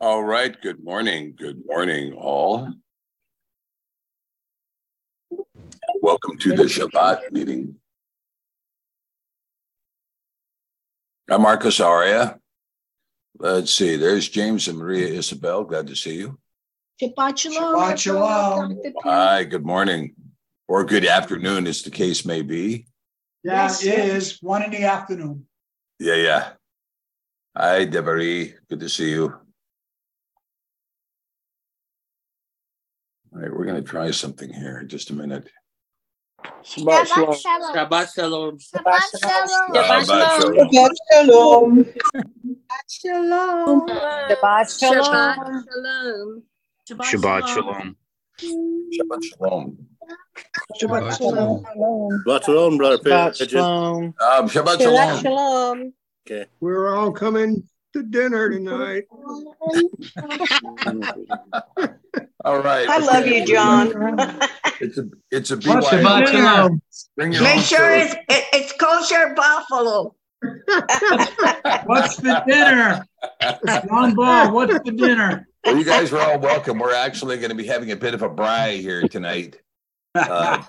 All right. Good morning. Good morning, all. Welcome to the Shabbat meeting. I'm Marcus Aria. Let's see. There's James and Maria Isabel. Glad to see you. Shabbat shalom. Shabbat shalom. Hi. Good morning, or good afternoon, as the case may be. Yeah, Yes, it sir. is one in the afternoon. Yeah, yeah. Hi, Deborah. Good to see you. All right, we're going to try something here in just a minute. Shabbat shalom. Shabbat shalom. Shabbat shalom. How about you? Shabbat shalom. Shabbat shalom. Shabbat shalom. shalom. Shabbat shalom. Shabbat shalom. Shabbat shalom. Shabbat shalom, brother. Shabbat Pigeon. shalom. Um, Shabbat shalom. Shabbat shalom. shalom. We're all coming to dinner tonight. All right. I love you, John. It's a it's a Shabbat BYO. shalom. Bring your Make own sure food. it's, it- it's kosher buffalo. What's the dinner? John Ball, what's the dinner? Well, you guys are all welcome. We're actually going to be having a bit of a braai here tonight. Uh,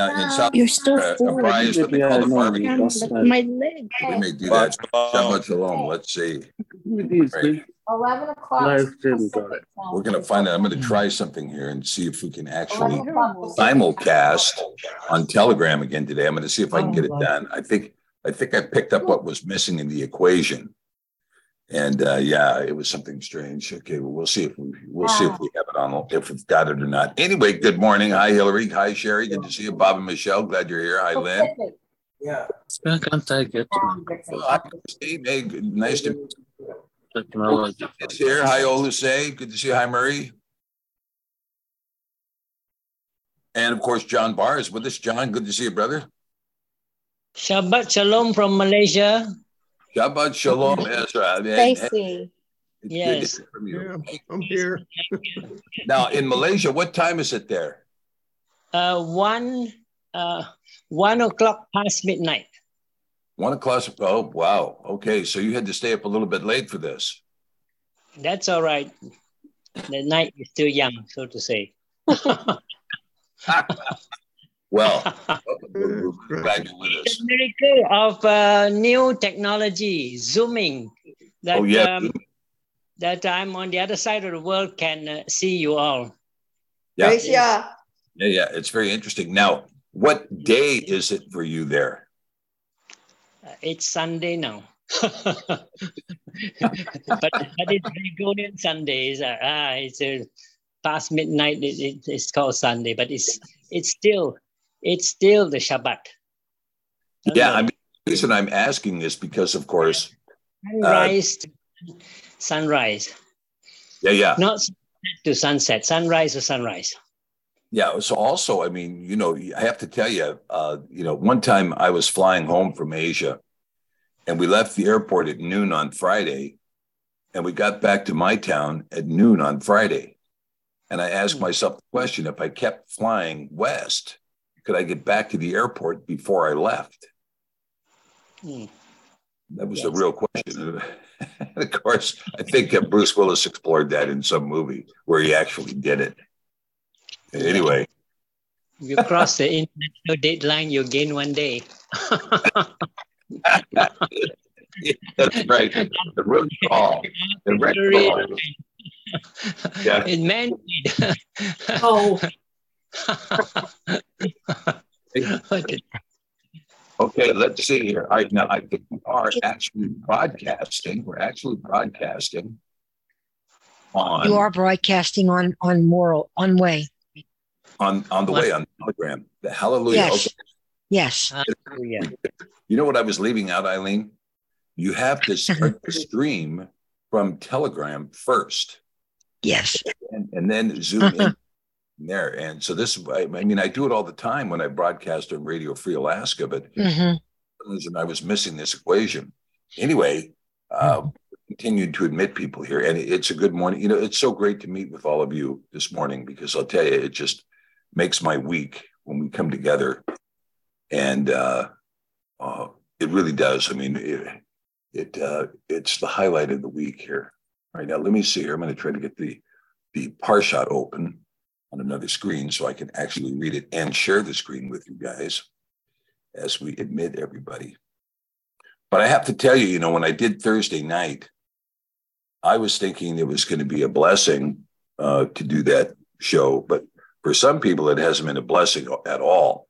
down in South. You're still Uh, a braai is what they call the barbecue. My leg. We may do that. Shabbat shalom. Let's see. Right. Eleven o'clock. Live stream, got it. We're going to find out. I'm going to try something here and see if we can actually simulcast on Telegram again today. I'm going to see if I can get it done. I think I think I picked up what was missing in the equation. And uh, yeah, it was something strange. Okay, well, we'll see if we we'll see if we have it on if we've got it or not. Anyway, good morning. Hi, Hillary. Hi, Sherry. Good to see you. Bob and Michelle. Glad you're here. Hi, Lynn. Yeah, can't take it. Well, hi, Steve. Hey, good- nice to Technology. It's here. Hi, Oluse. Good to see you. Hi, Murray. And of course, John Barr is with us. John, good to see you, brother. Shabbat shalom from Malaysia. Shabbat Shalom, Ezra. Man, Stacy. it's Yes. hear from you. I'm here. Now, in Malaysia, what time is it there? Uh, one, uh, one o'clock past midnight. One o'clock. Oh, wow. Okay. So you had to stay up a little bit late for this. That's all right. The night is still young, so to say. Well, we're we're glad you're with us. the miracle of uh, new technology, zooming. That, Oh, yeah. um, that I'm on the other side of the world can uh, see you all. Yeah. Praise Yah. Yeah. Yeah. It's very interesting. Now, what day is it for you there? Uh, it's Sunday now. but but it's Gregorian Sundays. Uh, ah, it's uh, past midnight. It, it- it's called Sunday, but it's it's still it's still the Shabbat. Yeah. I mean, the reason I'm asking this because, of course, sunrise to sunrise, yeah, yeah. not sunset to sunset. Sunrise to sunrise. Yeah. So also, I mean, you know, I have to tell you, uh, you know, one time I was flying home from Asia and we left the airport at noon on Friday and we got back to my town at noon on Friday. And I asked myself the question if I kept flying west, could I get back to the airport before I left? Hmm. That was the real question. and of course, I think uh, Bruce Willis explored that in some movie where he actually did it. Anyway, You cross the international deadline, you gain one day. That's right. The root call. The red call. Yeah. In man. Oh. Okay, let's see here. I now I think we are actually broadcasting. We're actually broadcasting on You are broadcasting on on moral on way. on on the way on Telegram. The Hallelujah. Yes. Okay. Yes. Hallelujah. You know what I was leaving out, Eileen? You have to start the stream from Telegram first. Yes. and, and then zoom in there. And so this, I, I mean, I do it all the time when I broadcast on Radio Free Alaska, but hmm for I was missing this equation. Anyway, uh, continued to admit people here, and it's a good morning. You know, it's so great to meet with all of you this morning because I'll tell you, it just makes my week when we come together, and uh, uh, it really does. I mean, it, it uh, it's the highlight of the week here. All right, now let me see here. I'm going to try to get the the Parshat open on another screen so I can actually read it and share the screen with you guys as we admit everybody. But I have to tell you, you know, when I did Thursday night, I was thinking it was going to be a blessing uh, to do that show, but for some people, it hasn't been a blessing at all.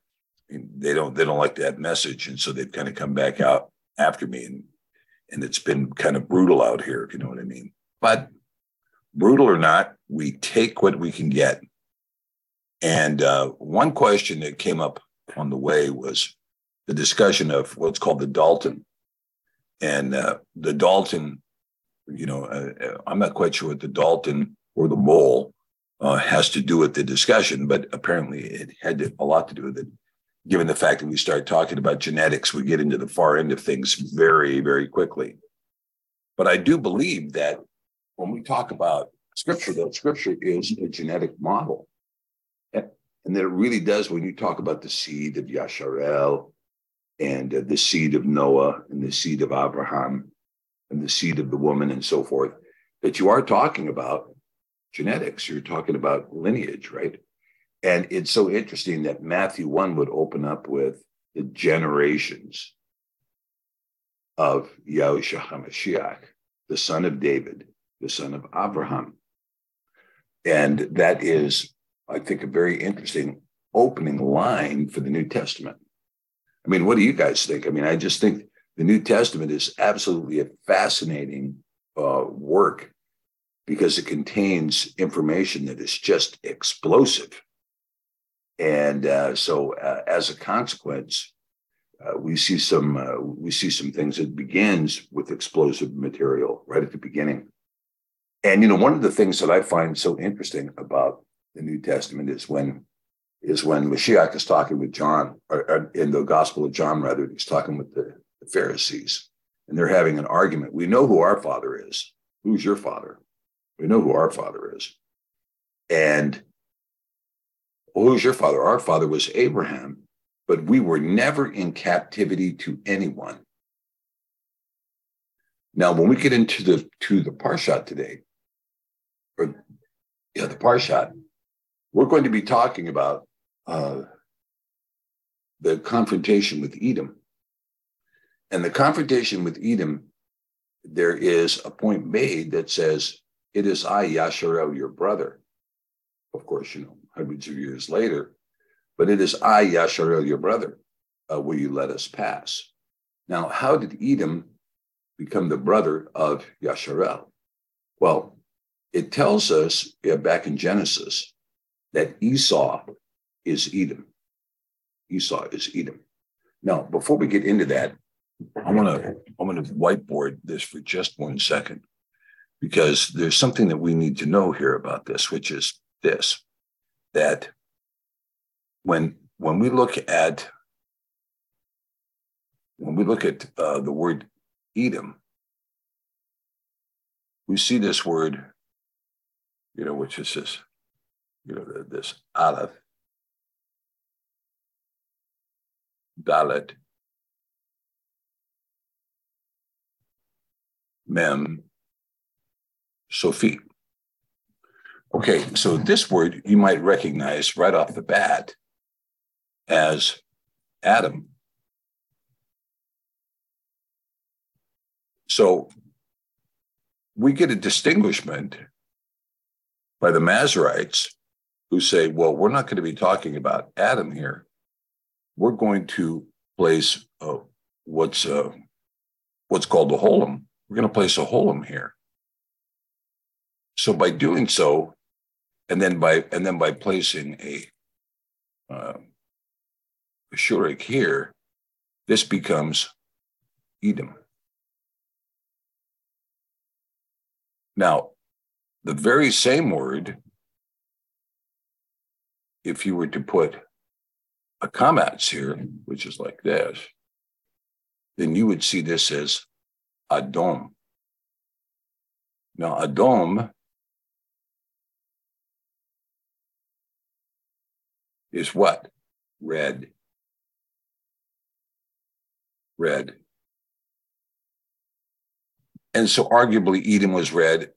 I mean, they don't they don't like that message, and so they've kind of come back out after me, and and it's been kind of brutal out here, if you know what I mean. But brutal or not, we take what we can get. And uh, one question that came up on the way was the discussion of what's called the Dalton, and uh, the Dalton. You know, uh, I'm not quite sure what the Dalton or the mole uh, has to do with the discussion, but apparently it had to, a lot to do with it. Given the fact that we start talking about genetics, we get into the far end of things very, very quickly. But I do believe that when we talk about scripture, that scripture is a genetic model. And that it really does, when you talk about the seed of Yasharel and uh, the seed of Noah and the seed of Abraham and the seed of the woman and so forth, that you are talking about genetics. You're talking about lineage, right? And it's so interesting that Matthew 1 would open up with the generations of Yahushua HaMashiach, the son of David, the son of Abraham. And that is, I think, a very interesting opening line for the New Testament. I mean, what do you guys think? I mean, I just think the New Testament is absolutely a fascinating uh, work because it contains information that is just explosive. And uh, so, uh, as a consequence, uh, we see some uh, we see some things that begins with explosive material right at the beginning. And you know, one of the things that I find so interesting about the New Testament is when is when Mashiach is talking with John, or, or in the Gospel of John, rather, he's talking with the, the Pharisees, and they're having an argument. We know who our father is. Who's your father? We know who our father is. And well, who's your father? Our father was Abraham, but we were never in captivity to anyone. Now, when we get into the to the parshat today, or yeah, the parshat, we're going to be talking about uh, the confrontation with Edom. And the confrontation with Edom, there is a point made that says, It is I, Yasharel, your brother. Of course, you know, hundreds of years later, but it is I, Yasharel, your brother, uh, will you let us pass? Now, how did Edom become the brother of Yasharel? Well, it tells us yeah, back in Genesis that Esau is Edom. Esau is Edom. Now, before we get into that, I want to I want to whiteboard this for just one second because there's something that we need to know here about this, which is this: that when when we look at when we look at uh, the word Edom, we see this word, you know, which is this, you know, this Aleph, Dalet, Mem, Sofit. Okay, so this word you might recognize right off the bat as Adam. So we get a distinguishment by the Masoretes who say, well, we're not going to be talking about Adam here. We're going to place uh, what's uh, what's called the holum. We're going to place a holum here. So by doing so, and then by and then by placing a, uh, a shurik here, this becomes Edom. Now, the very same word, if you were to put a kamatz here, which is like this, then you would see this as Adom. Now, Adom is what? Red. Red. And so arguably Eden was red,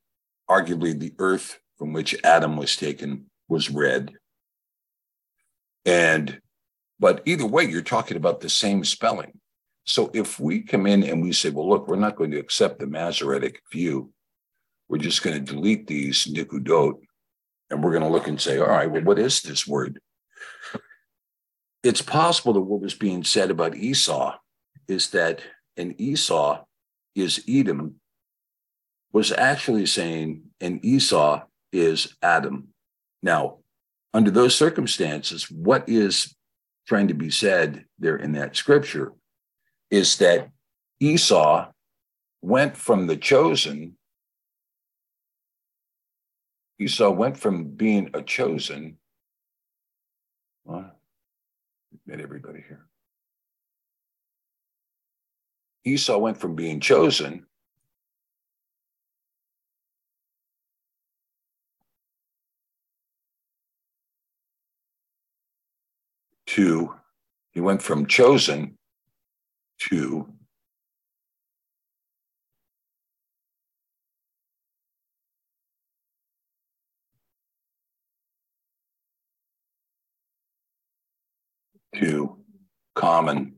arguably the earth from which Adam was taken was red. And, but either way, you're talking about the same spelling. So if we come in and we say, well, look, we're not going to accept the Masoretic view, we're just going to delete these nikudot, and we're going to look and say, all right, well, what is this word? It's possible that what was being said about Esau is that an Esau is Edom, was actually saying an Esau is Adam. Now, under those circumstances, what is trying to be said there in that scripture is that Esau went from the chosen. Esau went from being a chosen. Well, met everybody here. Esau went from being chosen to, he went from chosen to to common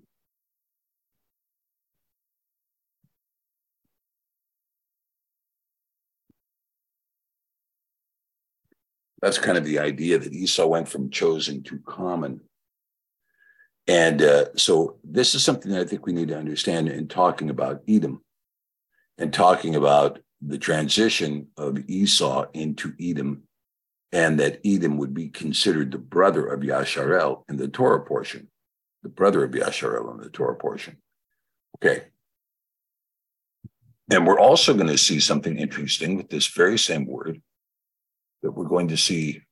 that's kind of the idea that Esau went from chosen to common. And uh, so this is something that I think we need to understand in talking about Edom and talking about the transition of Esau into Edom, and that Edom would be considered the brother of Yasharel in the Torah portion, the brother of Yasharel in the Torah portion. Okay. And we're also going to see something interesting with this very same word that we're going to see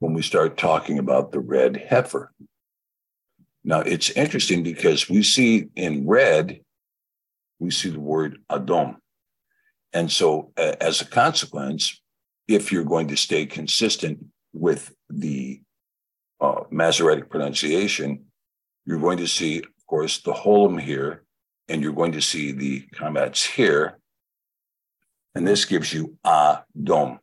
when we start talking about the red heifer. Now, it's interesting because we see in red, we see the word Adom. And so, uh, as a consequence, if you're going to stay consistent with the uh, Masoretic pronunciation, you're going to see, of course, the holum here, and you're going to see the kamatz here. And this gives you Adom.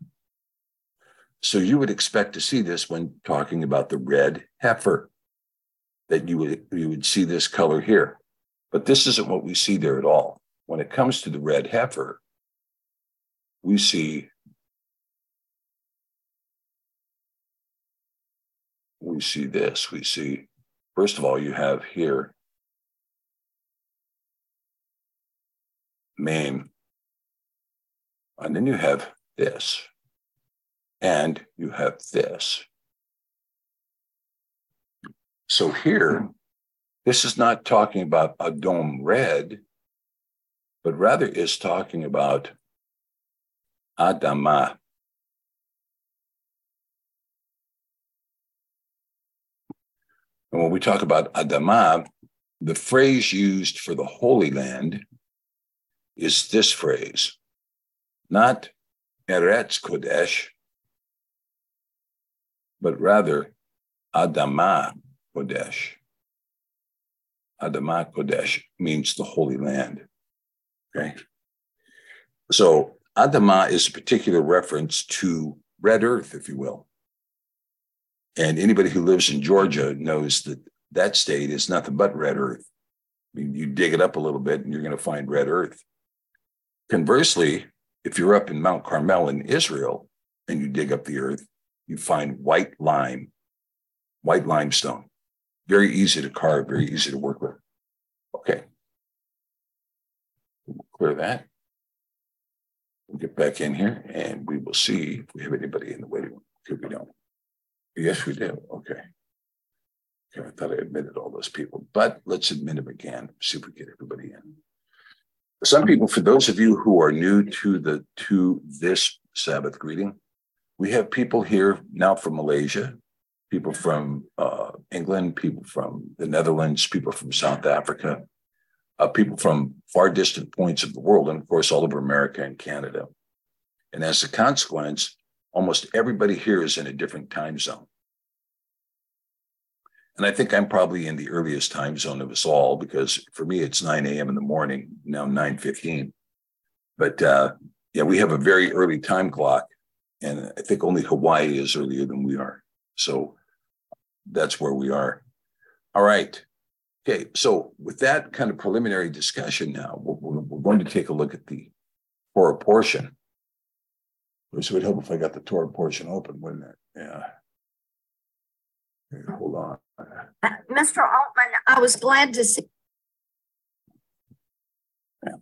So you would expect to see this when talking about the red heifer, that you would you would see this color here. But this isn't what we see there at all. When it comes to the red heifer, we see we see this. We see, first of all, you have here main, and then you have this and you have this. So here, hmm. this is not talking about Adom red, but rather is talking about Adama. And when we talk about Adama, the phrase used for the Holy Land is this phrase, not Eretz Kodesh, but rather Adama Kodesh. Adama Kodesh means the Holy Land. Okay. So Adama is a particular reference to red earth, if you will. And anybody who lives in Georgia knows that that state is nothing but red earth. I mean, you dig it up a little bit and you're going to find red earth. Conversely, if you're up in Mount Carmel in Israel and you dig up the earth, you find white lime, white limestone. Very easy to carve, very easy to work with. Okay. We'll clear that. We'll get back in here and we will see if we have anybody in the waiting room. If we don't. Yes, we do. Okay. Okay, I thought I admitted all those people, but let's admit them again. See if we get everybody in. Some people, for those of you who are new to the to this Sabbath greeting, we have people here now from Malaysia, people from uh, England, people from the Netherlands, people from South Africa, uh, people from far distant points of the world, and of course, all over America and Canada. And as a consequence, almost everybody here is in a different time zone. And I think I'm probably in the earliest time zone of us all because for me, it's 9 a.m. in the morning, now 9:15. But uh, Yeah, we have a very early time clock, and I think only Hawaii is earlier than we are. So that's where we are. All right. Okay, so with that kind of preliminary discussion now, we're, we're- going to take a look at the Torah portion. Which would help if I got the Torah portion open, wouldn't it? Yeah. Here, Hold on. Uh, Mr. Altman, I was glad to see, Yeah.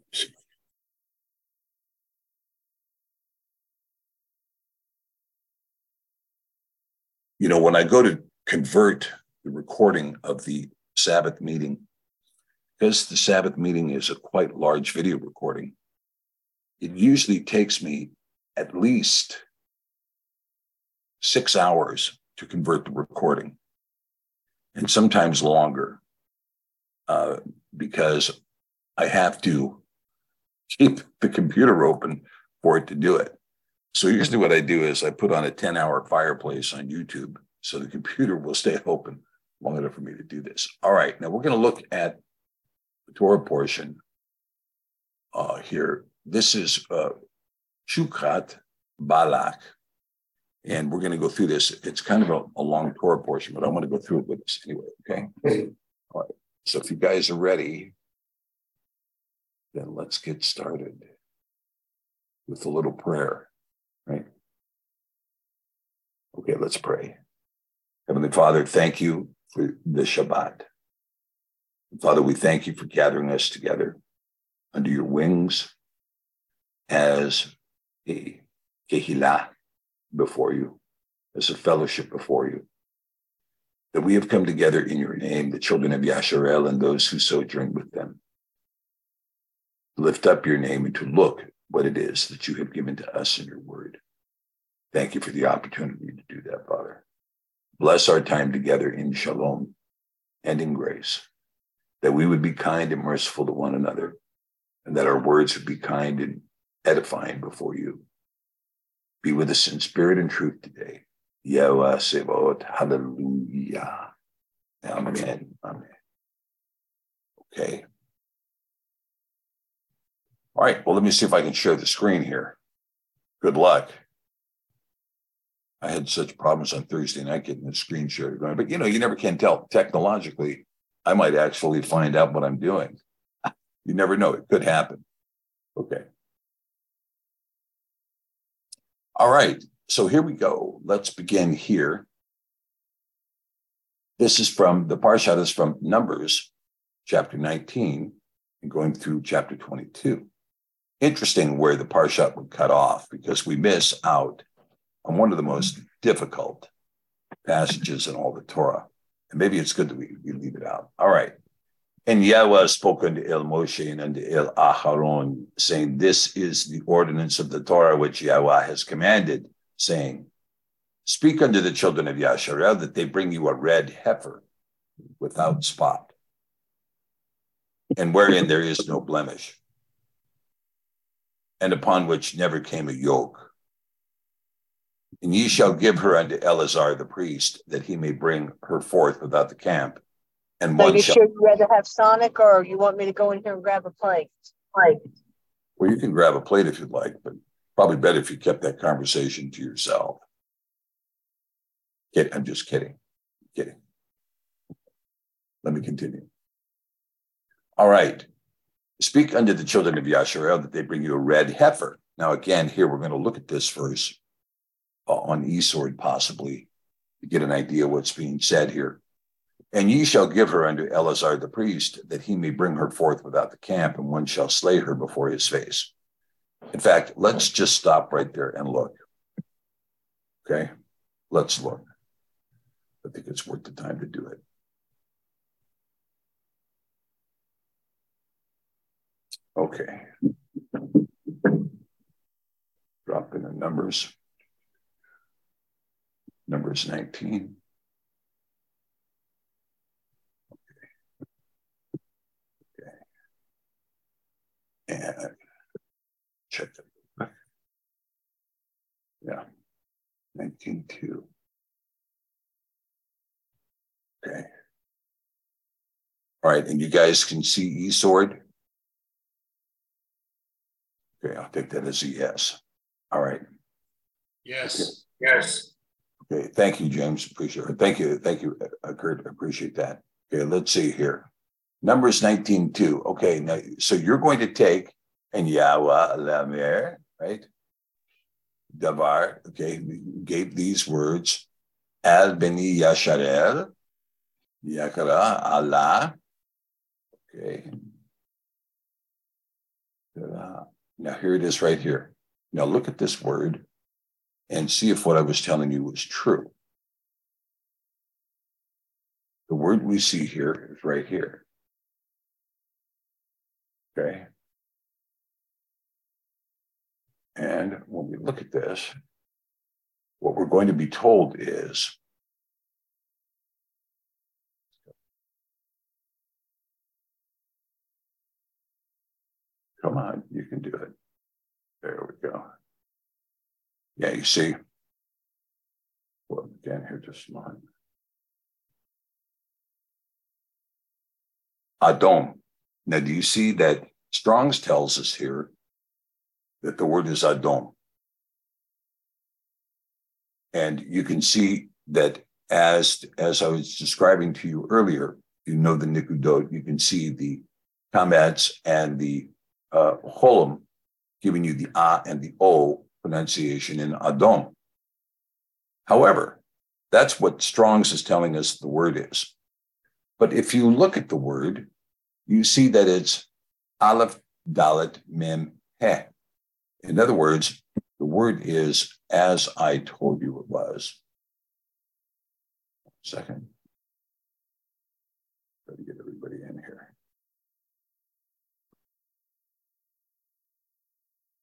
You know, when I go to convert the recording of the Sabbath meeting, because the Sabbath meeting is a quite large video recording, it usually takes me at least six hours to convert the recording, and sometimes longer, uh, because I have to keep the computer open for it to do it. So usually what I do is I put on a 10 hour fireplace on YouTube so the computer will stay open long enough for me to do this. All right, now we're going to look at the Torah portion uh, here. This is uh, Chukat Balak. And we're going to go through this. It's kind of a, a long Torah portion, but I want to go through it with us anyway. Okay. All right. So if you guys are ready, then let's get started with a little prayer, right? Okay, let's pray. Heavenly Father, thank you for the Shabbat. Father, we thank you for gathering us together under your wings as a kehilah before you, as a fellowship before you. That we have come together in your name, the children of Yasharel and those who sojourn with them lift up your name and to look what it is that you have given to us in your word. Thank you for the opportunity to do that, Father. Bless our time together in shalom and in grace, that we would be kind and merciful to one another, and that our words would be kind and edifying before you. Be with us in spirit and truth today. Yahweh Sevot, hallelujah. Amen. Amen. Okay. All right, well, let me see if I can share the screen here. Good luck. I had such problems on Thursday night getting the screen share going, but you know, you never can tell technologically. I might actually find out what I'm doing. You never know, it could happen. Okay. All right, so here we go. Let's begin here. This is from the Parshat is from Numbers, chapter 19, and going through chapter 22 interesting where the parshat would cut off because we miss out on one of the most difficult passages in all the Torah. And maybe it's good that we, we leave it out. All right. And Yahweh spoke unto El Moshe and unto El Aharon, saying, This is the ordinance of the Torah which Yahweh has commanded, saying, Speak unto the children of Yasharel that they bring you a red heifer without spot, and wherein there is no blemish and upon which never came a yoke. And ye shall give her unto Eleazar the priest, that he may bring her forth without the camp. And Are one you shall, sure you'd rather have Sonic or you want me to go in here and grab a plate? Like, well, you can grab a plate if you'd like, but probably better if you kept that conversation to yourself. Kid, I'm just kidding. Kidding. Let me continue. All right. Speak unto the children of Yasharel that they bring you a red heifer. Now, again, here we're going to look at this verse on eSword, possibly, to get an idea what's being said here. And ye shall give her unto Eleazar the priest, that he may bring her forth without the camp, and one shall slay her before his face. In fact, let's just stop right there and look. Okay, let's look. I think it's worth the time to do it. Okay. Drop in the numbers. Numbers 19. Okay. Okay. And check it. Yeah. 19.2. Okay. All right, and you guys can see eSword. Okay, I'll take that as a yes. All right. Yes, yes. Okay, thank you, James. Appreciate it. Thank you, thank you, uh, Kurt. Appreciate that. Okay, let's see here. Numbers 19, 2. Okay, now so you're going to take and Yahweh Lamer, right? Davar, okay, gave these words Al Beni Yasharel, Yakara, Allah. Okay. Now here it is right here. Now look at this word and see if what I was telling you was true. The word we see here is right here. Okay. And when we look at this, what we're going to be told is come on, you can do it. There we go. Yeah, you see. Well, again, here just a moment. Now, do you see that Strong's tells us here that the word is Adom? And you can see that as, as I was describing to you earlier, you know the Nikudot, you can see the comments and the uh, giving you the A and the O pronunciation in Adom. However, that's what Strong's is telling us the word is. But if you look at the word, you see that it's Aleph Dalet Mem He. In other words, the word is as I told you it was. Second. Try to get everybody in here.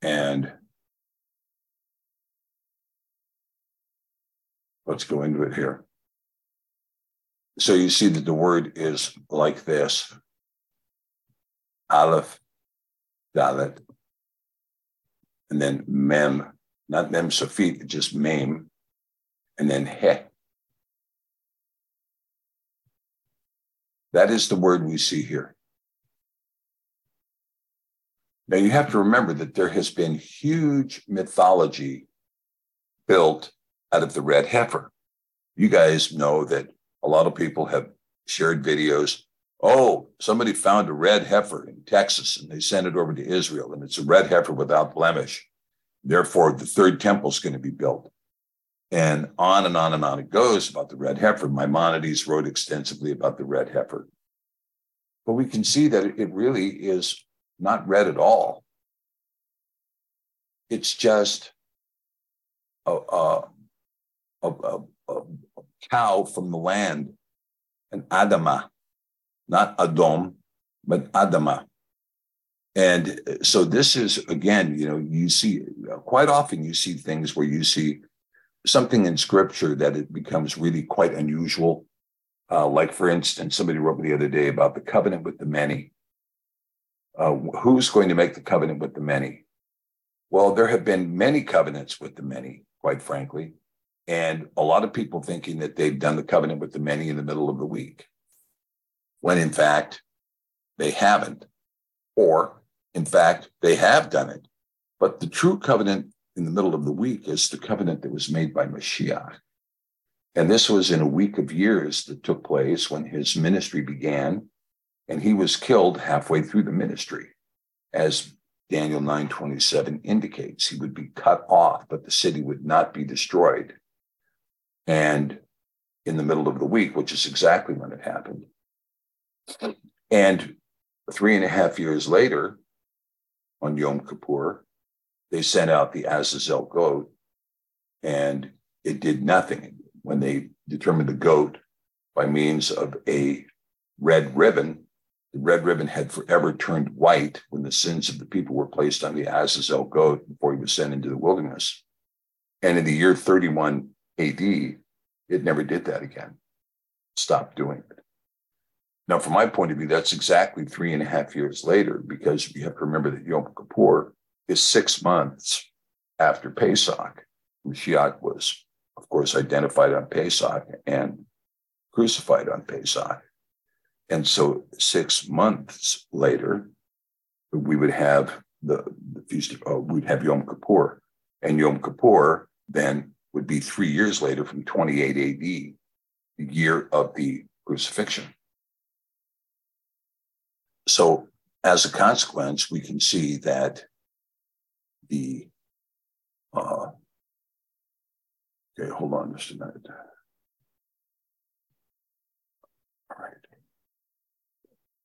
And let's go into it here. So you see that the word is like this Aleph, Dalet, and then Mem, not Mem Safit, just Mem, and then He. That is the word we see here. Now you have to remember that there has been huge mythology built out of the red heifer. You guys know that a lot of people have shared videos. Oh, somebody found a red heifer in Texas and they sent it over to Israel, and it's a red heifer without blemish. Therefore, the third temple is going to be built. And on and on and on it goes about the red heifer. Maimonides wrote extensively about the red heifer. But we can see that it really is not red at all. It's just a, a, a, a, a cow from the land, an Adama, not Adom, but Adama. And so this is, again, you know, you see quite often you see things where you see something in scripture that it becomes really quite unusual. Uh, like, for instance, somebody wrote me the other day about the covenant with the many. Uh, who's going to make the covenant with the many? Well, there have been many covenants with the many, quite frankly, and a lot of people thinking that they've done the covenant with the many in the middle of the week, when in fact they haven't, or in fact they have done it. But the true covenant in the middle of the week is the covenant that was made by Mashiach. And this was in a week of years that took place when his ministry began and he was killed halfway through the ministry as daniel 927 indicates he would be cut off but the city would not be destroyed and in the middle of the week which is exactly when it happened and three and a half years later on yom kippur they sent out the azazel goat and it did nothing when they determined the goat by means of a red ribbon the red ribbon had forever turned white when the sins of the people were placed on the Azazel goat before he was sent into the wilderness. And in the year 31 AD, it never did that again. Stopped doing it. Now, from my point of view, that's exactly three and a half years later, because you have to remember that Yom Kippur is six months after Pesach. Mashiach was, of course, identified on Pesach and crucified on Pesach. And so six months later, we would have the, the feast of, oh, we'd have Yom Kippur. And Yom Kippur then would be three years later from 28 AD, the year of the crucifixion. So as a consequence, we can see that the uh, okay, hold on just a minute. All right.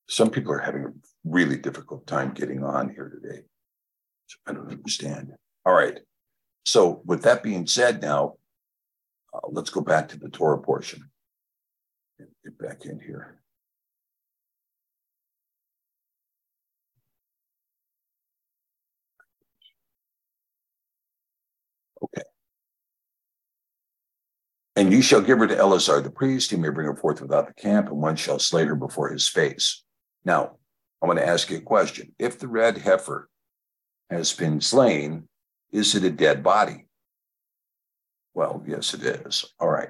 Some people are having a really difficult time getting on here today. I don't understand. All right. So with that being said, now uh, let's go back to the Torah portion. Get back in here. Okay. And you shall give her to Eleazar the priest, he may bring her forth without the camp, and one shall slay her before his face. Now, I want to ask you a question. If the red heifer has been slain, is it a dead body? Well, yes, it is. All right.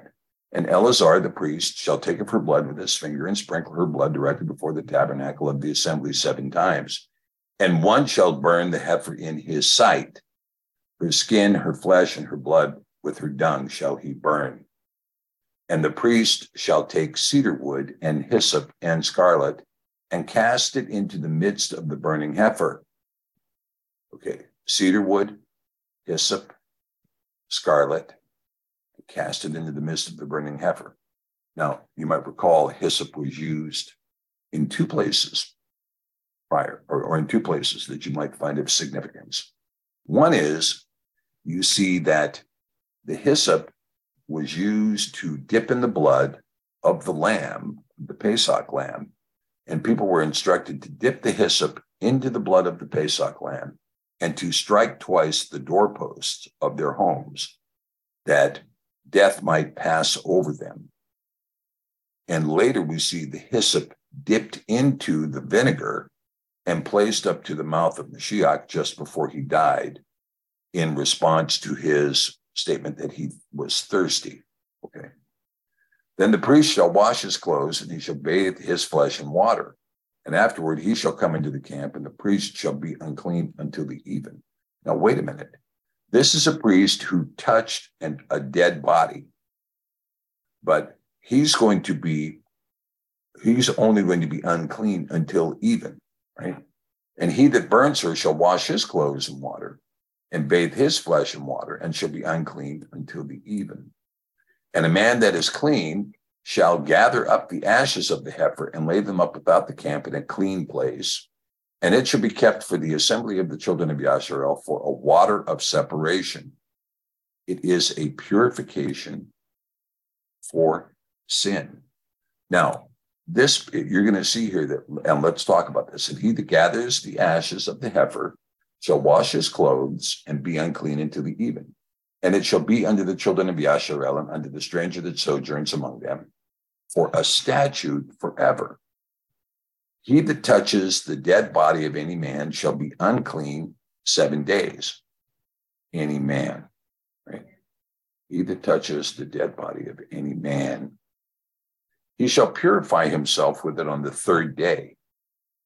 And Eleazar the priest shall take of her blood with his finger and sprinkle her blood directly before the tabernacle of the assembly seven times. And one shall burn the heifer in his sight. Her skin, her flesh, and her blood with her dung shall he burn. And the priest shall take cedar wood and hyssop and scarlet and cast it into the midst of the burning heifer. Okay, cedar wood, hyssop, scarlet, cast it into the midst of the burning heifer. Now, you might recall hyssop was used in two places prior, or, or in two places that you might find of significance. One is you see that the hyssop was used to dip in the blood of the lamb, the Pesach lamb, and people were instructed to dip the hyssop into the blood of the Pesach lamb and to strike twice the doorposts of their homes, that death might pass over them. And later we see the hyssop dipped into the vinegar and placed up to the mouth of Mashiach just before he died in response to his statement that he was thirsty. Okay. Then the priest shall wash his clothes and he shall bathe his flesh in water. And afterward he shall come into the camp and the priest shall be unclean until the even. Now, wait a minute. This is a priest who touched an, a dead body, but he's going to be, he's only going to be unclean until even, right? And he that burns her shall wash his clothes in water and bathe his flesh in water and shall be unclean until the even. And a man that is clean shall gather up the ashes of the heifer and lay them up without the camp in a clean place and it shall be kept for the assembly of the children of Yasharel for a water of separation. It is a purification for sin. Now, this you're going to see here that, and let's talk about this. And he that gathers the ashes of the heifer shall wash his clothes and be unclean until the even. And it shall be unto the children of Yasharel and unto the stranger that sojourns among them for a statute forever. He that touches the dead body of any man shall be unclean seven days. Any man, right? He that touches the dead body of any man, he shall purify himself with it on the third day.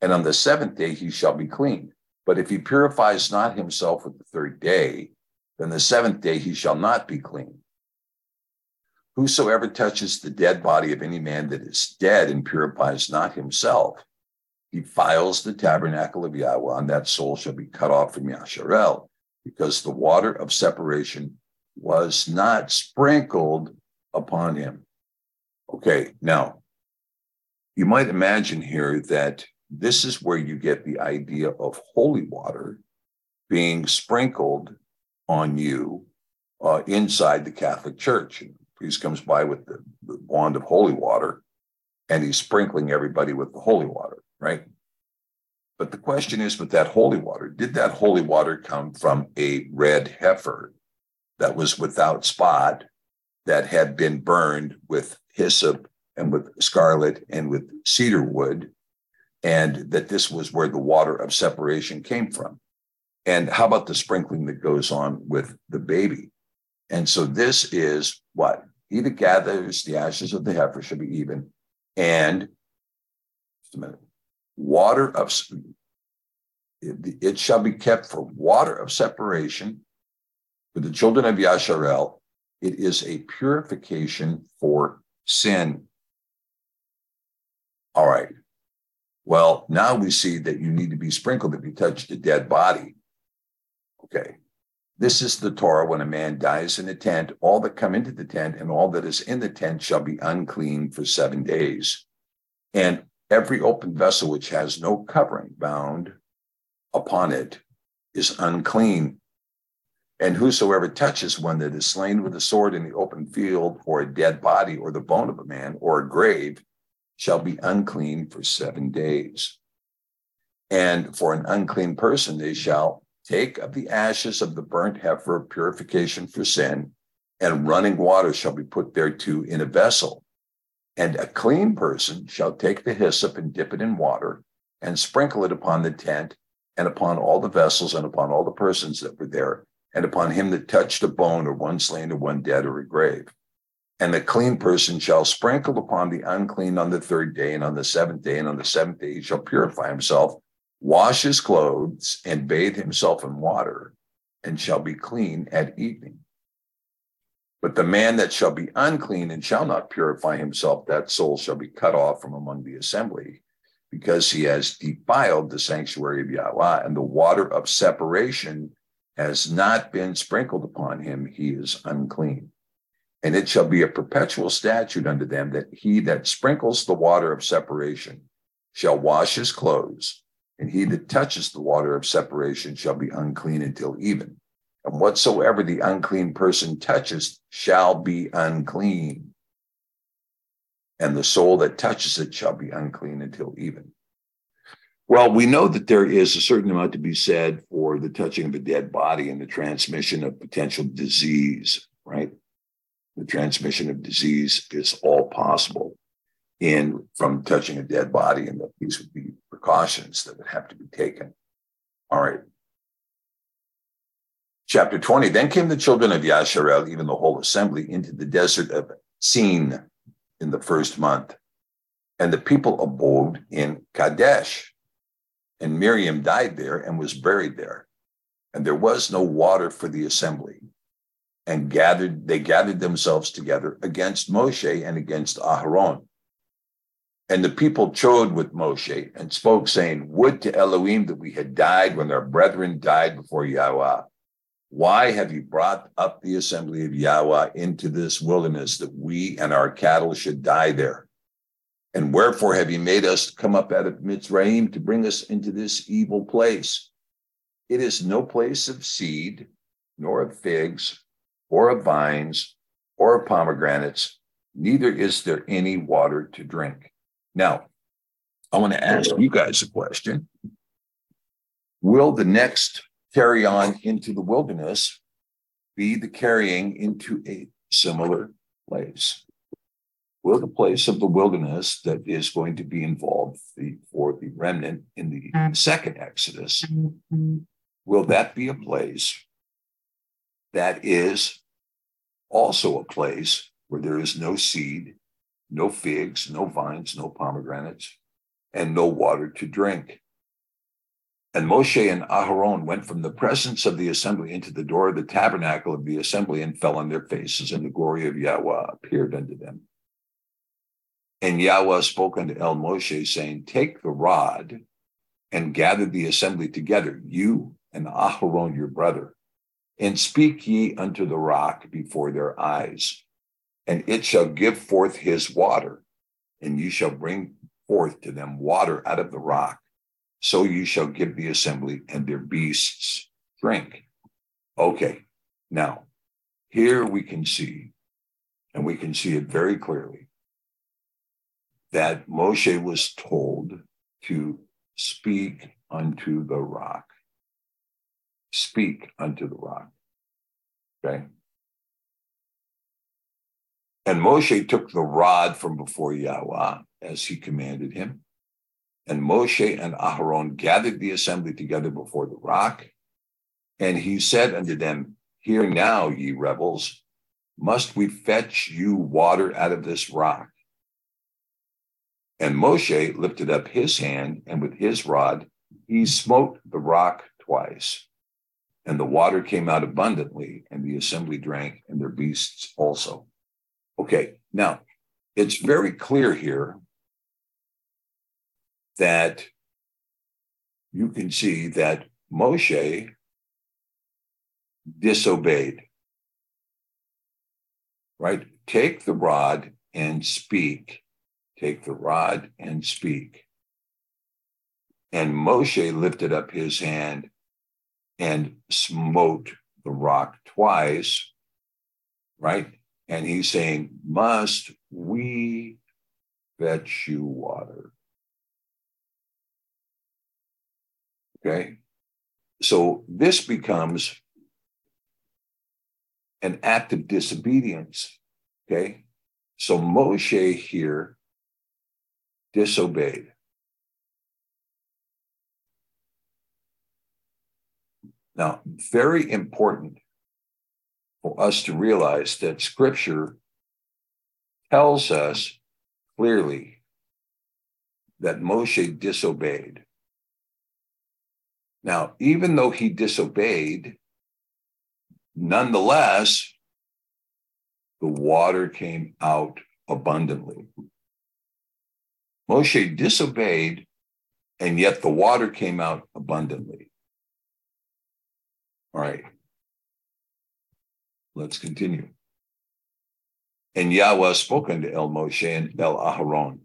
And on the seventh day he shall be clean. But if he purifies not himself with the third day, then the seventh day he shall not be clean. Whosoever touches the dead body of any man that is dead and purifies not himself, defiles the tabernacle of Yahweh, and that soul shall be cut off from Yasharel, because the water of separation was not sprinkled upon him. Okay, now you might imagine here that this is where you get the idea of holy water being sprinkled on you uh, inside the Catholic Church. And priest comes by with the, the wand of holy water and he's sprinkling everybody with the holy water right? But the question is with that holy water, did that holy water come from a red heifer that was without spot, that had been burned with hyssop and with scarlet and with cedar wood, and that this was where the water of separation came from? And how about the sprinkling that goes on with the baby? And so this is what? He that gathers the ashes of the heifer shall be even. And just a minute water of it, it shall be kept for water of separation for the children of Yasharel. It is a purification for sin. All right. Well, now we see that you need to be sprinkled if you touch the dead body. Okay. This is the Torah when a man dies in a tent, all that come into the tent and all that is in the tent shall be unclean for seven days. And every open vessel which has no covering bound upon it is unclean. And whosoever touches one that is slain with a sword in the open field, or a dead body, or the bone of a man, or a grave, shall be unclean for seven days. And for an unclean person, they shall take of the ashes of the burnt heifer of purification for sin, and running water shall be put thereto in a vessel. And a clean person shall take the hyssop and dip it in water, and sprinkle it upon the tent, and upon all the vessels, and upon all the persons that were there, and upon him that touched a bone, or one slain, or one dead, or a grave. And the clean person shall sprinkle upon the unclean on the third day, and on the seventh day, and on the seventh day he shall purify himself, wash his clothes, and bathe himself in water, and shall be clean at evening. But the man that shall be unclean and shall not purify himself, that soul shall be cut off from among the assembly, because he has defiled the sanctuary of Yahweh, and the water of separation has not been sprinkled upon him, he is unclean. And it shall be a perpetual statute unto them that he that sprinkles the water of separation shall wash his clothes, and he that touches the water of separation shall be unclean until even. And whatsoever the unclean person touches shall be unclean. And the soul that touches it shall be unclean until even. Well, we know that there is a certain amount to be said for the touching of a dead body and the transmission of potential disease, right? The transmission of disease is all possible in from touching a dead body, and that these would be precautions that would have to be taken. All right. Chapter 20 Then came the children of Yasharel, even the whole assembly, into the desert of Sin in the first month. And the people abode in Kadesh. And Miriam died there and was buried there. And there was no water for the assembly. And gathered, they gathered themselves together against Moshe and against Aharon. And the people chode with Moshe and spoke, saying, Would to Elohim that we had died when our brethren died before Yahweh. Why have you brought up the assembly of Yahweh into this wilderness that we and our cattle should die there? And wherefore have you made us come up out of Mitzrayim to bring us into this evil place? It is no place of seed, nor of figs, or of vines, or of pomegranates, neither is there any water to drink. Now, I want to ask you guys a question. Will the next carry on into the wilderness be the carrying into a similar place? Will the place of the wilderness that is going to be involved the, for the remnant in the mm. second Exodus, mm-hmm. will that be a place that is also a place where there is no seed, no figs, no vines, no pomegranates, and no water to drink? And Moshe and Aharon went from the presence of the assembly into the door of the tabernacle of the assembly and fell on their faces, and the glory of Yahweh appeared unto them. And Yahweh spoke unto El Moshe, saying, Take the rod and gather the assembly together, you and Aharon your brother, and speak ye unto the rock before their eyes, and it shall give forth his water, and you shall bring forth to them water out of the rock so you shall give the assembly and their beasts drink. Okay, now here we can see, and we can see it very clearly, that Moshe was told to speak unto the rock. Speak unto the rock. Okay. And Moshe took the rod from before Yahweh as he commanded him and Moshe and Aharon gathered the assembly together before the rock. And he said unto them, Hear now, ye rebels, must we fetch you water out of this rock? And Moshe lifted up his hand and with his rod he smote the rock twice, and the water came out abundantly, and the assembly drank, and their beasts also. Okay, now it's very clear here that you can see that Moshe disobeyed. Right? Take the rod and speak. Take the rod and speak. And Moshe lifted up his hand and smote the rock twice, right? And he's saying, Must we fetch you water? Okay. So this becomes an act of disobedience. Okay. So Moshe here disobeyed. Now, very important for us to realize that scripture tells us clearly that Moshe disobeyed. Now, even though he disobeyed, nonetheless, the water came out abundantly. Moshe disobeyed, and yet the water came out abundantly. All right. Let's continue. And Yahweh spoke unto El Moshe and El Aharon,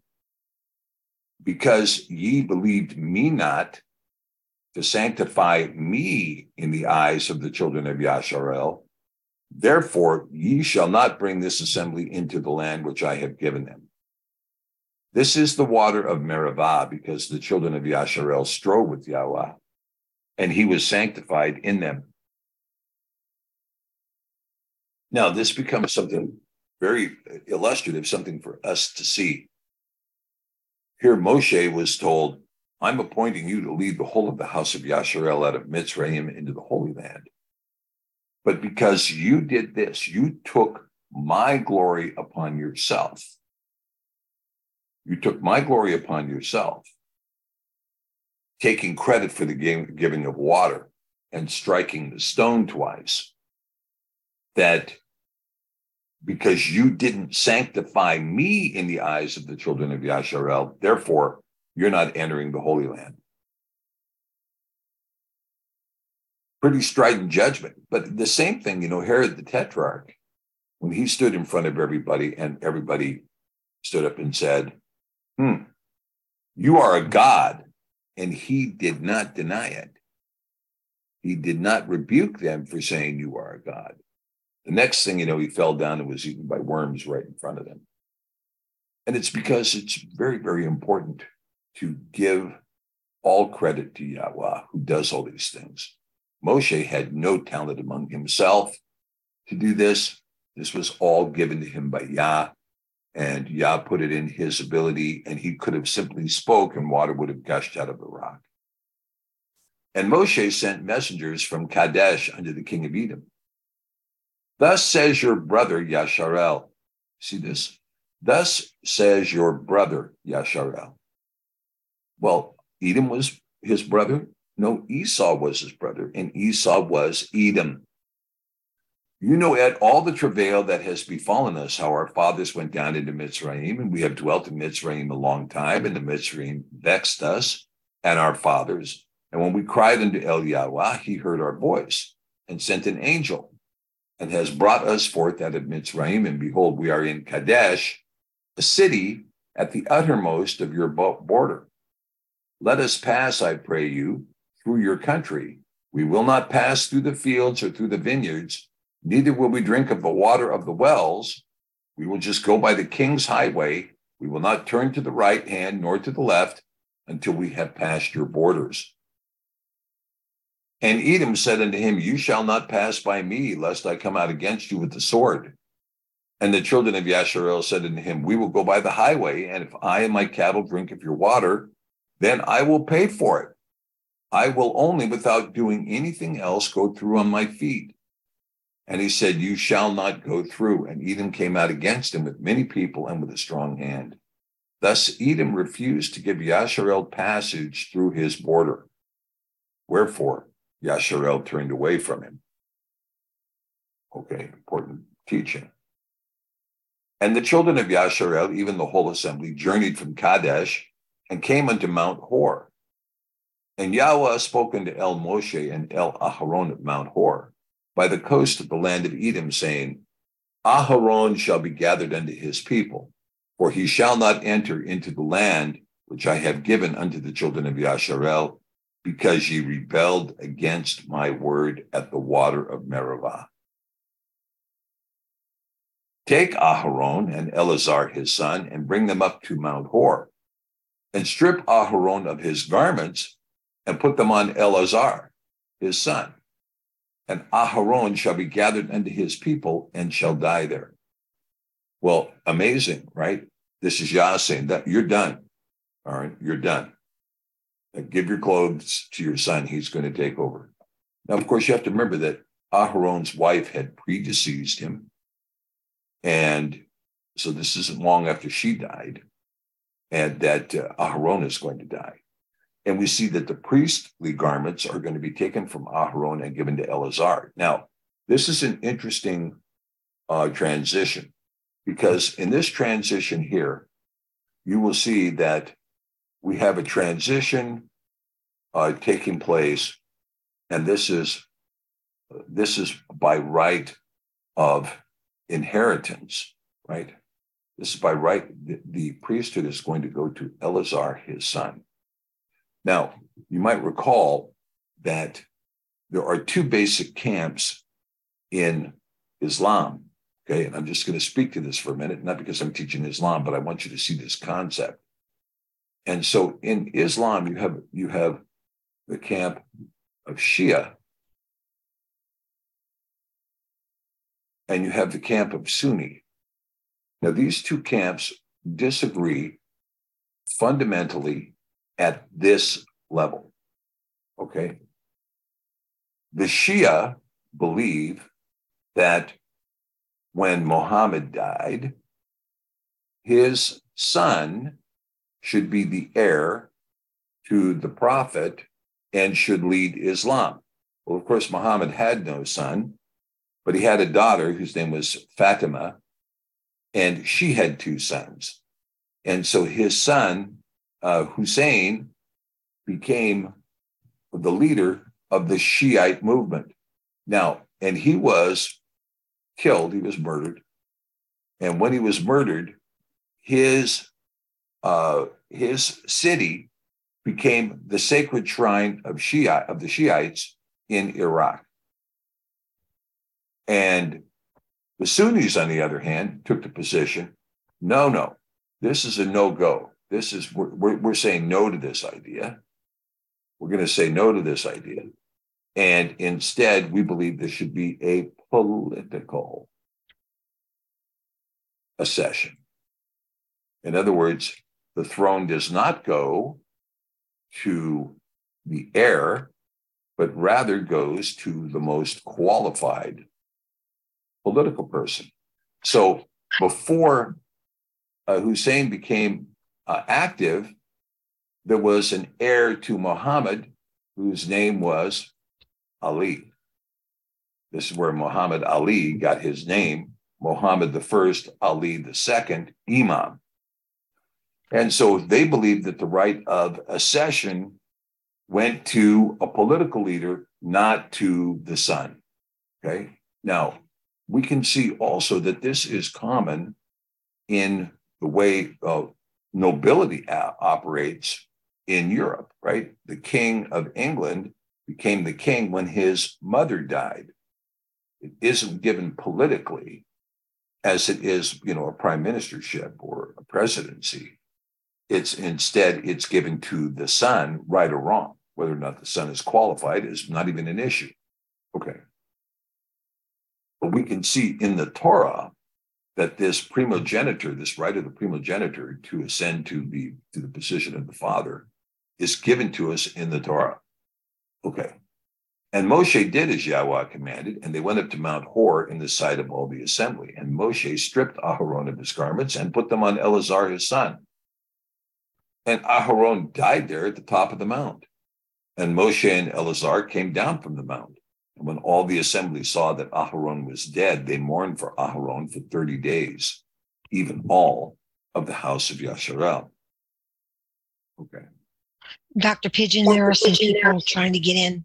because ye believed me not to sanctify me in the eyes of the children of Yasharel, therefore ye shall not bring this assembly into the land which I have given them. This is the water of Meribah, because the children of Yasharel strove with Yahweh, and he was sanctified in them. Now, this becomes something very illustrative, something for us to see. Here, Moshe was told, I'm appointing you to lead the whole of the house of Yasharel out of Mitzrayim into the Holy Land. But because you did this, you took my glory upon yourself. You took my glory upon yourself, taking credit for the giving of water and striking the stone twice that because you didn't sanctify me in the eyes of the children of Yasharel, therefore you're not entering the Holy Land. Pretty strident judgment. But the same thing, you know, Herod the Tetrarch, when he stood in front of everybody and everybody stood up and said, Hmm, you are a God. And he did not deny it. He did not rebuke them for saying you are a God. The next thing you know, he fell down and was eaten by worms right in front of him. And it's because it's very, very important to give all credit to Yahweh, who does all these things. Moshe had no talent among himself to do this. This was all given to him by Yah, and Yah put it in his ability, and he could have simply spoke, and water would have gushed out of the rock. And Moshe sent messengers from Kadesh unto the king of Edom Thus says your brother Yasharel. See this? Thus says your brother Yasharel. Well, Edom was his brother. No, Esau was his brother, and Esau was Edom. You know, at all the travail that has befallen us, how our fathers went down into Mitzrayim, and we have dwelt in Mitzrayim a long time, and the Mitzrayim vexed us and our fathers. And when we cried unto El Yahweh, he heard our voice and sent an angel and has brought us forth out of Mitzrayim. And behold, we are in Kadesh, a city at the uttermost of your border. Let us pass, I pray you, through your country. We will not pass through the fields or through the vineyards, neither will we drink of the water of the wells. We will just go by the king's highway. We will not turn to the right hand nor to the left until we have passed your borders. And Edom said unto him, You shall not pass by me, lest I come out against you with the sword. And the children of Yasharel said unto him, We will go by the highway, and if I and my cattle drink of your water, then I will pay for it. I will only, without doing anything else, go through on my feet. And he said, You shall not go through. And Edom came out against him with many people and with a strong hand. Thus Edom refused to give Yasharel passage through his border. Wherefore Yasharel turned away from him. Okay, important teaching. And the children of Yasharel, even the whole assembly, journeyed from Kadesh and came unto Mount Hor. And Yahweh spoke unto El Moshe and El Aharon at Mount Hor by the coast of the land of Edom, saying, Aharon shall be gathered unto his people, for he shall not enter into the land which I have given unto the children of Yasharel, because ye rebelled against my word at the water of Meribah. Take Aharon and Eleazar his son, and bring them up to Mount Hor, and strip Aharon of his garments, and put them on Eleazar his son. And Aharon shall be gathered unto his people, and shall die there. Well, amazing, right? This is Yah saying that you're done. All right, you're done. Give your clothes to your son. He's going to take over. Now, of course, you have to remember that Aharon's wife had predeceased him. And so this isn't long after she died, and that uh, Aharon is going to die. And we see that the priestly garments are going to be taken from Aharon and given to Eleazar. Now, this is an interesting uh, transition because in this transition here, you will see that we have a transition uh, taking place, and this is this is by right of inheritance, right? This is by right. The, the priesthood is going to go to Eleazar, his son. Now, you might recall that there are two basic camps in Islam. Okay, and I'm just going to speak to this for a minute, not because I'm teaching Islam, but I want you to see this concept. And so in Islam, you have you have the camp of Shia, and you have the camp of Sunni. Now, these two camps disagree fundamentally at this level. Okay. The Shia believe that when Muhammad died, his son should be the heir to the prophet and should lead Islam. Well, of course, Muhammad had no son, but he had a daughter whose name was Fatima, and she had two sons. And so his son, uh, Hussein, became the leader of the Shiite movement. Now, and he was killed, he was murdered. And when he was murdered, his uh, his city became the sacred shrine of Shia of the Shiites in Iraq. And the Sunnis, on the other hand, took the position no, no, this is a no go. This is, we're, we're, we're saying no to this idea. We're going to say no to this idea. And instead, we believe this should be a political accession. In other words, the throne does not go to the heir, but rather goes to the most qualified political person. So before uh, Hussein became uh, active, there was an heir to Muhammad whose name was Ali. This is where Muhammad Ali got his name, Muhammad the first, Ali the second, Imam. And so they believed that the right of accession went to a political leader, not to the son. Okay. Now, we can see also that this is common in the way uh, nobility a- operates in Europe, right? The king of England became the king when his mother died. It isn't given politically as it is, you know, a prime ministership or a presidency. It's instead it's given to the son, right or wrong. Whether or not the son is qualified is not even an issue. Okay. But we can see in the Torah that this primogeniture, this right of the primogeniture to ascend to the to the position of the father, is given to us in the Torah. Okay. And Moshe did as Yahweh commanded, and they went up to Mount Hor in the sight of all the assembly. And Moshe stripped Aharon of his garments and put them on Eleazar his son. And Aharon died there at the top of the mount. And Moshe and Eleazar came down from the mount. And when all the assembly saw that Aharon was dead, they mourned for Aharon for 30 days, even all of the house of Yasharel. Okay. Dr. Pigeon, there are some people trying to get in.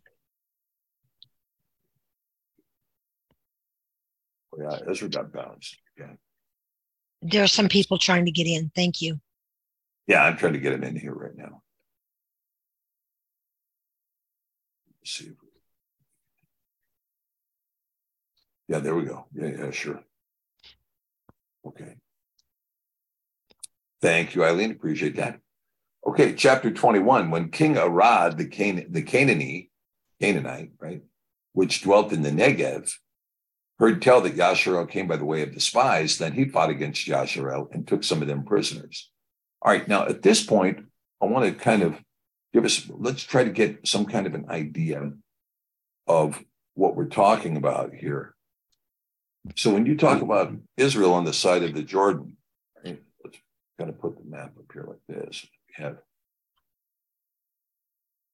Oh, yeah, Ezra got bounced. Yeah. There are some people trying to get in. Thank you. Yeah, I'm trying to get him in here right now. Let's see. Yeah, there we go. Yeah, yeah, sure. Okay. Thank you, Eileen. Appreciate that. Okay, chapter 21. When King Arad, the Can the Canaanite, Canaanite, right, which dwelt in the Negev, heard tell that Yasharel came by the way of the spies, then he fought against Yasharel and took some of them prisoners. All right, now at this point, I want to kind of give us, let's try to get some kind of an idea of what we're talking about here. So when you talk about Israel on the side of the Jordan, let's kind of put the map up here like this. We have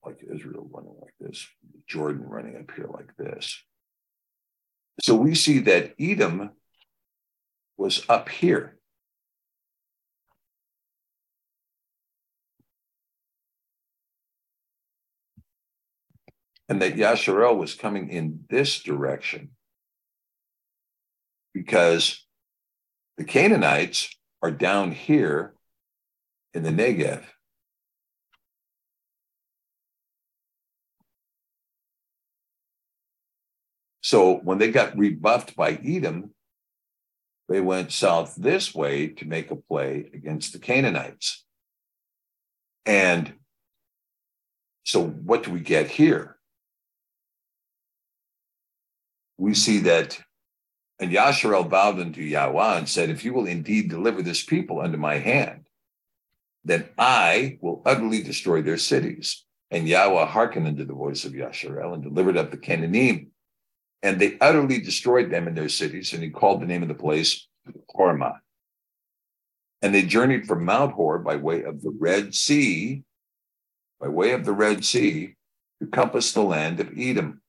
like Israel running like this, Jordan running up here like this. So we see that Edom was up here. And that Yasharel was coming in this direction because the Canaanites are down here in the Negev. So when they got rebuffed by Edom, they went south this way to make a play against the Canaanites. And so what do we get here? We see that, and Yasharel bowed unto Yahweh and said, If you will indeed deliver this people under my hand, then I will utterly destroy their cities. And Yahweh hearkened unto the voice of Yasharel and delivered up the Canaanim and they utterly destroyed them in their cities. And he called the name of the place Hormah. And they journeyed from Mount Hor by way of the Red Sea, by way of the Red Sea, to compass the land of Edom.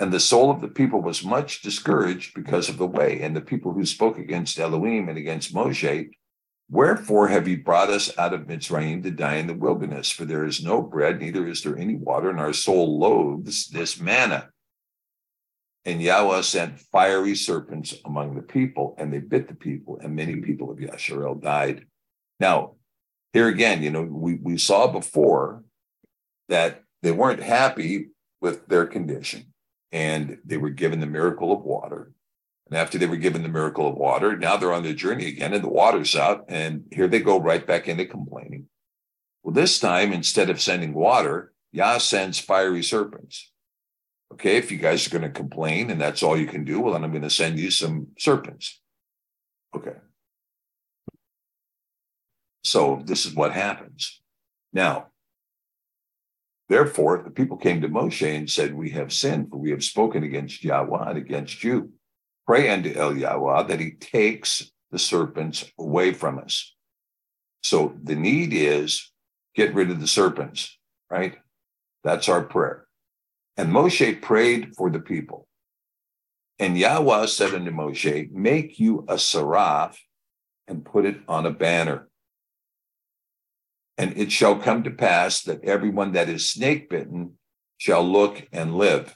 And the soul of the people was much discouraged because of the way. And the people who spoke against Elohim and against Moshe, wherefore have you brought us out of Mitzrayim to die in the wilderness? For there is no bread, neither is there any water, and our soul loathes this manna. And Yahweh sent fiery serpents among the people, and they bit the people, and many people of Yasharel died. Now, here again, you know, we, we saw before that they weren't happy with their condition, and they were given the miracle of water. And after they were given the miracle of water, now they're on their journey again, and the water's out, and here they go right back into complaining. Well, this time, instead of sending water, Yah sends fiery serpents okay, if you guys are going to complain and that's all you can do, well, then I'm going to send you some serpents. Okay. So this is what happens. Now, therefore, the people came to Moshe and said, We have sinned, for we have spoken against Yahweh and against you. Pray unto El Yahweh that he takes the serpents away from us. So the need is get rid of the serpents, right? That's our prayer. And Moshe prayed for the people. And Yahweh said unto Moshe, Make you a seraph and put it on a banner. And it shall come to pass that everyone that is snake bitten shall look and live.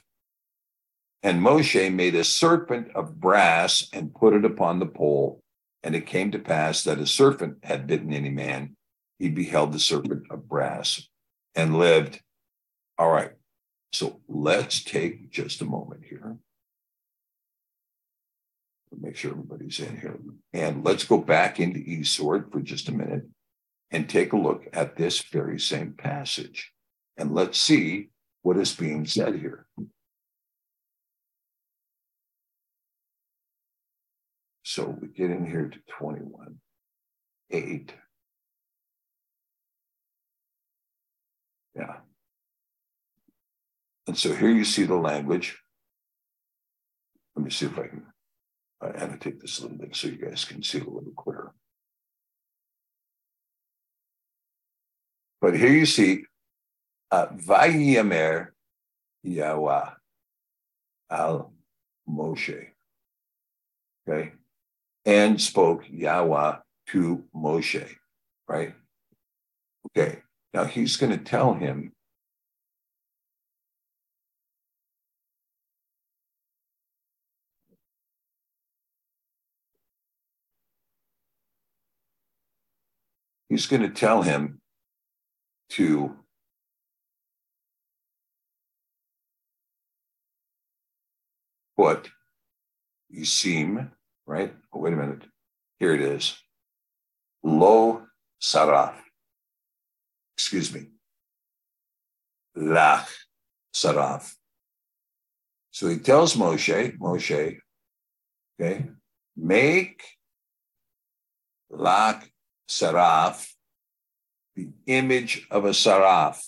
And Moshe made a serpent of brass and put it upon the pole. And it came to pass that a serpent had bitten any man. He beheld the serpent of brass and lived. All right. So let's take just a moment here. Make sure everybody's in here. And let's go back into eSword for just a minute and take a look at this very same passage. And let's see what is being said here. So we get in here to 21, 8. Yeah. And so here you see the language. Let me see if I can annotate this a little bit so you guys can see it a little clearer. But here you see Vayimer Yahweh al Moshe. Okay. And spoke Yahweh to Moshe, right? Okay. Now he's going to tell him he's going to tell him to put seem right? Oh, wait a minute. Here it is. Lo Saraf. Excuse me. Lach Saraf. So he tells Moshe, Moshe, okay, make Lach Saraf the image of a Saraf.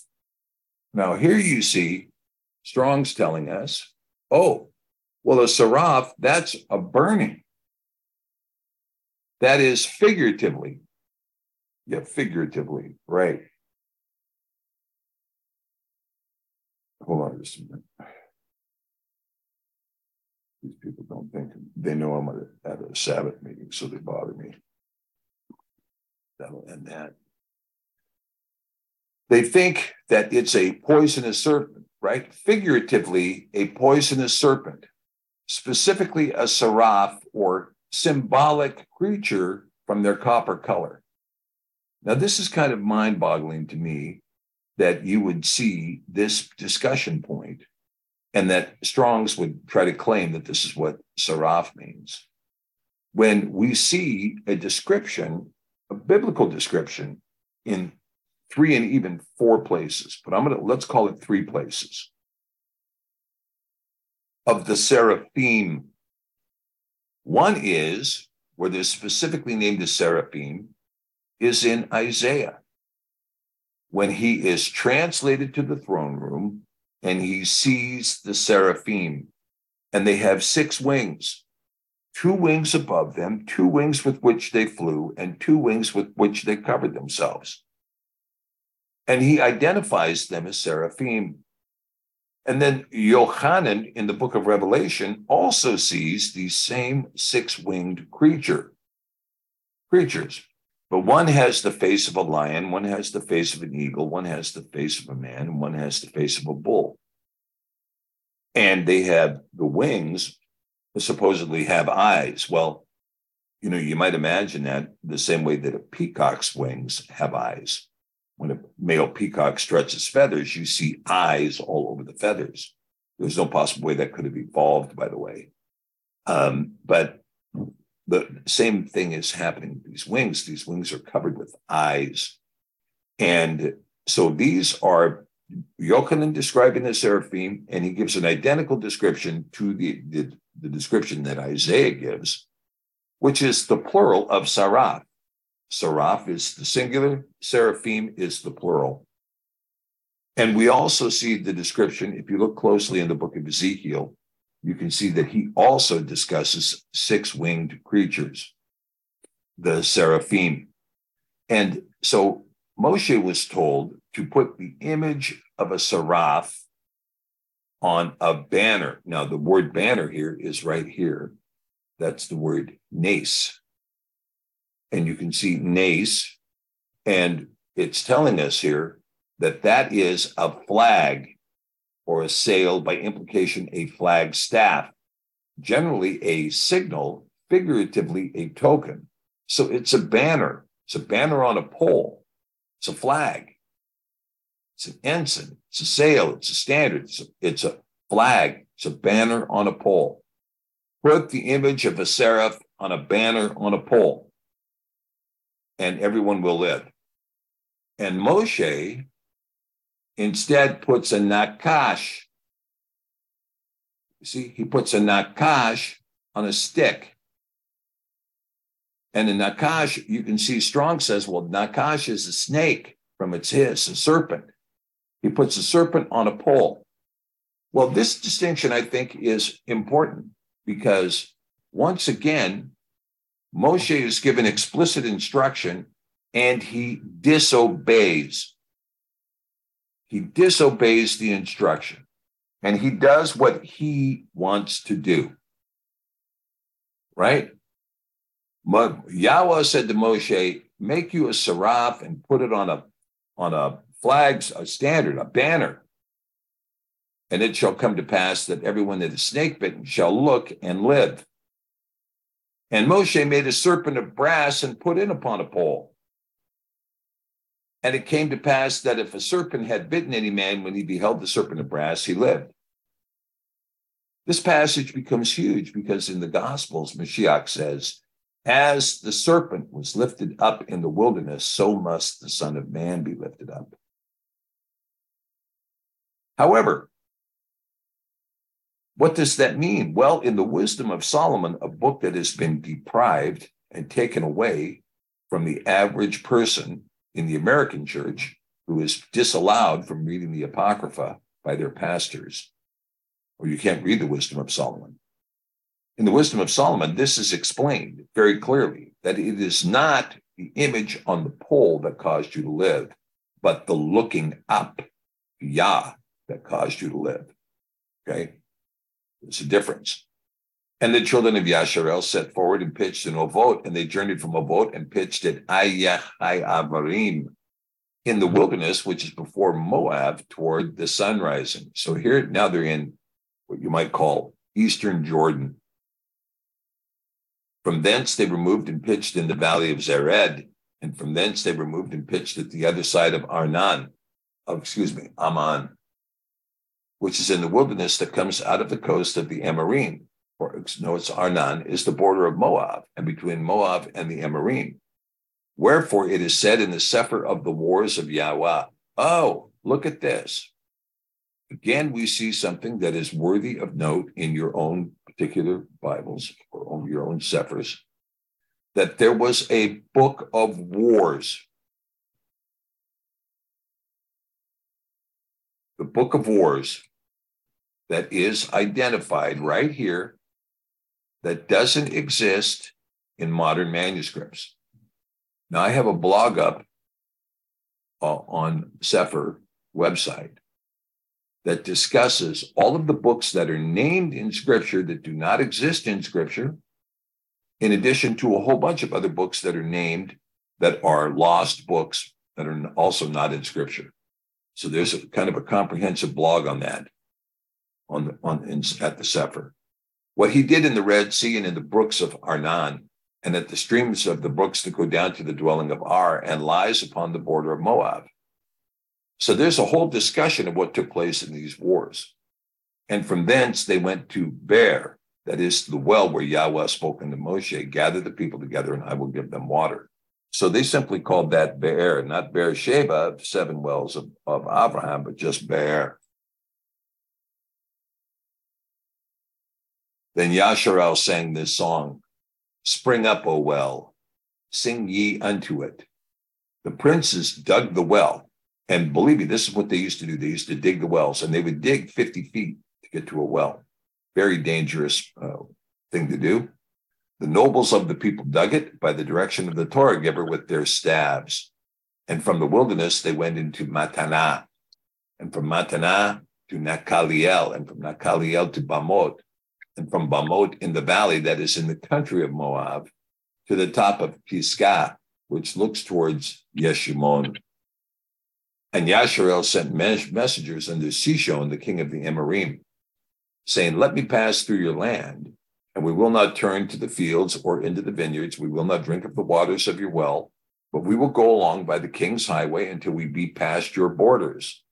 Now, here you see Strong's telling us, oh, well, a Saraf, that's a burning. That is figuratively. Yeah, figuratively, right. Hold on just a minute. These people don't think they know I'm at a Sabbath meeting, so they bother me. That'll end that. They think that it's a poisonous serpent, right? Figuratively, a poisonous serpent, specifically a seraph or symbolic creature from their copper color. Now, this is kind of mind boggling to me that you would see this discussion point and that Strong's would try to claim that this is what seraph means. When we see a description, a biblical description in three and even four places, but I'm going to let's call it three places. Of the seraphim. One is where they're specifically named as seraphim is in Isaiah. When he is translated to the throne room and he sees the seraphim and they have six wings. Two wings above them two wings with which they flew and two wings with which they covered themselves and he identifies them as seraphim. And then Yohanan in the book of Revelation also sees these same six winged creature creatures. But one has the face of a lion, one has the face of an eagle, one has the face of a man, and one has the face of a bull. And they have the wings supposedly have eyes. Well, you know, you might imagine that the same way that a peacock's wings have eyes male peacock stretches feathers, you see eyes all over the feathers. There's no possible way that could have evolved, by the way. Um, but the same thing is happening with these wings. These wings are covered with eyes. And so these are Yochanan describing the seraphim, and he gives an identical description to the, the, the description that Isaiah gives, which is the plural of Saraf. Seraph is the singular, seraphim is the plural. And we also see the description, if you look closely in the book of Ezekiel, you can see that he also discusses six winged creatures, the seraphim. And so Moshe was told to put the image of a seraph on a banner. Now, the word banner here is right here. That's the word nace and you can see nace, and it's telling us here that that is a flag or a sail, by implication, a flag staff, generally a signal, figuratively a token. So it's a banner. It's a banner on a pole. It's a flag. It's an ensign. It's a sail. It's a standard. It's a, it's a flag. It's a banner on a pole. Put the image of a seraph on a banner on a pole and everyone will live. And Moshe instead puts a nakash. See, he puts a nakash on a stick. And the nakash, you can see Strong says, well, nakash is a snake from its hiss, a serpent. He puts a serpent on a pole. Well, this distinction, I think, is important because once again, Moshe is given explicit instruction and he disobeys. he disobeys the instruction and he does what he wants to do. Right? Yahweh said to Moshe, make you a seraph and put it on a on a flags, a standard, a banner. And it shall come to pass that everyone that is snake bitten shall look and live. And Moshe made a serpent of brass and put it upon a pole. And it came to pass that if a serpent had bitten any man when he beheld the serpent of brass, he lived. This passage becomes huge because in the Gospels, Mashiach says, As the serpent was lifted up in the wilderness, so must the Son of Man be lifted up. However, what does that mean? Well, in the Wisdom of Solomon, a book that has been deprived and taken away from the average person in the American church who is disallowed from reading the Apocrypha by their pastors, or you can't read the Wisdom of Solomon. In the Wisdom of Solomon, this is explained very clearly that it is not the image on the pole that caused you to live, but the looking up, Yah, that caused you to live. Okay? There's a difference. And the children of Yasharel set forward and pitched in Ovot, and they journeyed from Ovot and pitched at Ayah Avarim in the wilderness, which is before Moab, toward the sun rising. So here now they're in what you might call eastern Jordan. From thence they removed and pitched in the valley of Zered, and from thence they removed and pitched at the other side of Arnon, of excuse me, Aman, which is in the wilderness that comes out of the coast of the Amorim or no, it's Arnon, is the border of Moab, and between Moab and the Amorim. Wherefore it is said in the Sefer of the Wars of Yahweh, oh, look at this. Again, we see something that is worthy of note in your own particular Bibles or on your own Sephers, that there was a book of wars. The book of wars that is identified right here that doesn't exist in modern manuscripts. Now, I have a blog up uh, on Sefer website that discusses all of the books that are named in Scripture that do not exist in Scripture, in addition to a whole bunch of other books that are named that are lost books that are also not in Scripture. So there's a kind of a comprehensive blog on that on the, on in, at the Sefer. What he did in the Red Sea and in the brooks of Arnon, and at the streams of the brooks that go down to the dwelling of Ar and lies upon the border of Moab. So there's a whole discussion of what took place in these wars. And from thence they went to Beer, that is the well where Yahweh spoke unto Moshe, gather the people together and I will give them water. So they simply called that Beer, not Beersheba, seven wells of, of Abraham, but just Beer. Then Yasharel sang this song Spring up, O well, sing ye unto it. The princes dug the well. And believe me, this is what they used to do. They used to dig the wells, and they would dig 50 feet to get to a well. Very dangerous uh, thing to do. The nobles of the people dug it by the direction of the Torah giver with their staves. And from the wilderness, they went into Matanah. And from Matanah to Nakaliel, and from Nakaliel to Bamot and from Bamot in the valley that is in the country of Moab to the top of Pisgah, which looks towards Yeshimon. And Yasharel sent messengers unto Sishon, the king of the Amorim, saying, Let me pass through your land, and we will not turn to the fields or into the vineyards. We will not drink of the waters of your well, but we will go along by the king's highway until we be past your borders.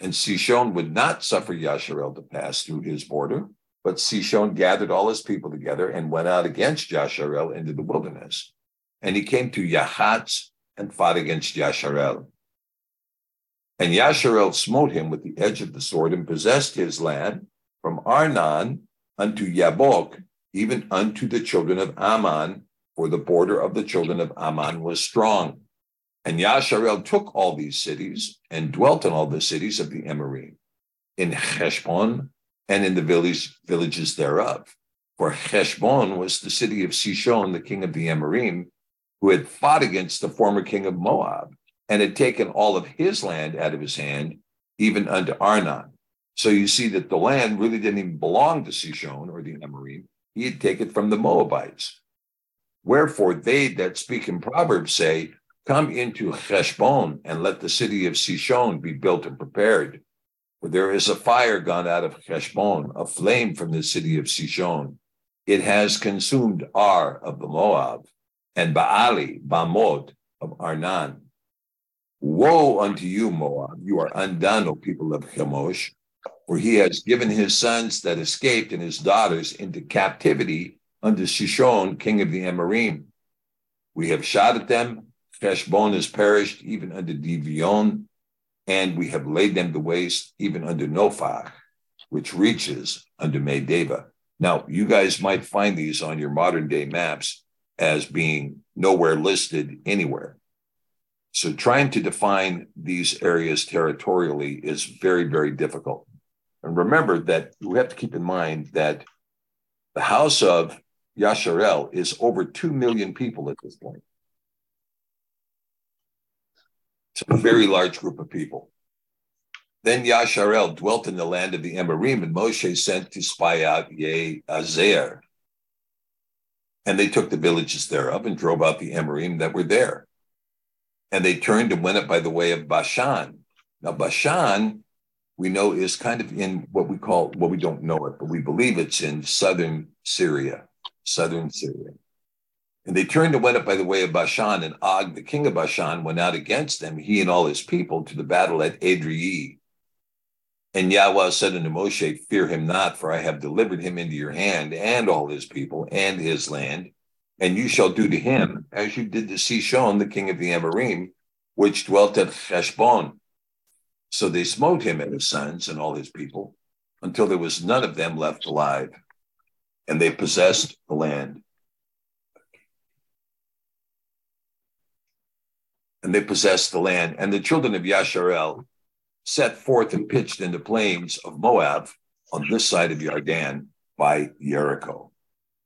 And Sishon would not suffer Yasharel to pass through his border, but Sishon gathered all his people together and went out against Yasharel into the wilderness. And he came to Yahatz and fought against Yasharel. And Yasharel smote him with the edge of the sword and possessed his land from Arnon unto Yabok, even unto the children of Ammon, for the border of the children of Ammon was strong. And Yasharel took all these cities and dwelt in all the cities of the Emerim, in Heshbon, and in the village, villages thereof. For Heshbon was the city of Sishon, the king of the Amorim, who had fought against the former king of Moab and had taken all of his land out of his hand even unto Arnon. So you see that the land really didn't even belong to Sishon or the Amorim. He had taken it from the Moabites. Wherefore they that speak in Proverbs say, Come into Heshbon and let the city of Sishon be built and prepared. There is a fire gone out of Heshbon, a flame from the city of Sishon. It has consumed Ar of the Moab, and Baali, Bamod of Arnan. Woe unto you, Moab! You are undone, O people of Chemosh, for he has given his sons that escaped and his daughters into captivity unto Shishon, king of the Amorim. We have shot at them. Heshbon has perished, even unto Divion, and we have laid them to waste, even unto Nophach, which reaches unto Medeba. Now, you guys might find these on your modern day maps as being nowhere listed anywhere. So trying to define these areas territorially is very, very difficult. And remember that we have to keep in mind that the house of Yasharel is over 2 million people at this point. A very large group of people. Then Yasharel dwelt in the land of the Amorim, and Moshe sent to spy out Azer. And they took the villages thereof and drove out the Amorim that were there. And they turned and went up by the way of Bashan. Now, Bashan, we know, is kind of in what we call, well, we don't know it, but we believe it's in southern Syria, southern Syria. And they turned and went up by the way of Bashan, and Og, the king of Bashan, went out against them, he and all his people, to the battle at Adrii. And Yahweh said unto Moshe, Fear him not, for I have delivered him into your hand, and all his people, and his land. And you shall do to him as you did to Sishon, the king of the Amorim, which dwelt at Heshbon. So they smote him and his sons and all his people, until there was none of them left alive. And they possessed the land. And they possessed the land. And the children of Yasharel set forth and pitched in the plains of Moab on this side of Yarden by Jericho.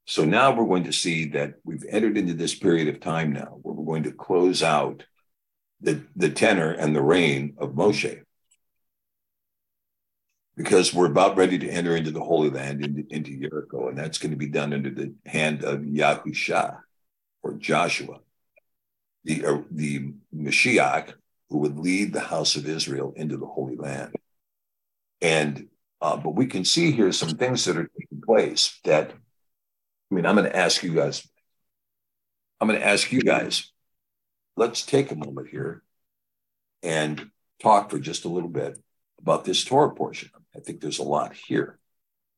So now we're going to see that we've entered into this period of time now where we're going to close out the, the tenor and the reign of Moshe. Because we're about ready to enter into the Holy Land, into, into Jericho, and that's going to be done under the hand of Yahusha or Joshua, the, uh, the Mashiach, who would lead the house of Israel into the Holy Land. And uh, but we can see here some things that are taking place that I mean, I'm going to ask you guys, I'm going to ask you guys, let's take a moment here and talk for just a little bit about this Torah portion. I think there's a lot here.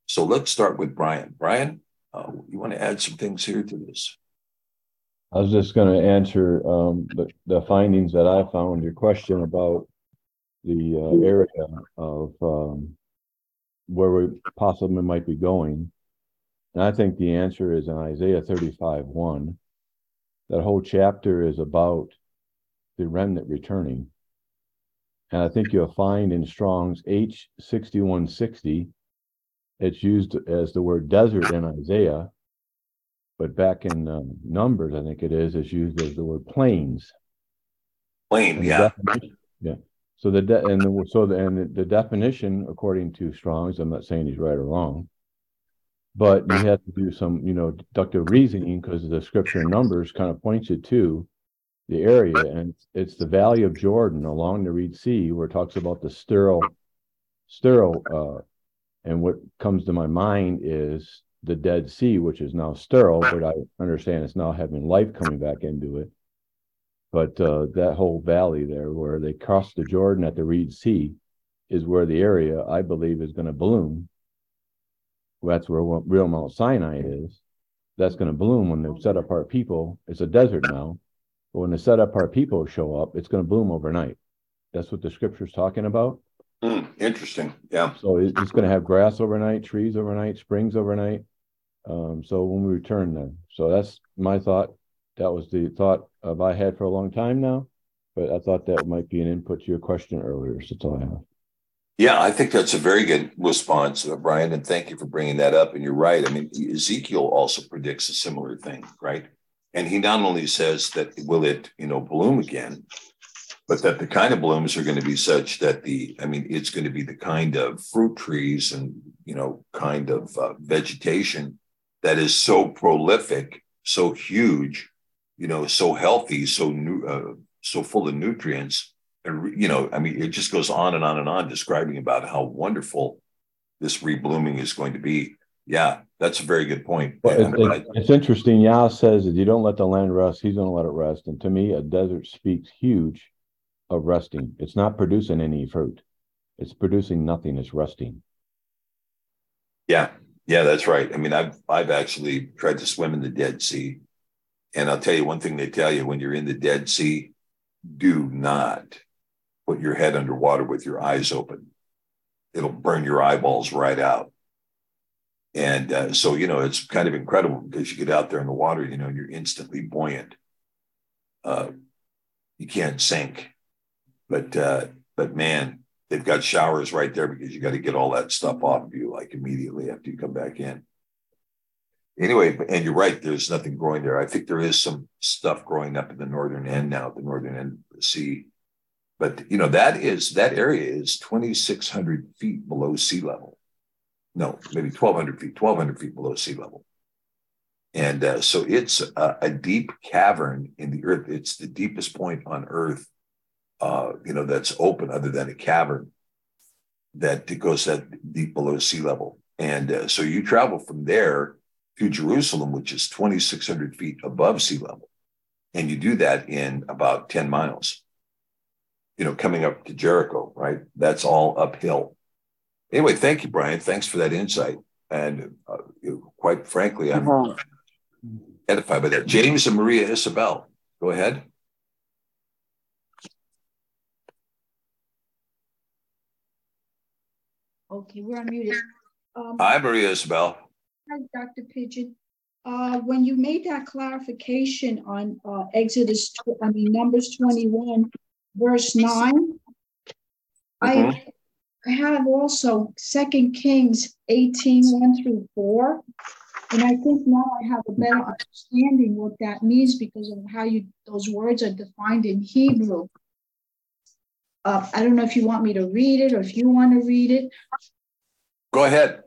So let's start with Brian. Brian, uh, you want to add some things here to this? I was just going to answer um, the, the findings that I found, your question about the uh, area of um, where we possibly might be going. And I think the answer is in Isaiah 35 1. That whole chapter is about the remnant returning. And I think you'll find in Strong's H6160, it's used as the word desert in Isaiah but back in um, numbers, I think it is, is used as the word plains. Plain, yeah. Yeah. So the de- and the, so the, and the definition, according to Strong's, I'm not saying he's right or wrong, but you have to do some, you know, deductive reasoning because the scripture numbers kind of points you to the area, and it's the Valley of Jordan along the Reed Sea, where it talks about the sterile, sterile, uh, and what comes to my mind is the Dead Sea, which is now sterile, but I understand it's now having life coming back into it. But uh, that whole valley there, where they cross the Jordan at the Reed Sea, is where the area I believe is going to bloom. That's where real Mount Sinai is. That's going to bloom when the set apart people. It's a desert now, but when the set apart people show up, it's going to bloom overnight. That's what the scripture's talking about. Mm, interesting. Yeah. So it's going to have grass overnight, trees overnight, springs overnight. Um, so when we return then, so that's my thought. That was the thought of I had for a long time now, but I thought that might be an input to your question earlier. So that's all I have. Yeah, I think that's a very good response, uh, Brian, and thank you for bringing that up. And you're right. I mean, Ezekiel also predicts a similar thing, right? And he not only says that will it, you know, bloom again, But that the kind of blooms are going to be such that the, I mean, it's going to be the kind of fruit trees and, you know, kind of uh, vegetation that is so prolific, so huge, you know, so healthy, so new, uh, so full of nutrients. And, you know, I mean, it just goes on and on and on describing about how wonderful this reblooming is going to be. Yeah, that's a very good point. But And it- I- it's interesting. Yah says that you don't let the land rest, he's gonna let it rest. And to me, a desert speaks huge of resting. It's not producing any fruit. It's producing nothing, it's resting. Yeah, yeah, that's right. I mean, I've I've actually tried to swim in the Dead Sea, and I'll tell you one thing they tell you when you're in the Dead Sea: do not put your head underwater with your eyes open. It'll burn your eyeballs right out. And uh, so, you know, it's kind of incredible because you get out there in the water, you know, and you're instantly buoyant. Uh, you can't sink, but uh, but man, they've got showers right there because you got to get all that stuff off of you like immediately after you come back in. Anyway, and you're right, there's nothing growing there. I think there is some stuff growing up in the northern end now, the northern end of the sea. But you know, that is that area is 2,600 feet below sea level. No, maybe 1,200 feet, 1,200 feet below sea level. And uh, so it's a, a deep cavern in the earth. It's the deepest point on earth uh, you know, that's open other than a cavern that goes that deep below sea level. And uh, so you travel from there to Jerusalem, which is 2,600 feet above sea level. And you do that in about 10 miles, you know, coming up to Jericho, right? That's all uphill. Anyway, thank you, Brian. Thanks for that insight. And uh, quite frankly, I'm edified by that. James and Maria Isabel, go ahead. Okay, we're unmuted. Um, Hi, Maria Isabel. Hi, Dr. Pigeon. Uh, when you made that clarification on, uh, Exodus, tw- I mean, Numbers twenty-one, verse nine. I, I have also Second Kings 18, 1 through four. And I think now I have a better understanding what that means because of how you, those words are defined in Hebrew. Uh, I don't know if you want me to read it or if you want to read it. Go ahead.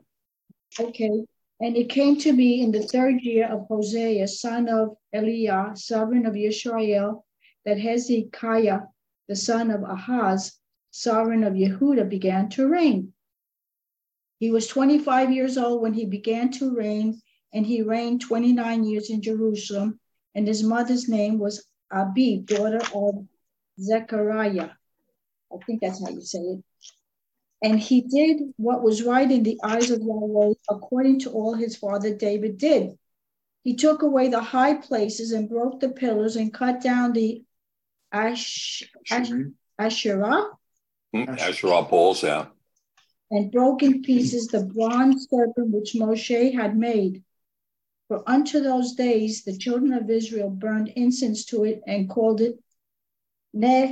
Okay, and it came to me in the third year of Hosea, son of Eliah, sovereign of Israel, that Hezekiah, the son of Ahaz, sovereign of Yehuda, began to reign. He was 25 years old when he began to reign, and he reigned 29 years in Jerusalem. And his mother's name was Abi, daughter of Zechariah. I think that's how you say it. And he did what was right in the eyes of Yahweh, according to all his father David did. He took away the high places and broke the pillars and cut down the Ash, Ash, Asherah Hmm, Asherah poles, yeah. and broke in pieces the bronze serpent which Moshe had made. For unto those days the children of Israel burned incense to it and called it Nehushatan.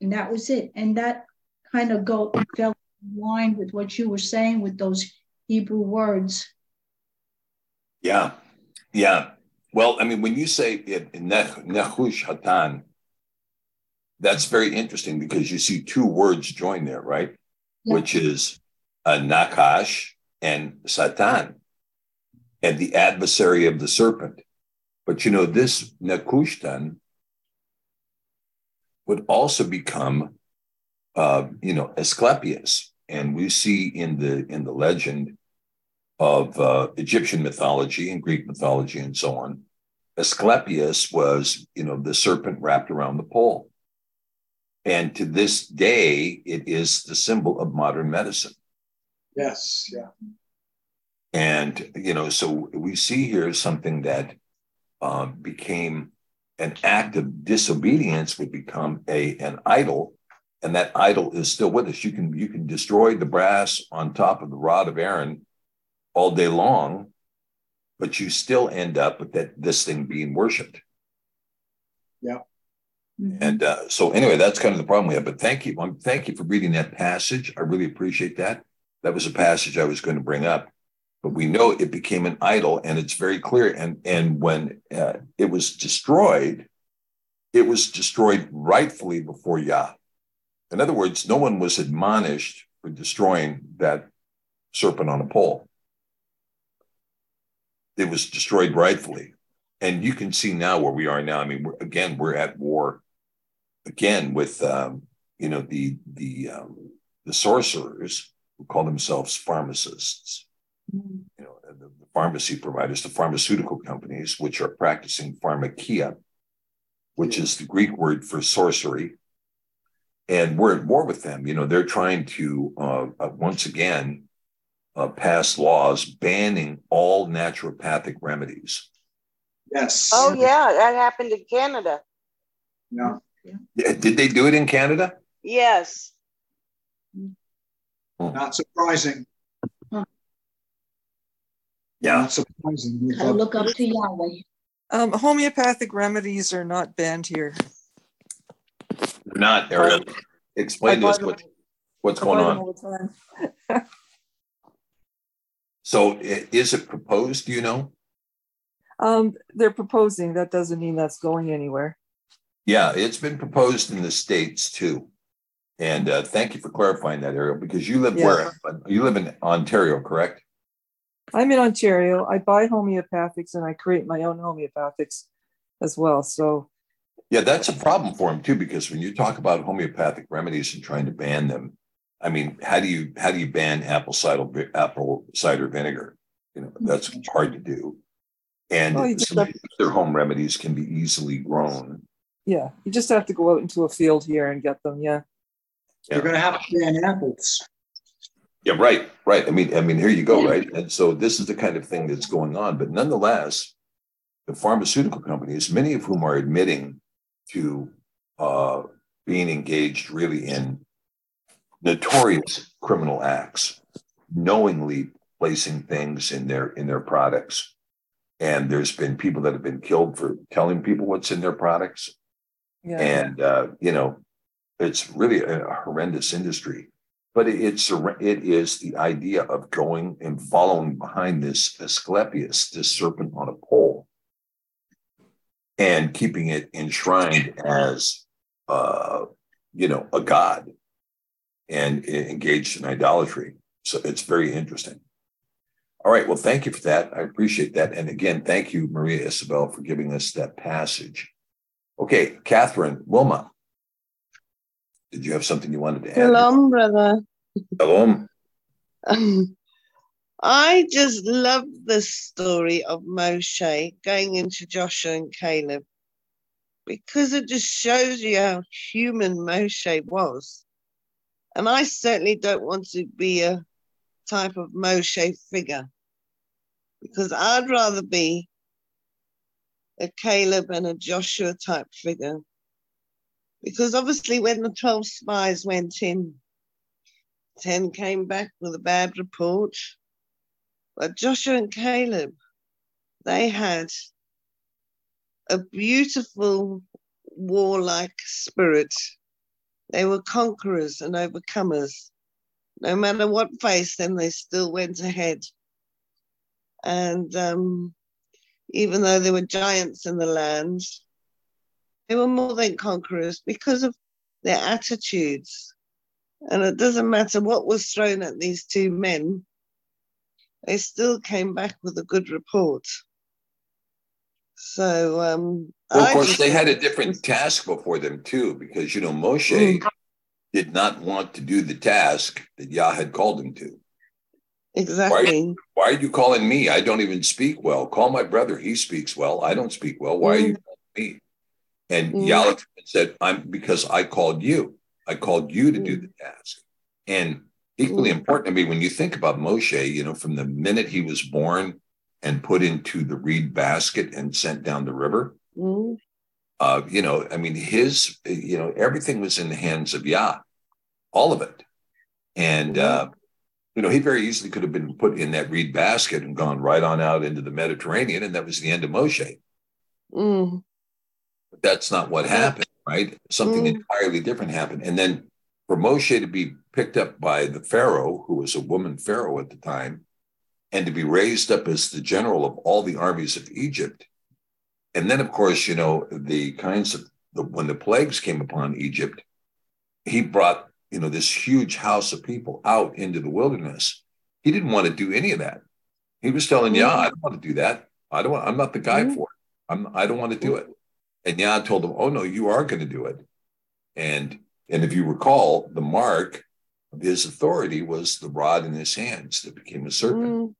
And that was it. And that kind of go fell in line with what you were saying with those Hebrew words. Yeah, yeah. Well, I mean, when you say it, Neh- Nehush Hatan, that's very interesting because you see two words joined there, right? Yeah. Which is a Nakash and Satan, and the adversary of the serpent. But you know, this Nekushtan would also become, uh, you know, Asclepius, and we see in the in the legend of uh, Egyptian mythology and Greek mythology and so on, Asclepius was, you know, the serpent wrapped around the pole. And to this day, it is the symbol of modern medicine. Yes, yeah. And, you know, so we see here something that uh, became an act of disobedience would become a an idol. And that idol is still with us. You can you can destroy the brass on top of the rod of Aaron all day long, but you still end up with that this thing being worshipped. Yeah. And uh, so, anyway, that's kind of the problem we have. But thank you, um, thank you for reading that passage. I really appreciate that. That was a passage I was going to bring up. But we know it became an idol and it's very clear. And, and when uh, it was destroyed, it was destroyed rightfully before Yah. In other words, no one was admonished for destroying that serpent on a pole. It was destroyed rightfully. And you can see now where we are now. I mean, we're, again, we're at war again with, um, you know, the, the, um, the sorcerers who call themselves pharmacists. You know, the, the pharmacy providers, the pharmaceutical companies, which are practicing pharmakeia, which is the Greek word for sorcery. And we're at war with them. You know, they're trying to, uh, uh, once again, uh, pass laws banning all naturopathic remedies. Yes. Oh, yeah, that happened in Canada. Yeah. Yeah, Did they do it in Canada? Yes. Not surprising. Yeah. Not surprising. We look up to Yahweh. Um, homeopathic remedies are not banned here. They're not, Ariel. Explain to us what, what's I going on. all the time. So is it proposed, do you know? Um, they're proposing, that doesn't mean that's going anywhere. Yeah, it's been proposed in the States too. And uh, thank you for clarifying that, Ariel, because you live where? You live in Ontario, correct? I'm in Ontario. I buy homeopathics and I create my own homeopathics as well. So Yeah, that's a problem for him too, because when you talk about homeopathic remedies and trying to ban them, I mean, how do you how do you ban apple cider apple cider vinegar? You know, that's mm-hmm. hard to do. And Well, some of have- their home remedies can be easily grown. yeah, you just have to go out into a field here and get them. Yeah. You're gonna have to ban apples. Yeah, right, right. I mean, I mean, here you go, right? And so this is the kind of thing that's going on. But nonetheless, the pharmaceutical companies, many of whom are admitting to uh, being engaged really in notorious criminal acts, knowingly placing things in their in their products. And there's been people that have been killed for telling people what's in their products. Yeah. And uh, you know, it's really a horrendous industry but it- it's it is the idea of going and following behind this Asclepius, this serpent on a pole, and keeping it enshrined as, uh, you know, a god, and engaged in idolatry. So it's very interesting. All right. Well, thank you for that. I appreciate that. And again, thank you, Maria Isabel, for giving us that passage. Okay, Catherine Wilma. Did you have something you wanted to add? Shalom, brother. Shalom. Um, I just love the story of Moshe going into Joshua and Caleb because it just shows you how human Moshe was. And I certainly don't want to be a type of Moshe figure because I'd rather be a Caleb and a Joshua type figure. Because obviously, when the 12 spies went in, 10 came back with a bad report. But Joshua and Caleb, they had a beautiful warlike spirit. They were conquerors and overcomers. No matter what faced them, they still went ahead. And um, even though there were giants in the land, they were more than conquerors because of their attitudes. And it doesn't matter what was thrown at these two men, they still came back with a good report. So, um, Well, of course, they had a different task before them too, because you know Moshe did not want to do the task that Yah had called him to. exactly. Why are you calling me? I don't even speak well. Call my brother; he speaks well. I don't speak well. Why are you calling me? And Mm. Yah said, "I'm because I called you. I called you to do the task." And equally important to me, when you think about Moshe, you know, from the minute he was born and put into the reed basket and sent down the river, Mm, uh, you know, I mean, his, you know, everything was in the hands of Yah, all of it. And, uh, you know, he very easily could have been put in that reed basket and gone right on out into the Mediterranean, and that was the end of Moshe. mm, But that's not what happened, right? Something Mm. entirely different happened. And then for Moshe to be picked up by the Pharaoh, who was a woman Pharaoh at the time, and to be raised up as the general of all the armies of Egypt. And then, of course, you know, the kinds of the, when the plagues came upon Egypt, he brought, you know, this huge house of people out into the wilderness. He didn't want to do any of that. He was telling yeah, I don't want to do that. I don't want, I'm not the guy Mhm. for it. I'm, I don't want to do it. And Yah told him, Oh no, you are going to do it. And and if you recall, the mark of his authority was the rod in his hands that became a serpent. Mm,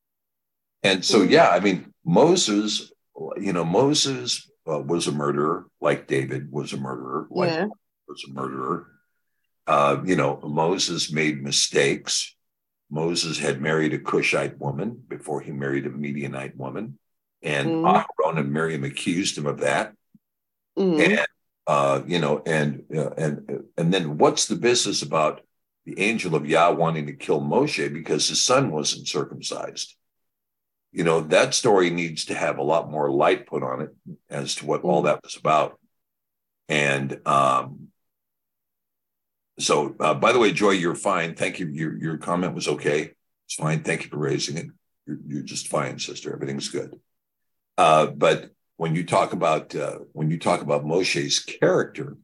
And so, Mhm. yeah, I mean, Moses, you know, Moses uh, was a murderer, like David was a murderer, like yeah. was a murderer. Uh, you know, Moses made mistakes. Moses had married a Cushite woman before he married a Midianite woman, and Mhm. Aaron and Miriam accused him of that. Mm, And uh, you know, and uh, and and then what's the business about the angel of Yah wanting to kill Moshe because his son wasn't circumcised? You know, that story needs to have a lot more light put on it as to what all Mm. that was about. And um, so, uh, by the way, Joy, you're fine. Thank you. Your your comment was okay. It's fine. Thank you for raising it. You're, you're just fine, sister. Everything's good. Uh, but when you talk about uh, when you talk about Moshe's character,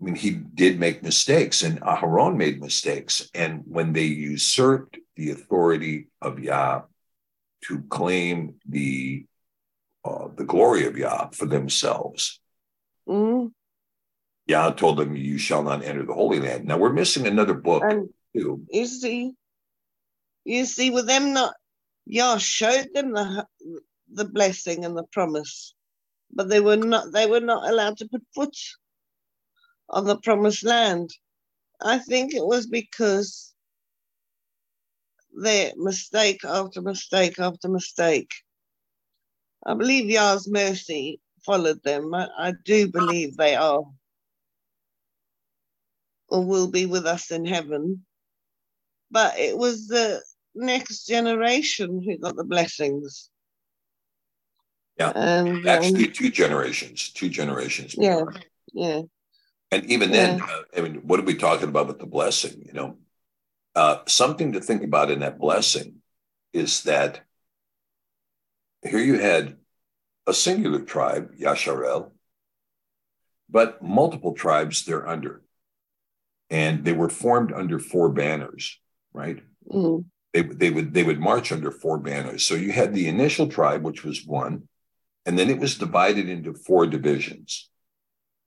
I mean, he did make mistakes, and Aharon made mistakes. And when they usurped the authority of Yah to claim the uh, the glory of Yah for themselves, mm. Yah told them, "You shall not enter the Holy Land." Now we're missing another book And too. you see, you see, with them not, Yah showed them the the blessing and the promise, but they were not. They were not allowed to put foot on the promised land. I think it was because they mistake after mistake after mistake. I believe Yah's mercy followed them. I, I do believe they are or will be with us in heaven. But it was the next generation who got the blessings. Yeah, And um, actually, two generations, two generations. yeah, yeah. And even then, uh, I mean, what are we talking about with the blessing? You know, uh, something to think about in that blessing is that here you had a singular tribe, Yasharel, but multiple tribes they're under. And they were formed under four banners, right? Mm, They, they would they would march under four banners. So you had the initial tribe, which was one, and then it was divided into four divisions.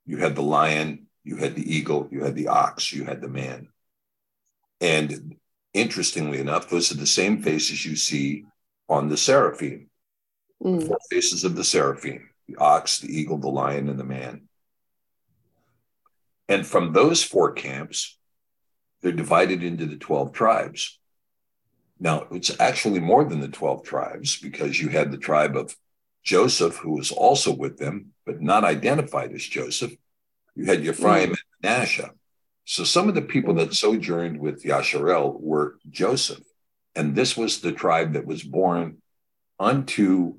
You had the lion, you had the eagle, you had the ox, you had the man. And interestingly enough, those are the same faces you see on the seraphim, mm, four faces of the seraphim the ox, the eagle, the lion, and the man. And from those four camps, they're divided into the 12 tribes. Now, it's actually more than the 12 tribes because you had the tribe of Joseph, who was also with them, but not identified as Joseph. You had Ephraim and Manasseh. So some of the people that sojourned with Yasharel were Joseph. And this was the tribe that was born unto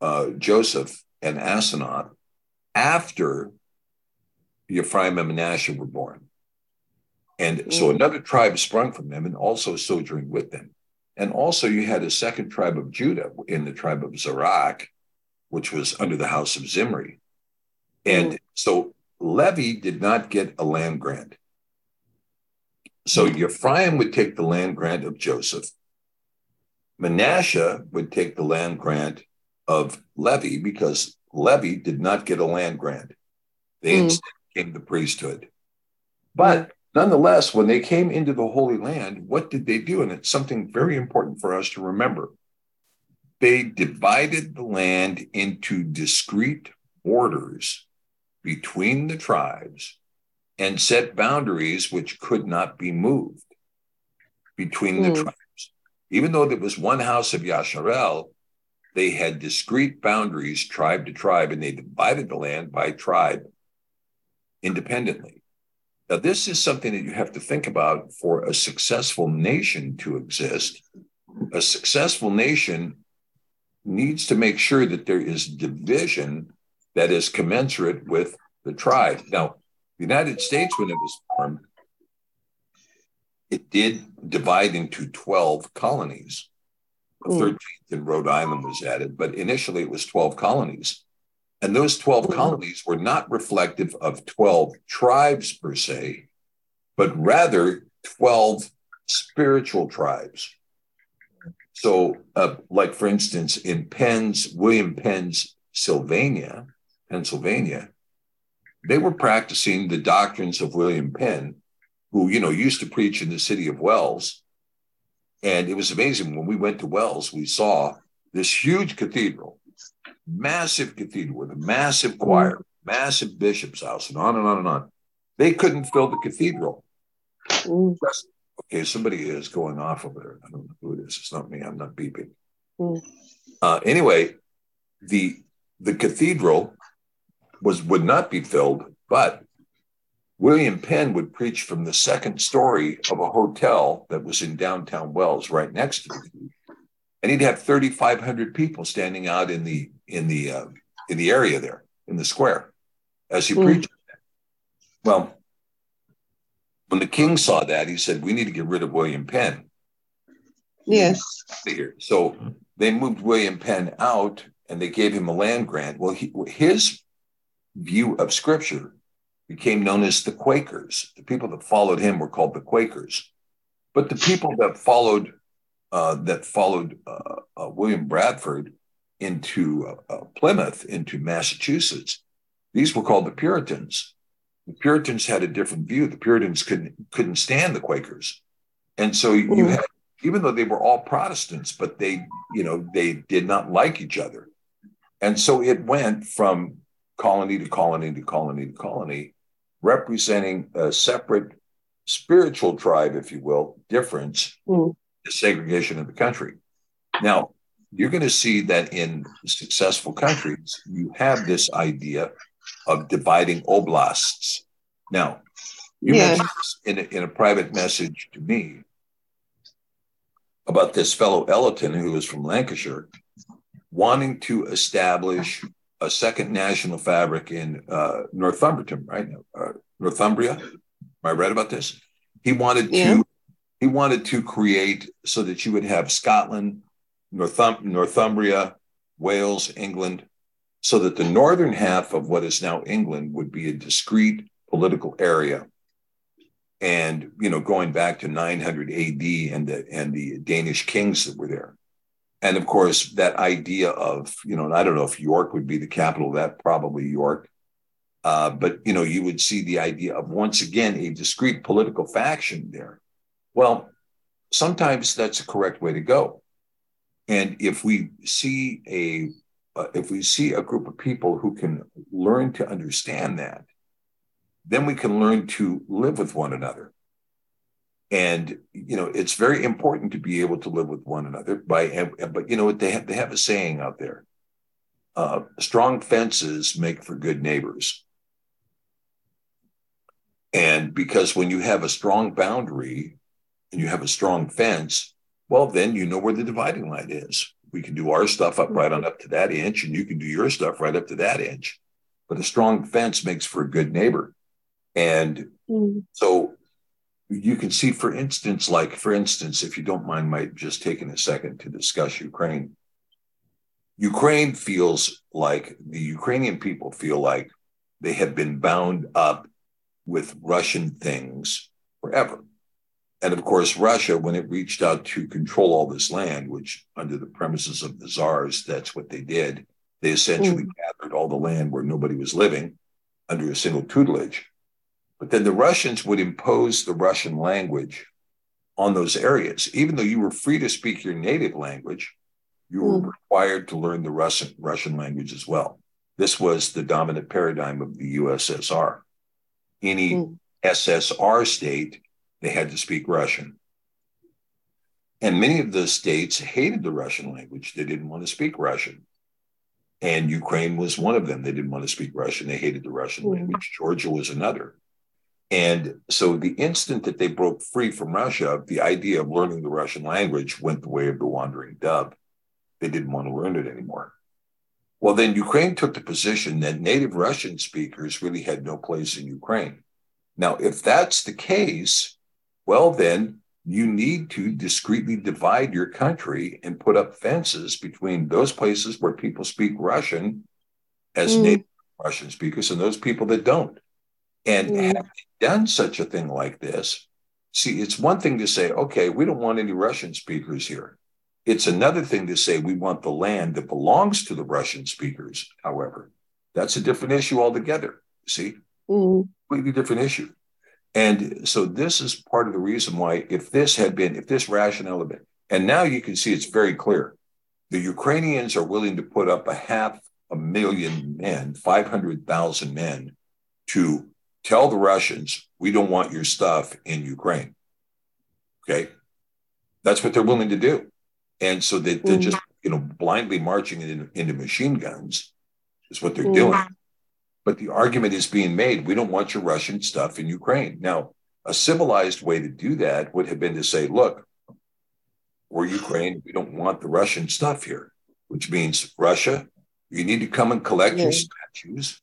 uh, Joseph and Asenath after Ephraim and Manasseh were born. And so Mm. another tribe sprung from them and also sojourned with them. And also you had a second tribe of Judah in the tribe of Zarach, which was under the house of Zimri. And mm. so Levi did not get a land grant. So mm. Ephraim would take the land grant of Joseph. Manasseh would take the land grant of Levi because Levi did not get a land grant. They Mm. instead came the priesthood. But mm. nonetheless, when they came into the Holy Land, what did they do? And it's something very important for us to remember. They divided the land into discrete borders between the tribes and set boundaries which could not be moved between the Hmm. tribes. Even though there was one house of Yasharel, they had discrete boundaries, tribe to tribe, and they divided the land by tribe independently. Now, this is something that you have to think about for a successful nation to exist. A successful nation needs to make sure that there is division that is commensurate with the tribe. Now, the United States, when it was formed, it did divide into 12 colonies. the hmm. 13th in Rhode Island was added, but initially it was 12 colonies. And those 12 hmm. colonies were not reflective of 12 tribes per se, but rather 12 spiritual tribes. So, uh, like for instance, in Penn's, William Penn's Sylvania, Pennsylvania, they were practicing the doctrines of William Penn, who, you know, used to preach in the city of Wells. And it was amazing when we went to Wells, we saw this huge cathedral, massive cathedral with a massive choir, massive bishop's house, and on and on and on. They couldn't fill the cathedral. Okay, somebody is going off over there. I don't know who it is. It's not me. I'm not beeping. Uh, anyway, the the cathedral was would not be filled, but William Penn would preach from the second story of a hotel that was in downtown Wells, right next to the and he'd have 3,500 people standing out in the in the uh, in the area there in the square as he preached. Well, when the king saw that, he said, "We need to get rid of William Penn." Yes. So they moved William Penn out, and they gave him a land grant. Well, he, his view of Scripture became known as the Quakers. The people that followed him were called the Quakers, but the people that followed uh, that followed uh, uh, William Bradford into uh, uh, Plymouth, into Massachusetts, these were called the Puritans. The Puritans had a different view. The Puritans couldn't couldn't stand the Quakers, and so you hmm. had, even though they were all Protestants, but they you know they did not like each other, and so it went from colony to colony to colony to colony, representing a separate spiritual tribe, if you will, difference, hmm. the segregation of the country. Now, you're going to see that in successful countries, you have this idea of dividing oblasts. Now, you Yeah. mentioned this in a, in a private message to me about this fellow Ellerton who was from Lancashire wanting to establish a second national fabric in uh, Northumberton, right? Uh, Northumbria. Am I right about this? He wanted to he wanted to create so that you would have Scotland, Northum- Northumbria, Wales, England, so that the northern half of what is now England would be a discrete political area. And you know, going back to 900 AD and the and the Danish kings that were there, and of course that idea of you know, I don't know if York would be the capital of that, probably York, uh, but you know, you would see the idea of once again a discrete political faction there. Well, sometimes that's a correct way to go. And if we see a uh, if we see a group of people who can learn to understand that, then we can learn to live with one another. And you know, it's very important to be able to live with one another. By but you know what they have they have a saying out there: uh, "Strong fences make for good neighbors." And because when you have a strong boundary and you have a strong fence, well, then you know where the dividing line is. We can do our stuff up right on mm-hmm. up to that inch, and you can do your stuff right up to that inch. But a strong fence makes for a good neighbor. And mm. so you can see, for instance, like, for instance, if you don't mind my just taking a second to discuss Ukraine, Ukraine feels like the Ukrainian people feel like they have been bound up with Russian things forever. And of course, Russia, when it reached out to control all this land, which under the premises of the czars, that's what they did, they essentially mm. gathered all the land where nobody was living under a single tutelage. But then the Russians would impose the Russian language on those areas. Even though you were free to speak your native language, you were mm. required to learn the Russian, Russian language as well. This was the dominant paradigm of the USSR. Any mm. SSR state, they had to speak Russian. And many of the states hated the Russian language. They didn't want to speak Russian. And Ukraine was one of them. They didn't want to speak Russian. They hated the Russian language. Georgia was another. And so the instant that they broke free from Russia, the idea of learning the Russian language went the way of the wandering dove. They didn't want to learn it anymore. Well, then Ukraine took the position that native Russian speakers really had no place in Ukraine. Now, if that's the case, well, then you need to discreetly divide your country and put up fences between those places where people speak Russian as Mm. native Russian speakers and those people that don't. And Mm. having done such a thing like this, see, it's one thing to say, okay, we don't want any Russian speakers here. It's another thing to say we want the land that belongs to the Russian speakers, however. That's a different issue altogether. See, Mm. completely different issue. And so this is part of the reason why, if this had been, if this rationale had been, and now you can see it's very clear, the Ukrainians are willing to put up a half a million men, 500,000 men to tell the Russians, we don't want your stuff in Ukraine. Okay. That's what they're willing to do. And so they, they're Mm. just, you know, blindly marching into, into machine guns is what they're Mm. doing. But the argument is being made we don't want your Russian stuff in Ukraine. Now, a civilized way to do that would have been to say, look, we're Ukraine. We don't want the Russian stuff here, which means Russia, you need to come and collect your statues.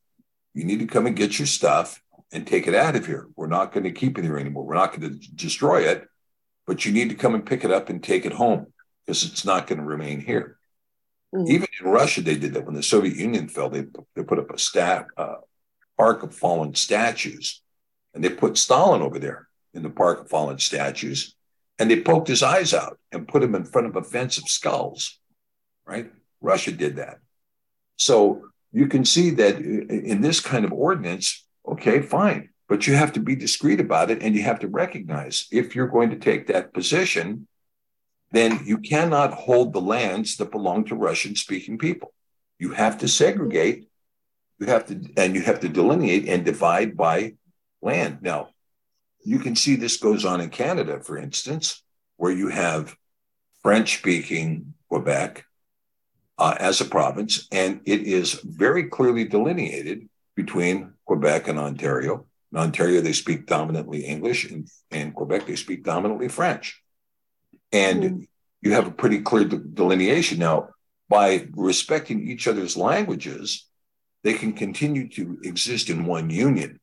You need to come and get your stuff and take it out of here. We're not going to keep it here anymore. We're not going to destroy it, but you need to come and pick it up and take it home because it's not going to remain here. Mm. Even in Russia, they did that when the Soviet Union fell. They they put up a stat uh, park of fallen statues, and they put Stalin over there in the park of fallen statues, and they poked his eyes out and put him in front of a fence of skulls. Right? Russia did that. So you can see that in this kind of ordinance, okay, fine, but you have to be discreet about it, and you have to recognize if you're going to take that position then you cannot hold the lands that belong to Russian speaking people. You have to segregate, you have to, and you have to delineate and divide by land. Now, you can see this goes on in Canada, for instance, where you have French speaking Quebec uh, as a province, and it is very clearly delineated between Quebec and Ontario. In Ontario, they speak dominantly English, and in Quebec, they speak dominantly French and mm-hmm. you have a pretty clear de- delineation. Now by respecting each other's languages they can continue to exist in one union.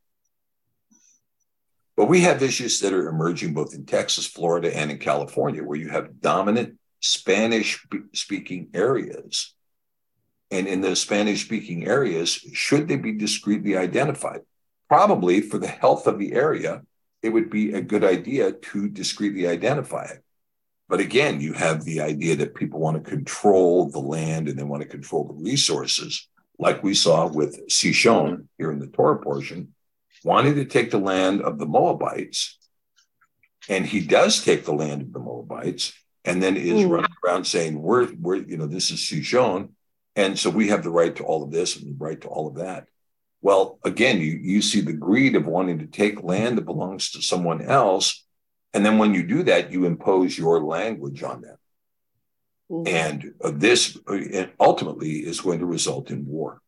But we have issues that are emerging both in texas florida and in california where you have dominant spanish speaking areas. And in those spanish speaking areas should they be discreetly identified? Probably for the health of the area it would be a good idea to discreetly identify it but again, you have the idea that people want to control the land and they want to control the resources, like we saw with Sishon here in the Torah portion, wanting to take the land of the Moabites. And he does take the land of the Moabites and then is Mm. running around saying, We're, we're, you know, this is Sishon. And so we have the right to all of this and the right to all of that. Well, again, you, you see the greed of wanting to take land that belongs to someone else and then when you do that, you impose your language on them. Mm. And uh, this uh, ultimately is going to result in war.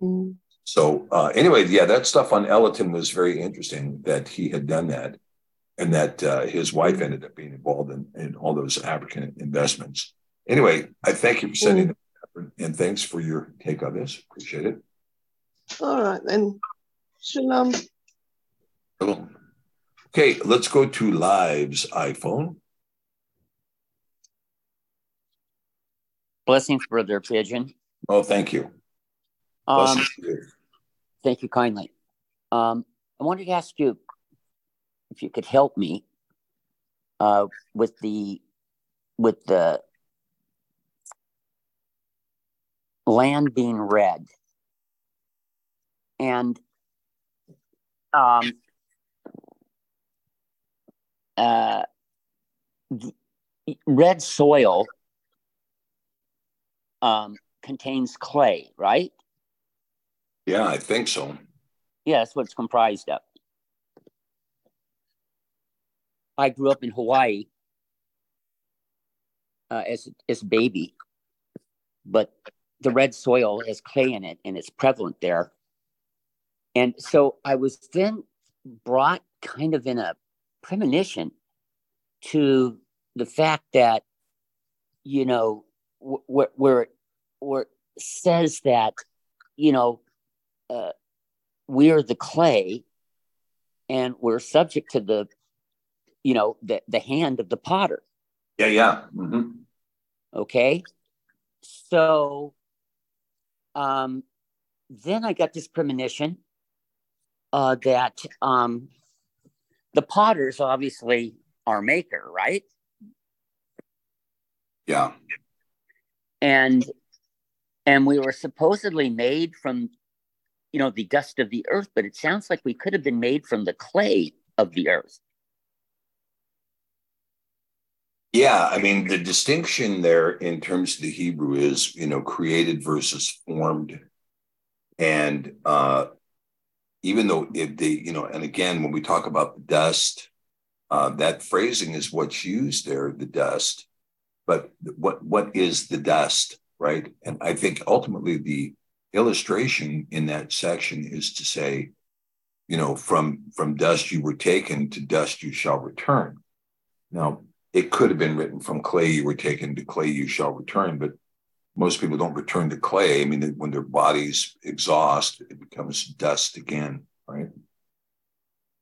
Mm. So, uh, anyway, yeah, that stuff on Ellerton was very interesting that he had done that and that uh, his wife ended up being involved in, in all those African investments. Anyway, I thank you for sending Mm. that and thanks for your take on this. Appreciate it. All right then. Shalom. Cool. Okay, let's go to Live's iPhone. Blessings, Brother Pigeon. Oh, thank you. Um, you. thank you kindly. Um, I wanted to ask you if you could help me uh, with the with the land being red and um, uh, red soil um, contains clay, right? Yeah, I think so. Yeah, that's what it's comprised of. I grew up in Hawaii uh, as as a baby, but the red soil has clay in it, and it's prevalent there. And so I was then brought kind of in a premonition to the fact that you know wh- wh- where where it says that you know uh, we're the clay and we're subject to the you know, the, the hand of the potter. Yeah, yeah. mm-hmm. Okay. So um, then I got this premonition uh, that um, the potter's obviously our maker, right? Yeah. And and we were supposedly made from you know the dust of the earth, but it sounds like we could have been made from the clay of the earth. Yeah, I mean, the distinction there in terms of the Hebrew is, you know, created versus formed. And uh, even though if they, you know, and again, when we talk about the dust, uh, that phrasing is what's used there, the dust. But what what is the dust, right? And I think ultimately the illustration in that section is to say, you know, from from dust you were taken to dust you shall return. Now, it could have been written from clay you were taken to clay you shall return, but most people don't return to clay. I mean, when their bodies exhaust, it becomes dust again, right?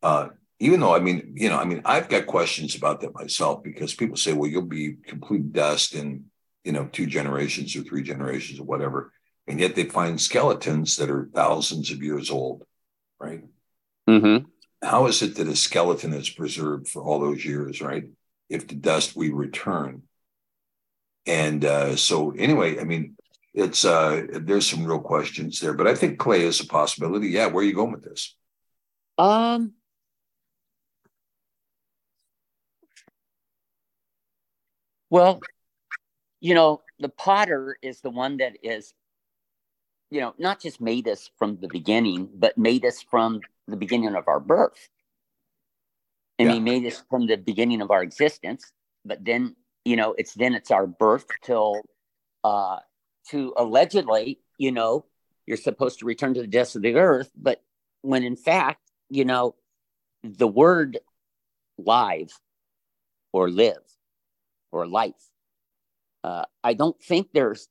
Uh, even though, I mean, you know, I mean, I've got questions about that myself because people say, well, you'll be complete dust in, you know, two generations or three generations or whatever. And yet they find skeletons that are thousands of years old, right? Mm-hmm. How is it that a skeleton is preserved for all those years, right? If the dust we return. And uh, so, anyway, I mean, it's uh, there's some real questions there, but I think clay is a possibility. Yeah, where are you going with this? Um, well, you know, the potter is the one that is, you know, not just made us from the beginning, but made us from the beginning of our birth. And he made us from the beginning of our existence. But then, you know, it's then it's our birth till uh to allegedly, you know, you're supposed to return to the dust of the earth, but when in fact, you know, the word live or live or life. Uh, I don't think there's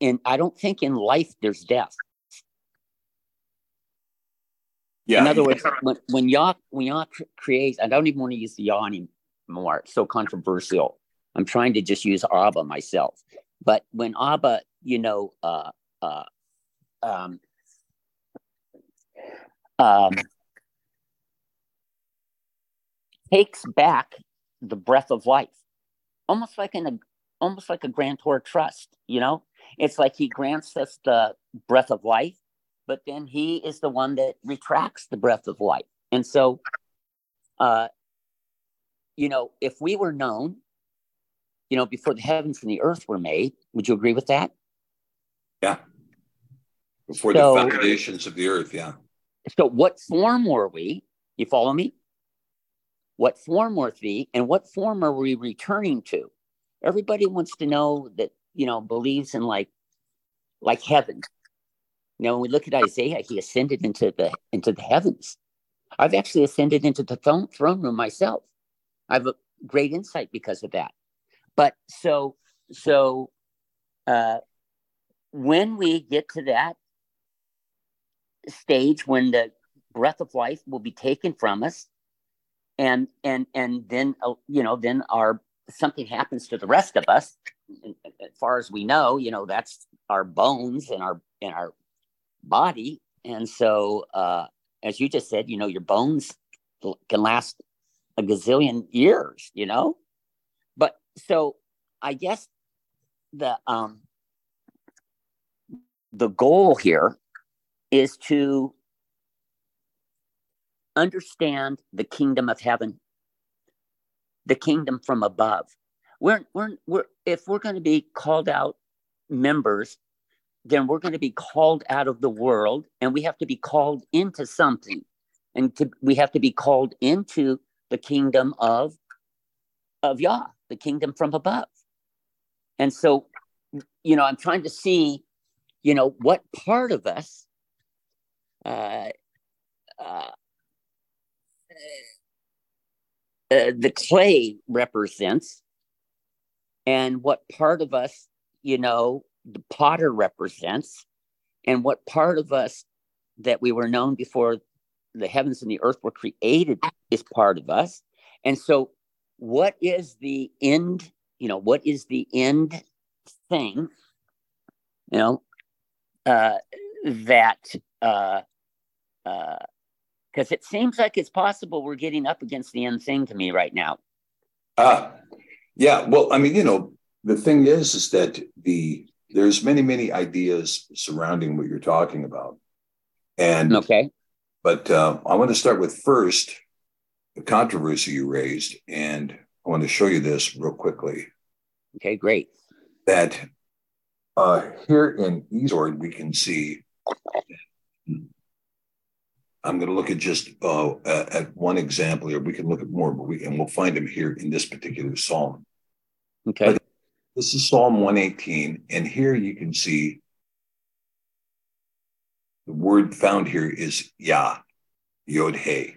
in I don't think in life there's death. Yeah. In other words, when, when Yah when Yah cr- creates, I don't even want to use the Yah anymore. It's so controversial. I'm trying to just use Abba myself. But when Abba, you know, uh, uh, um, um, takes back the breath of life, almost like in a almost like a grantor trust. You know, it's like he grants us the breath of life, but then he is the one that retracts the breath of life. And so, uh, you know, if we were known, you know, before the heavens and the earth were made, would you agree with that? Yeah. Before So- the foundations of the earth, yeah. So, what form were we? You follow me? What form were we, and what form are we returning to? Everybody wants to know that you know believes in like like heaven. You know, when we look at Isaiah, he ascended into the into the heavens. I've actually ascended into the throne, throne room myself. I have a great insight because of that. But so so uh, when we get to that stage when the breath of life will be taken from us and and and then uh, you know then our something happens to the rest of us as far as we know you know that's our bones and our and our body. And so uh as you just said you know your bones can last a gazillion years you know so i guess the um the goal here is to understand the kingdom of heaven, the kingdom from above. We're, we're, we're, if we're going to be called out members, then we're going to be called out of the world and we have to be called into something. And to, we have to be called into the kingdom of, of Yah, the kingdom from above. And so, you know, I'm trying to see, you know, what part of us uh, uh, uh, the clay represents and what part of us, you know, the potter represents and what part of us that we were known before the heavens and the earth were created is part of us And so, what is the end? You know, what is the end thing? You know, uh, that uh, uh, because it seems like it's possible we're getting up against the end thing to me right now. Ah, yeah. Well, I mean, you know, the thing is, is that the there's many, many ideas surrounding what you're talking about, and okay. But uh, I want to start with first controversy you raised, and I want to show you this real quickly. Okay, great. That uh, here in eSword, we can see. I'm going to look at just uh, at one example here. We can look at more, but we and we'll find them here in this particular psalm. Okay. But this is Psalm 118, and here you can see the word found here is Yah, Yod He.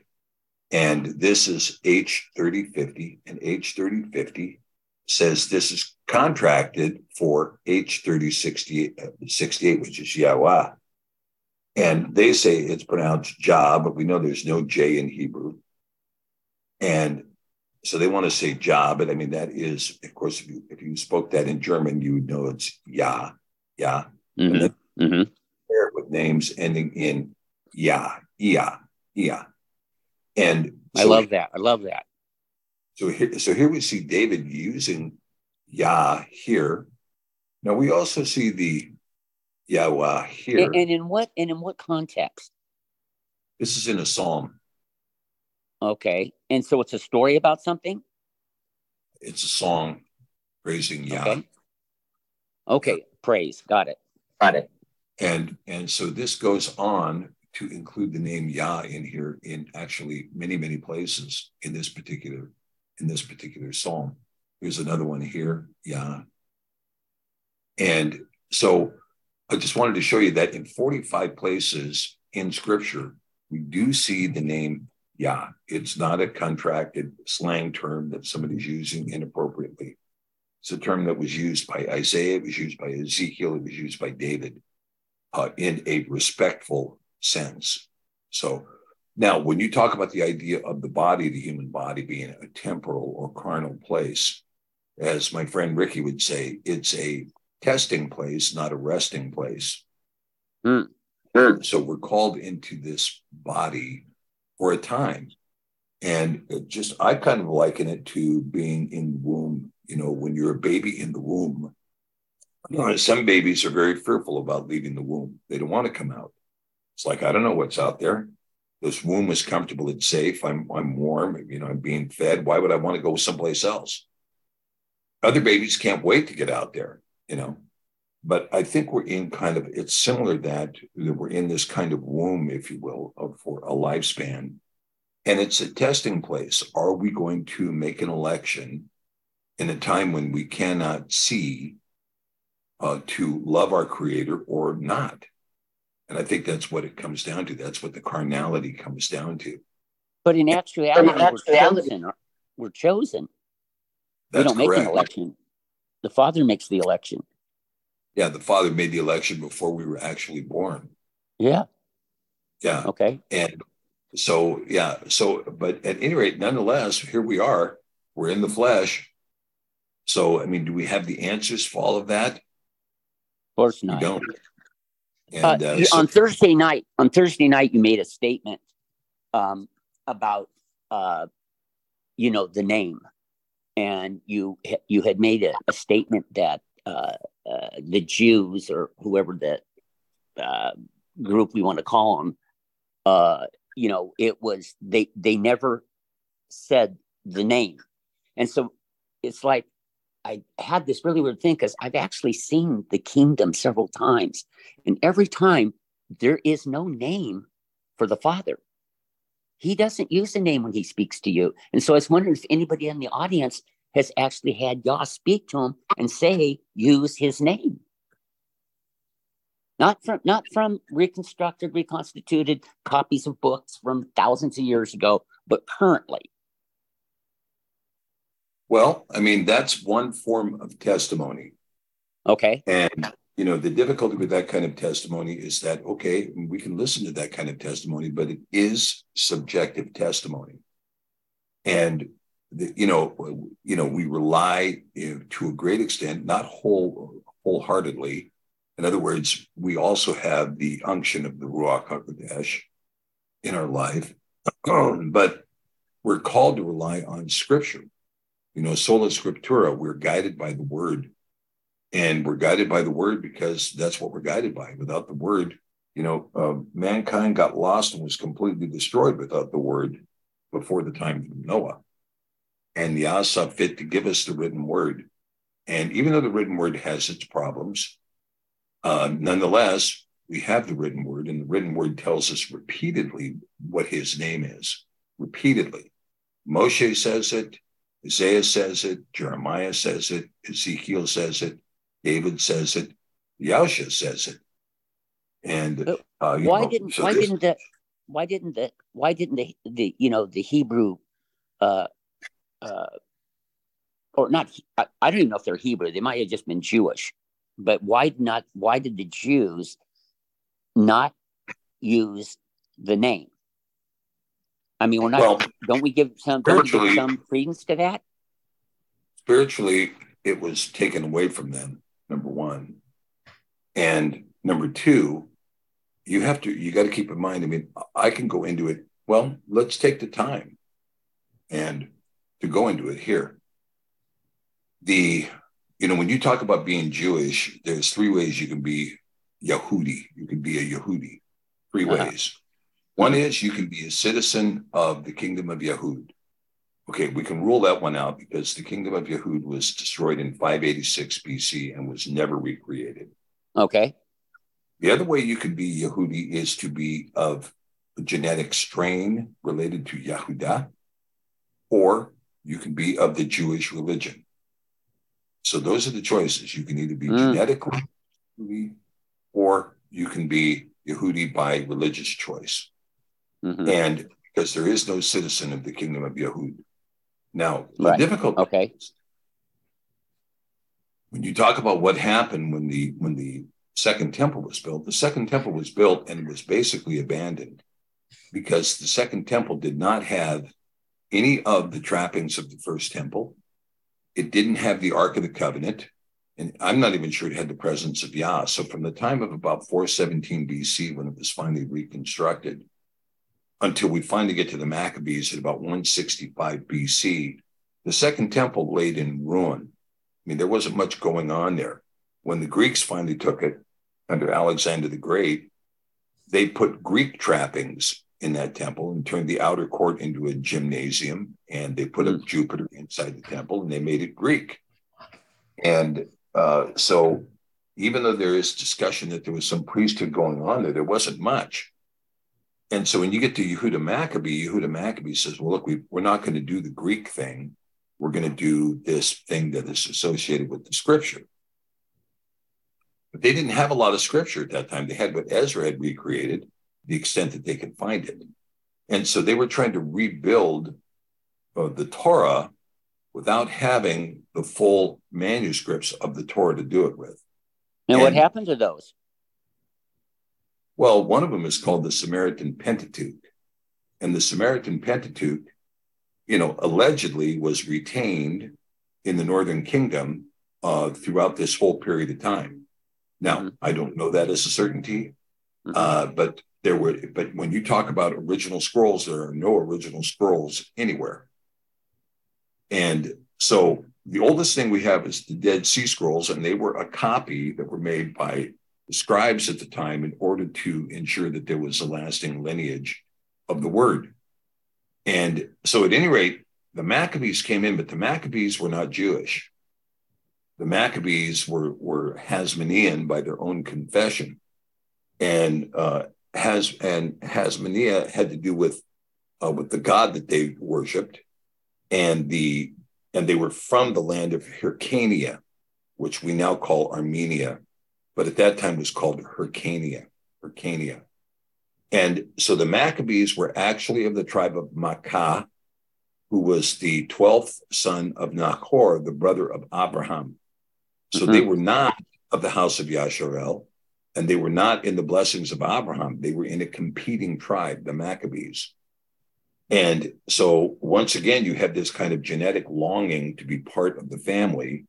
And this is H3050, and H3050 says this is contracted for H3068, uh, 68, which is Yahweh. And they say it's pronounced Jah, but we know there's no J in Hebrew. And so they want to say Jah, but I mean, that is, of course, if you, if you spoke that in German, you would know it's Yah, Yah. Mm-hmm. Mm-hmm. With names ending in Yah, Yah, Yah. And I love that. I love that. So here, so here we see David using Yah here. Now we also see the Yahweh here. And, and in what and in what context? This is in a psalm. Okay. And so it's a story about something? It's a song praising Yah. Okay. Okay. Praise. Got it. Got it. And and so this goes on to include the name Yah in here in actually many, many places in this particular in this particular psalm. Here's another one here, Yah. And so I just wanted to show you that in 45 places in scripture, we do see the name Yah. It's not a contracted slang term that somebody's using inappropriately. It's a term that was used by Isaiah, it was used by Ezekiel, it was used by David uh, in a respectful sense. So now, when you talk about the idea of the body, the human body being a temporal or carnal place, as my friend Ricky would say, it's a testing place, not a resting place. Mm. So we're called into this body for a time. And just, I kind of liken it to being in the womb. You know, when you're a baby in the womb, you know, some babies are very fearful about leaving the womb. They don't want to come out. It's like, I don't know what's out there. This womb is comfortable and safe. I'm, I'm warm. You know, I'm being fed. Why would I want to go someplace else? Other babies can't wait to get out there, you know. But I think we're in kind of, it's similar that, that we're in this kind of womb, if you will, of, for a lifespan. And it's a testing place. Are we going to make an election in a time when we cannot see uh, to love our creator or not? And I think that's what it comes down to. That's what the carnality comes down to. But in actuality, we're chosen. We're chosen. That's we don't make correct. an election. The Father makes the election. Yeah, the Father made the election before we were actually born. Yeah. Yeah. Okay. And so, yeah. So, but at any rate, nonetheless, here we are. We're in the flesh. So, I mean, do we have the answers for all of that? Of course not. We don't. Uh, And uh, so- on Thursday night, on Thursday night, you made a statement um, about, uh, you know, the name, and you you had made a, a statement that uh, uh, the Jews or whoever the uh, group we want to call them, uh, you know, it was they they never said the name, and so it's like I had this really weird thing because I've actually seen the kingdom several times, and every time there is no name for the Father. He doesn't use a name when he speaks to you. And so I was wondering if anybody in the audience has actually had Yah speak to him and say, use his name. Not from not from reconstructed, reconstituted copies of books from thousands of years ago, but currently. Well, I mean, that's one form of testimony. Okay. And, you know, the difficulty with that kind of testimony is that, okay, we can listen to that kind of testimony, but it is subjective testimony. And the, you know, you know, we rely you know, to a great extent, not whole wholeheartedly. In other words, we also have the unction of the Ruach Hakodesh in our life, but we're called to rely on Scripture. You know, sola scriptura. We're guided by the Word, and we're guided by the Word because that's what we're guided by. Without the Word, you know, uh, mankind got lost and was completely destroyed without the Word before the time of Noah and Yah saw fit to give us the written word. And even though the written word has its problems, uh, nonetheless, we have the written word, and the written word tells us repeatedly what his name is. Repeatedly. Moshe says it, Isaiah says it, Jeremiah says it, Ezekiel says it, David says it, Yahusha says it. And uh, why know, didn't so why this- didn't the why didn't the why didn't the, the you know the Hebrew uh uh or not I, I don't even know if they're Hebrew they might have just been Jewish but why not why did the Jews not use the name I mean we're not Well, don't we give some don't we give some credence to that? Spiritually it was taken away from them number one. And number two you have to you got to keep in mind i mean i can go into it well let's take the time and to go into it here. The you know when you talk about being jewish there's three ways you can be yahudi. You can be a yahudi. 3 Uh-huh. ways one is you can be a citizen of the kingdom of yahud Okay, we can rule that one out because the kingdom of Yahud was destroyed in 586 BC and was never recreated. okay The other way you can be Yehudi is to be of a genetic strain related to Yahudah, or you can be of the Jewish religion. So those are the choices. You can either be Mm. genetically Yehudi, or you can be Yehudi by religious choice. Mhm. And because there is no citizen of the kingdom of Yahud. Now, the Right. difficult okay when you talk about what happened when the when the second temple was built, the second temple was built and it was basically abandoned because the second temple did not have any of the trappings of the first temple. It didn't have the Ark of the Covenant, and I'm not even sure it had the presence of Yah. So from the time of about 417 BC, when it was finally reconstructed, until we finally get to the Maccabees at about 165 BC, the second temple laid in ruin. I mean, there wasn't much going on there. When the Greeks finally took it under Alexander the Great, they put Greek trappings in that temple and turned the outer court into a gymnasium. And they put up Jupiter inside the temple and they made it Greek. And uh, so, even though there is discussion that there was some priesthood going on there, there wasn't much. And so, when you get to Yehuda Maccabee, Yehuda Maccabee says, Well, look, we, we're not going to do the Greek thing we're going to do this thing that is associated with the scripture. But they didn't have a lot of scripture at that time. They had what Ezra had recreated, the extent that they could find it. And so they were trying to rebuild uh, the Torah without having the full manuscripts of the Torah to do it with. and what happened to those Well, one of them is called the Samaritan Pentateuch. And the Samaritan Pentateuch, you know, allegedly was retained in the Northern Kingdom uh, throughout this whole period of time. Now, I don't know that as a certainty, uh, but there were, but when you talk about original scrolls, there are no original scrolls anywhere. And so the oldest thing we have is the Dead Sea Scrolls, and they were a copy that were made by scribes at the time in order to ensure that there was a lasting lineage of the word. And so, at any rate, the Maccabees came in, but the Maccabees were not Jewish. The Maccabees were, were Hasmonean by their own confession. And uh, Has and Hasmonea had to do with uh, with the god that they worshipped, and the and they were from the land of Hyrcania, which we now call Armenia, but at that time was called Hyrcania. Hyrcania. And so the Maccabees were actually of the tribe of Makkah, who was the 12th son of Nahor, the brother of Abraham. So mm-hmm. they were not of the house of Yasharel, and they were not in the blessings of Abraham. They were in a competing tribe, the Maccabees. And so once again, you have this kind of genetic longing to be part of the family.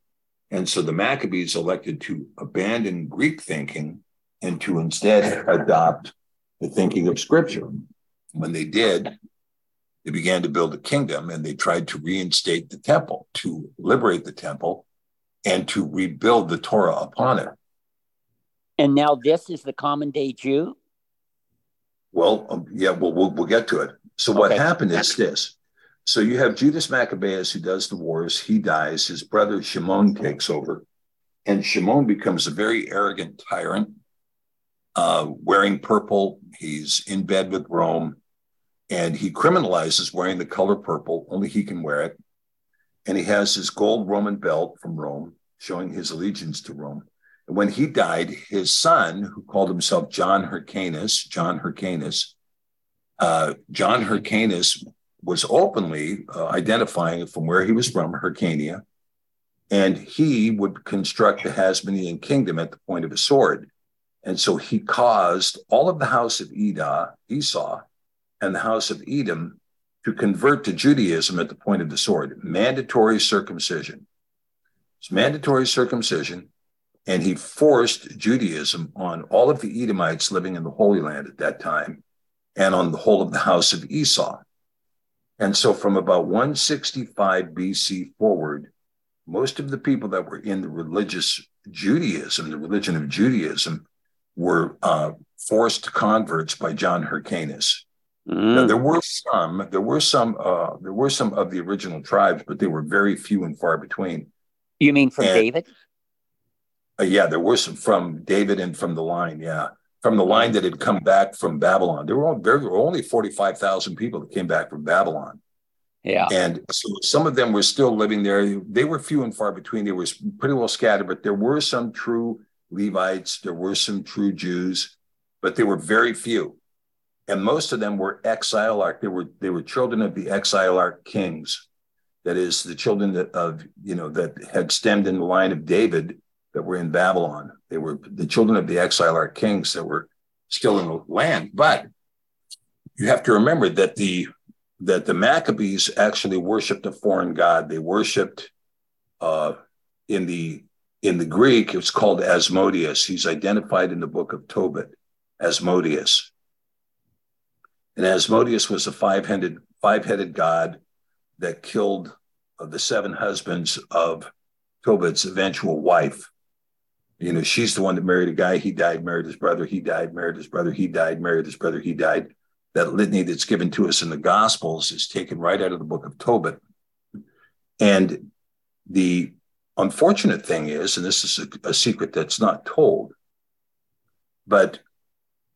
And so the Maccabees elected to abandon Greek thinking and to instead adopt the thinking of scripture. When they did, they began to build a kingdom and they tried to reinstate the temple, to liberate the temple, and to rebuild the Torah upon it. And now this is the common day Jew? Well, um, yeah, well, we'll, we'll get to it. So what happened is this. So you have Judas Maccabeus who does the wars. He dies. His brother Shimon takes over, and Shimon becomes a very arrogant tyrant, uh, wearing purple. He's in bed with Rome, and he criminalizes wearing the color purple. Only he can wear it, and he has his gold Roman belt from Rome, showing his allegiance to Rome. And when he died, his son, who called himself John Hyrcanus, John Hyrcanus, uh, John Hyrcanus was openly uh, identifying from where he was from, Hyrcania, and he would construct the Hasmonean kingdom at the point of a sword. And so he caused all of the house of Edah, Esau, and the house of Edom to convert to Judaism at the point of the sword, mandatory circumcision. It's mandatory circumcision, and he forced Judaism on all of the Edomites living in the Holy Land at that time and on the whole of the house of Esau. And so from about 165 BC forward, most of the people that were in the religious Judaism, the religion of Judaism, were uh, forced converts by John Hyrcanus. Now, there were some, there were some, uh, there were some of the original tribes, but they were very few and far between. You mean from And- David? Uh, yeah, there were some from David and from the line. Yeah, from the line that had come back from Babylon. There were, all, there were only forty-five thousand people that came back from Babylon, Yeah. and so some of them were still living there. They were few and far between. They were pretty well scattered, but there were some true Levites. There were some true Jews, but they were very few, and most of them were exilarch. They were they were children of the exilarch kings. That is, the children that, of you know that had stemmed in the line of David that were in Babylon. They were the children of the exilarch kings that were still in the land. But you have to remember that the that the Maccabees actually worshipped a foreign god. They worshipped uh, in the in the Greek. It's called Asmodeus. He's identified in the book of Tobit, Asmodeus. And Asmodeus was a five-headed five-headed god that killed uh, the seven husbands of Tobit's eventual wife. You know, she's the one that married a guy. He died, married his brother. He died, married his brother. He died, married his brother. He died. That litany that's given to us in the Gospels is taken right out of the book of Tobit. And the unfortunate thing is, and this is a, a secret that's not told, but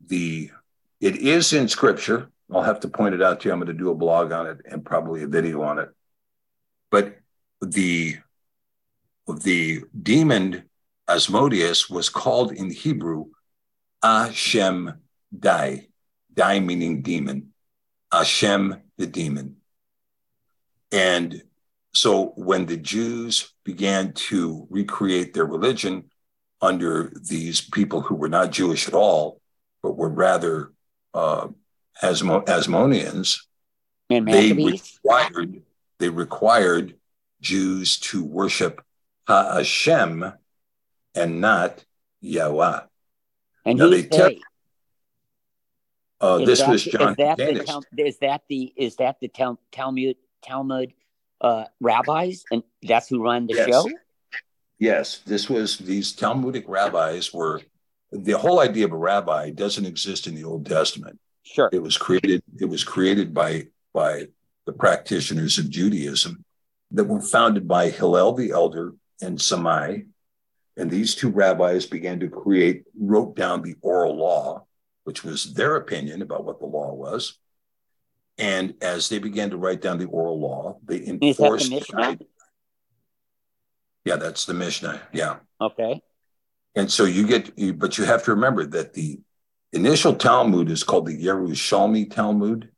the it is in Scripture. I'll have to point it out to you. I'm going to do a blog on it and probably a video on it. But the the demon Asmodeus was called in Hebrew Ashem Dai, Dai meaning demon, Ashem the demon. And so when the Jews began to recreate their religion under these people who were not Jewish at all, but were rather uh, Asmo- Asmoneans, And they required they required Jews to worship Ha Hashem and not Yahweh. And Now, they tell-? Uh, Is this that was John Is that the is that the is that the Tal- Talmud Talmud uh, rabbis and that's who run the Yes. show? Yes, this was these Talmudic rabbis were the whole idea of a rabbi doesn't exist in the Old Testament. Sure. It was created, it was created by by the practitioners of Judaism that were founded by Hillel the elder and Shammai. And these two rabbis began to create, wrote down the oral law, which was their opinion about what the law was. And as they began to write down the oral law, they Is that the enforced Mishnah? Yeah, that's the Mishnah. Yeah. Okay. And so you get, you, but you have to remember that the initial Talmud is called the Yerushalmi Talmud,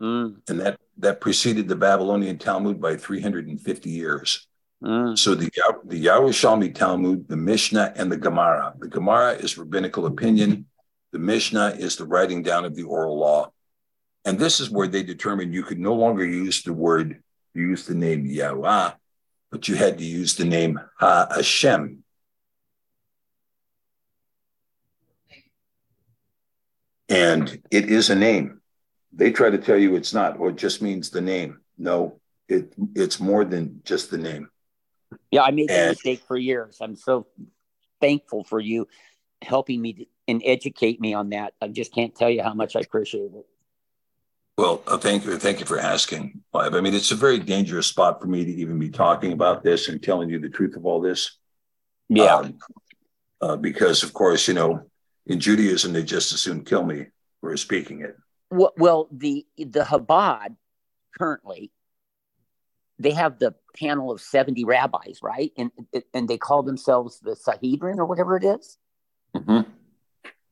Mm, and that that preceded the Babylonian Talmud by 350 years. Mm. So the the Yerushalmi Talmud, the Mishnah, and the Gemara. The Gemara is rabbinical opinion. The Mishnah is the writing down of the oral law. And this is where they determined you could no longer use the word, use the name Yahweh, but you had to use the name Ha Hashem. And it is a name. They try to tell you it's not, or it just means the name. No, it it's more than just the name. Yeah, I made that mistake for years. I'm so thankful for you helping me and educate me on that. I just can't tell you how much I appreciate it. Well, uh, thank you. Thank you for asking. I mean, it's a very dangerous spot for me to even be talking about this and telling you the truth of all this. Yeah. Um, uh, because, of course, you know, in Judaism, they just as soon kill me for speaking it. Well, well, the the Chabad currently they have the panel of 70 rabbis, right? And and they call themselves the Sanhedrin or whatever it is. Mhm.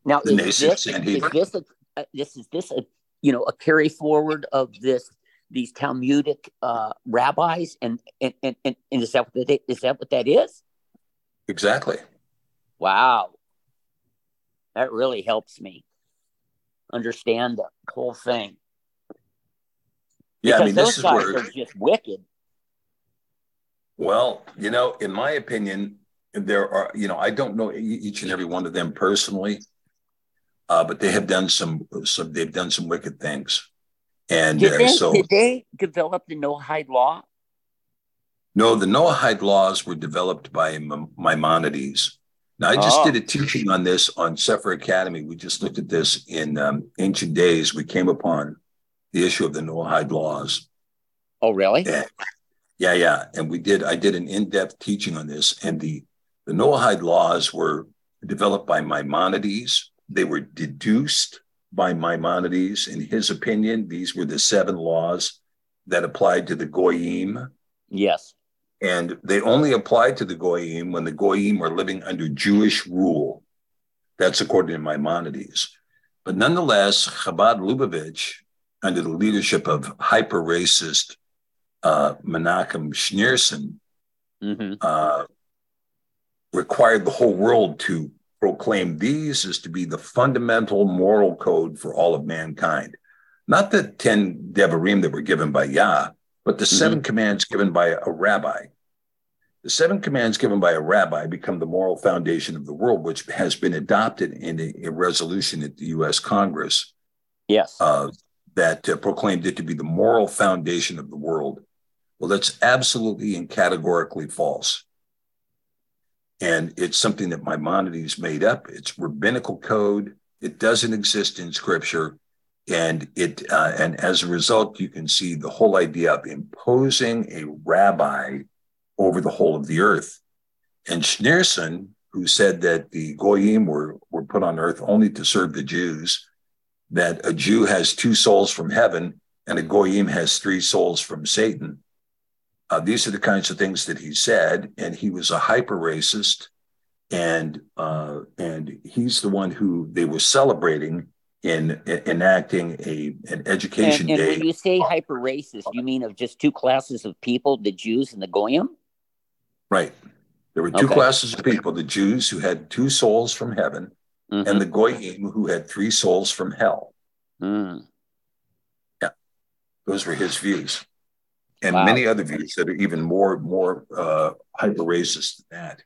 Now, The is this, is this a, uh, this is this a you know a carry forward of this these Talmudic uh, rabbis and and, and and is that what that is that what that is? Exactly. Wow, that really helps me understand the whole thing. Yeah, I mean, those this is guys where, are just wicked. Well, you know, in my opinion, there are, you know, I don't know each and every one of them personally, uh, but they have done some, some, they've done some wicked things. And Did uh, so, did they develop the Noahide law? No, the Noahide laws were developed by Maimonides. Now, I just Oh. did a teaching on this on Sefer Academy. We just looked at this in um, ancient days. We came upon the issue of the Noahide laws. Oh, really? Yeah, yeah, yeah. And we did. I did an in-depth teaching on this, and the the Noahide laws were developed by Maimonides. They were deduced by Maimonides. In his opinion, these were the seven laws that applied to the Goyim. Yes. And they only applied to the Goyim when the Goyim were living under Jewish rule. That's according to Maimonides. But nonetheless, Chabad Lubavitch, under the leadership of hyper racist uh, Menachem Schneerson, Mm-hmm. uh, required the whole world to proclaim these as to be the fundamental moral code for all of mankind. Not the 10 Devarim that were given by Yah, but the seven commands given by a rabbi. The seven commands given by a rabbi become the moral foundation of the world, which has been adopted in a, a resolution at the US Congress Yes. uh, that uh, proclaimed it to be the moral foundation of the world. Well, that's absolutely and categorically false. And it's something that Maimonides made up. It's rabbinical code. It doesn't exist in scripture. And it uh, and as a result, you can see the whole idea of imposing a rabbi over the whole of the earth. And Schneerson, who said that the Goyim were, were put on earth only to serve the Jews, that a Jew has two souls from heaven and a Goyim has three souls from Satan. Uh, these are the kinds of things that he said, and he was a hyper racist, and uh, and he's the one who they were celebrating in, in enacting a an education And, and day. when you say hyper racist, you mean of just two classes of people, the Jews and the Goyim? Right. There were two Okay. classes of people: the Jews who had two souls from heaven, Mm-hmm. and the Goyim who had three souls from hell. Mm. Yeah, those were his views, and Wow. many other views that are even more more uh, hyper racist than that.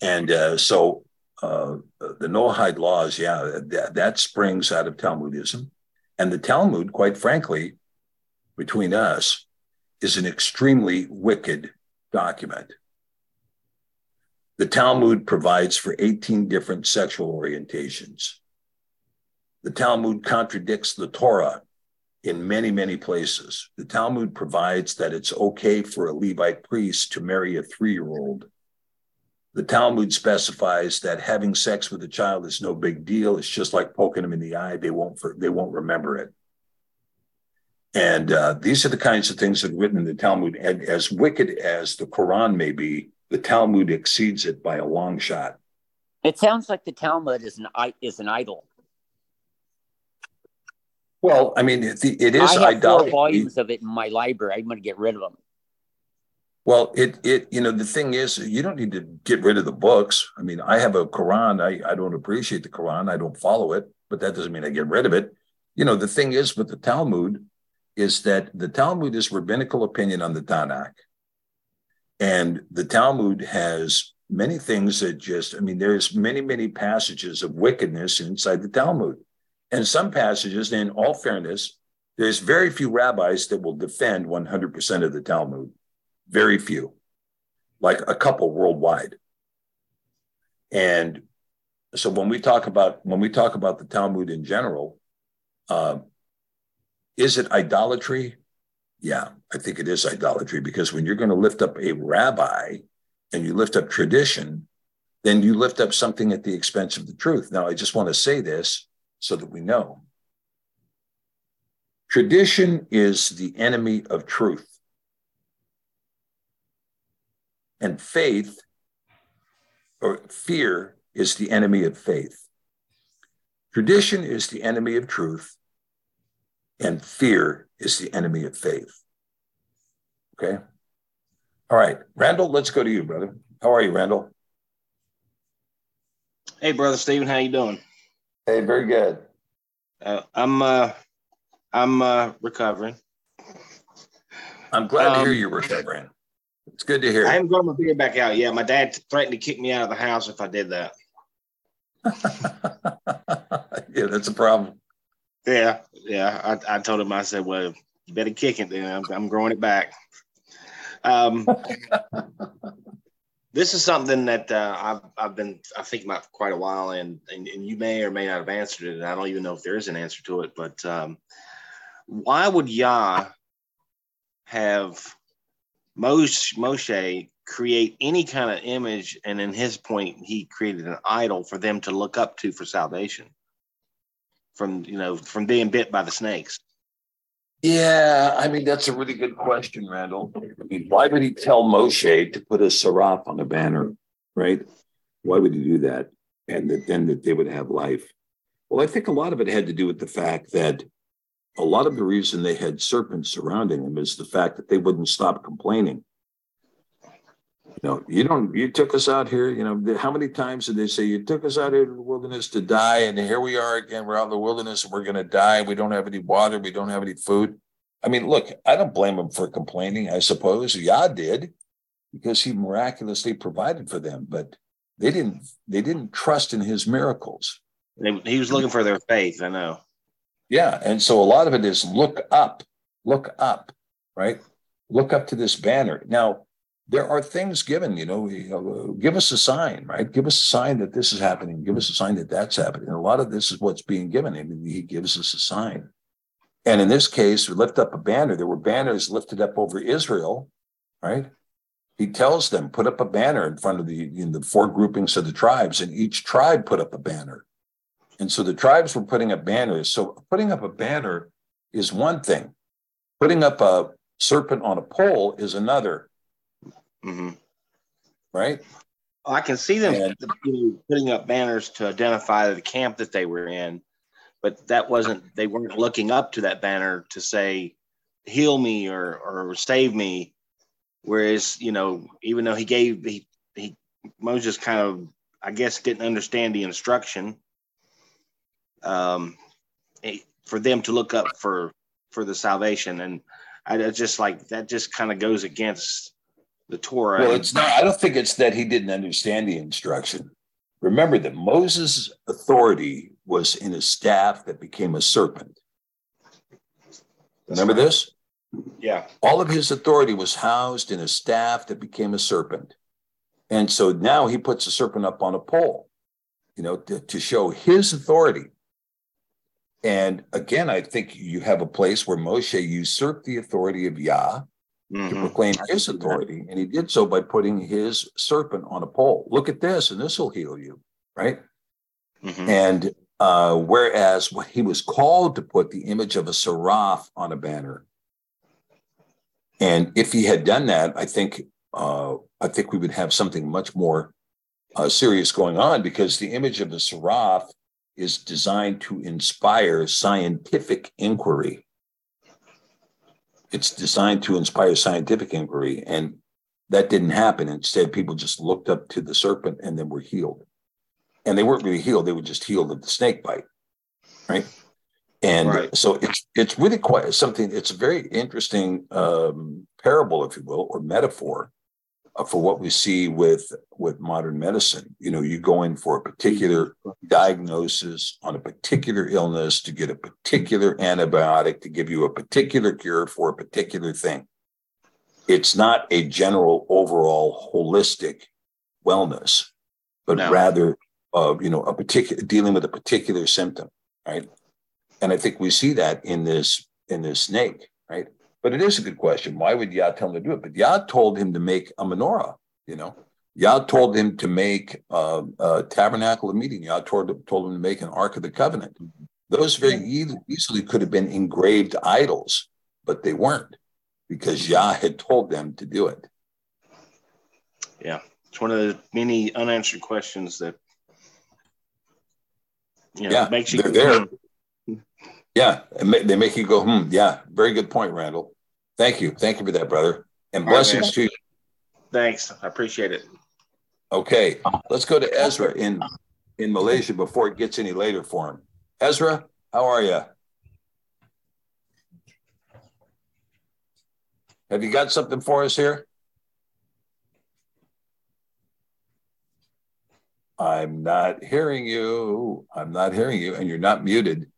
And uh, so uh, the Noahide laws, yeah, that, that springs out of Talmudism, and the Talmud, quite frankly, between us, is an extremely wicked document. The Talmud provides for 18 different sexual orientations. The Talmud contradicts the Torah in many, many places. The Talmud provides that it's okay for a Levite priest to marry a three year old. The Talmud specifies that having sex with a child is no big deal. It's just like poking them in the eye. They won't, they won't remember it. And uh, these are the kinds of things that are written in the Talmud. And as wicked as the Quran may be, the Talmud exceeds it by a long shot. It sounds like the Talmud is an is an idol. Well, I mean, it, it is I have four volumes of it in my library. I'm going to get rid of them. Well, it it you know the thing is you don't need to get rid of the books. I mean, I have a Quran. I I don't appreciate the Quran. I don't follow it, but that doesn't mean I get rid of it. you know, the thing is with the Talmud is that the Talmud is rabbinical opinion on the Tanakh. And the Talmud has many things that just, I mean, there's many, many passages of wickedness inside the Talmud. And some passages, in all fairness, there's very few rabbis that will defend 100% of the Talmud. Very few, like a couple worldwide. And so when we talk about when we talk about the Talmud in general, uh, is it idolatry? Yeah, I think it is idolatry because when you're going to lift up a rabbi and you lift up tradition, then you lift up something at the expense of the truth. Now, I just want to say this so that we know. Tradition is the enemy of truth. And faith or fear is the enemy of faith. Tradition is the enemy of truth, and fear is the enemy of faith. Okay? All right, Randall, let's go to you, brother. How are you, Randall? Hey, brother Stephen, how you doing? Hey, very good. Uh, I'm uh, I'm uh, recovering. I'm glad um, to hear Um, you're recovering. It's good to hear. I haven't got my beer back out Yeah, My dad threatened to kick me out of the house if I did that. yeah, that's a problem. Yeah, yeah. I, I told him, I said, well, you better kick it then. I'm, I'm growing it back. Um, this is something that uh, I've, I've been I think about for quite a while, and, and and you may or may not have answered it. And I don't even know if there is an answer to it. But um, why would Yah have Moshe, Moshe create any kind of image, and in his point, he created an idol for them to look up to for salvation from you know from being bit by the snakes. Yeah, I mean that's a really good question, Randall. I mean, why would he tell Moshe to put a seraph on a banner, right? Why would he do that? And that then that they would have life. Well, I think a lot of it had to do with the fact that a lot of the reason they had serpents surrounding them is the fact that they wouldn't stop complaining. Know, you don't, you took us out here, you know, how many times did they say, you took us out here to the wilderness to die? And here we are again, we're out in the wilderness and we're going to die. We don't have any water. We don't have any food. I mean, look, I don't blame them for complaining, I suppose. Yah did because he miraculously provided for them, but they didn't, they didn't trust in his miracles. He was looking for their faith. I know. Yeah. And so a lot of it is look up, look up, right? Look up to this banner. Now, there are things given, you know, you uh, know, give us a sign, right? Give us a sign that this is happening. Give us a sign that that's happening. And a lot of this is what's being given. I mean, he gives us a sign. And in this case, we lift up a banner. There were banners lifted up over Israel, right? He tells them, put up a banner in front of the, know, the four groupings of the tribes, and each tribe put up a banner. And so the tribes were putting up banners. So putting up a banner is one thing. Putting up a serpent on a pole is another. Mm-hmm. Right? I can see them you know, putting up banners to identify the camp that they were in, but that wasn't. They weren't looking up to that banner to say, "Heal me" or or "Save me." Whereas, you know, even though he gave he he Moses kind of, I guess, didn't understand the instruction. Um, for them to look up for for the salvation, and I just like that. Just kind of goes against the Torah. Well, it's not, I don't think it's that he didn't understand the instruction. Remember that Moses' authority was in a staff that became a serpent. Remember this? Yeah. All of his authority was housed in a staff that became a serpent. And so now he puts a serpent up on a pole, you know, to, to show his authority. And again, I think you have a place where Moshe usurped the authority of Yah Mm-hmm. to proclaim his authority. And he did so by putting his serpent on a pole. Look at this, and this will heal you, right? Mm-hmm. And uh, whereas what he was called to put the image of a seraph on a banner. And if he had done that, I think uh, I think we would have something much more uh, serious going on because the image of a seraph is designed to inspire scientific inquiry it's designed to inspire scientific inquiry and that didn't happen instead people just looked up to the serpent and then were healed and they weren't really healed they were just healed of the snake bite right And Right. so it's it's really quite something. It's a very interesting um, parable, if you will, or metaphor for what we see with with modern medicine. You know, you go in for a particular diagnosis on a particular illness to get a particular antibiotic to give you a particular cure for a particular thing. It's not a general overall holistic wellness, but No. rather uh, you know a particular dealing with a particular symptom, right? And I think we see that in this in this snake, right? But it is a good question. Why would Yah tell him to do it? But Yah told him to make a menorah, you know. Yah told him to make uh, a tabernacle of meeting. Yah told, told him to make an ark of the covenant. Those very easily could have been engraved idols, but they weren't because Yah had told them to do it. Yeah, it's one of the many unanswered questions that you know Yeah, makes you they're there. Yeah, they make you go, hmm. Yeah, very good point, Randall. Thank you. Thank you for that, brother. And blessings man. to you. Thanks, I appreciate it. Okay, let's go to Ezra in in Malaysia before it gets any later for him. Ezra, how are you? Have you got something for us here? I'm not hearing you. I'm not hearing you, and you're not muted.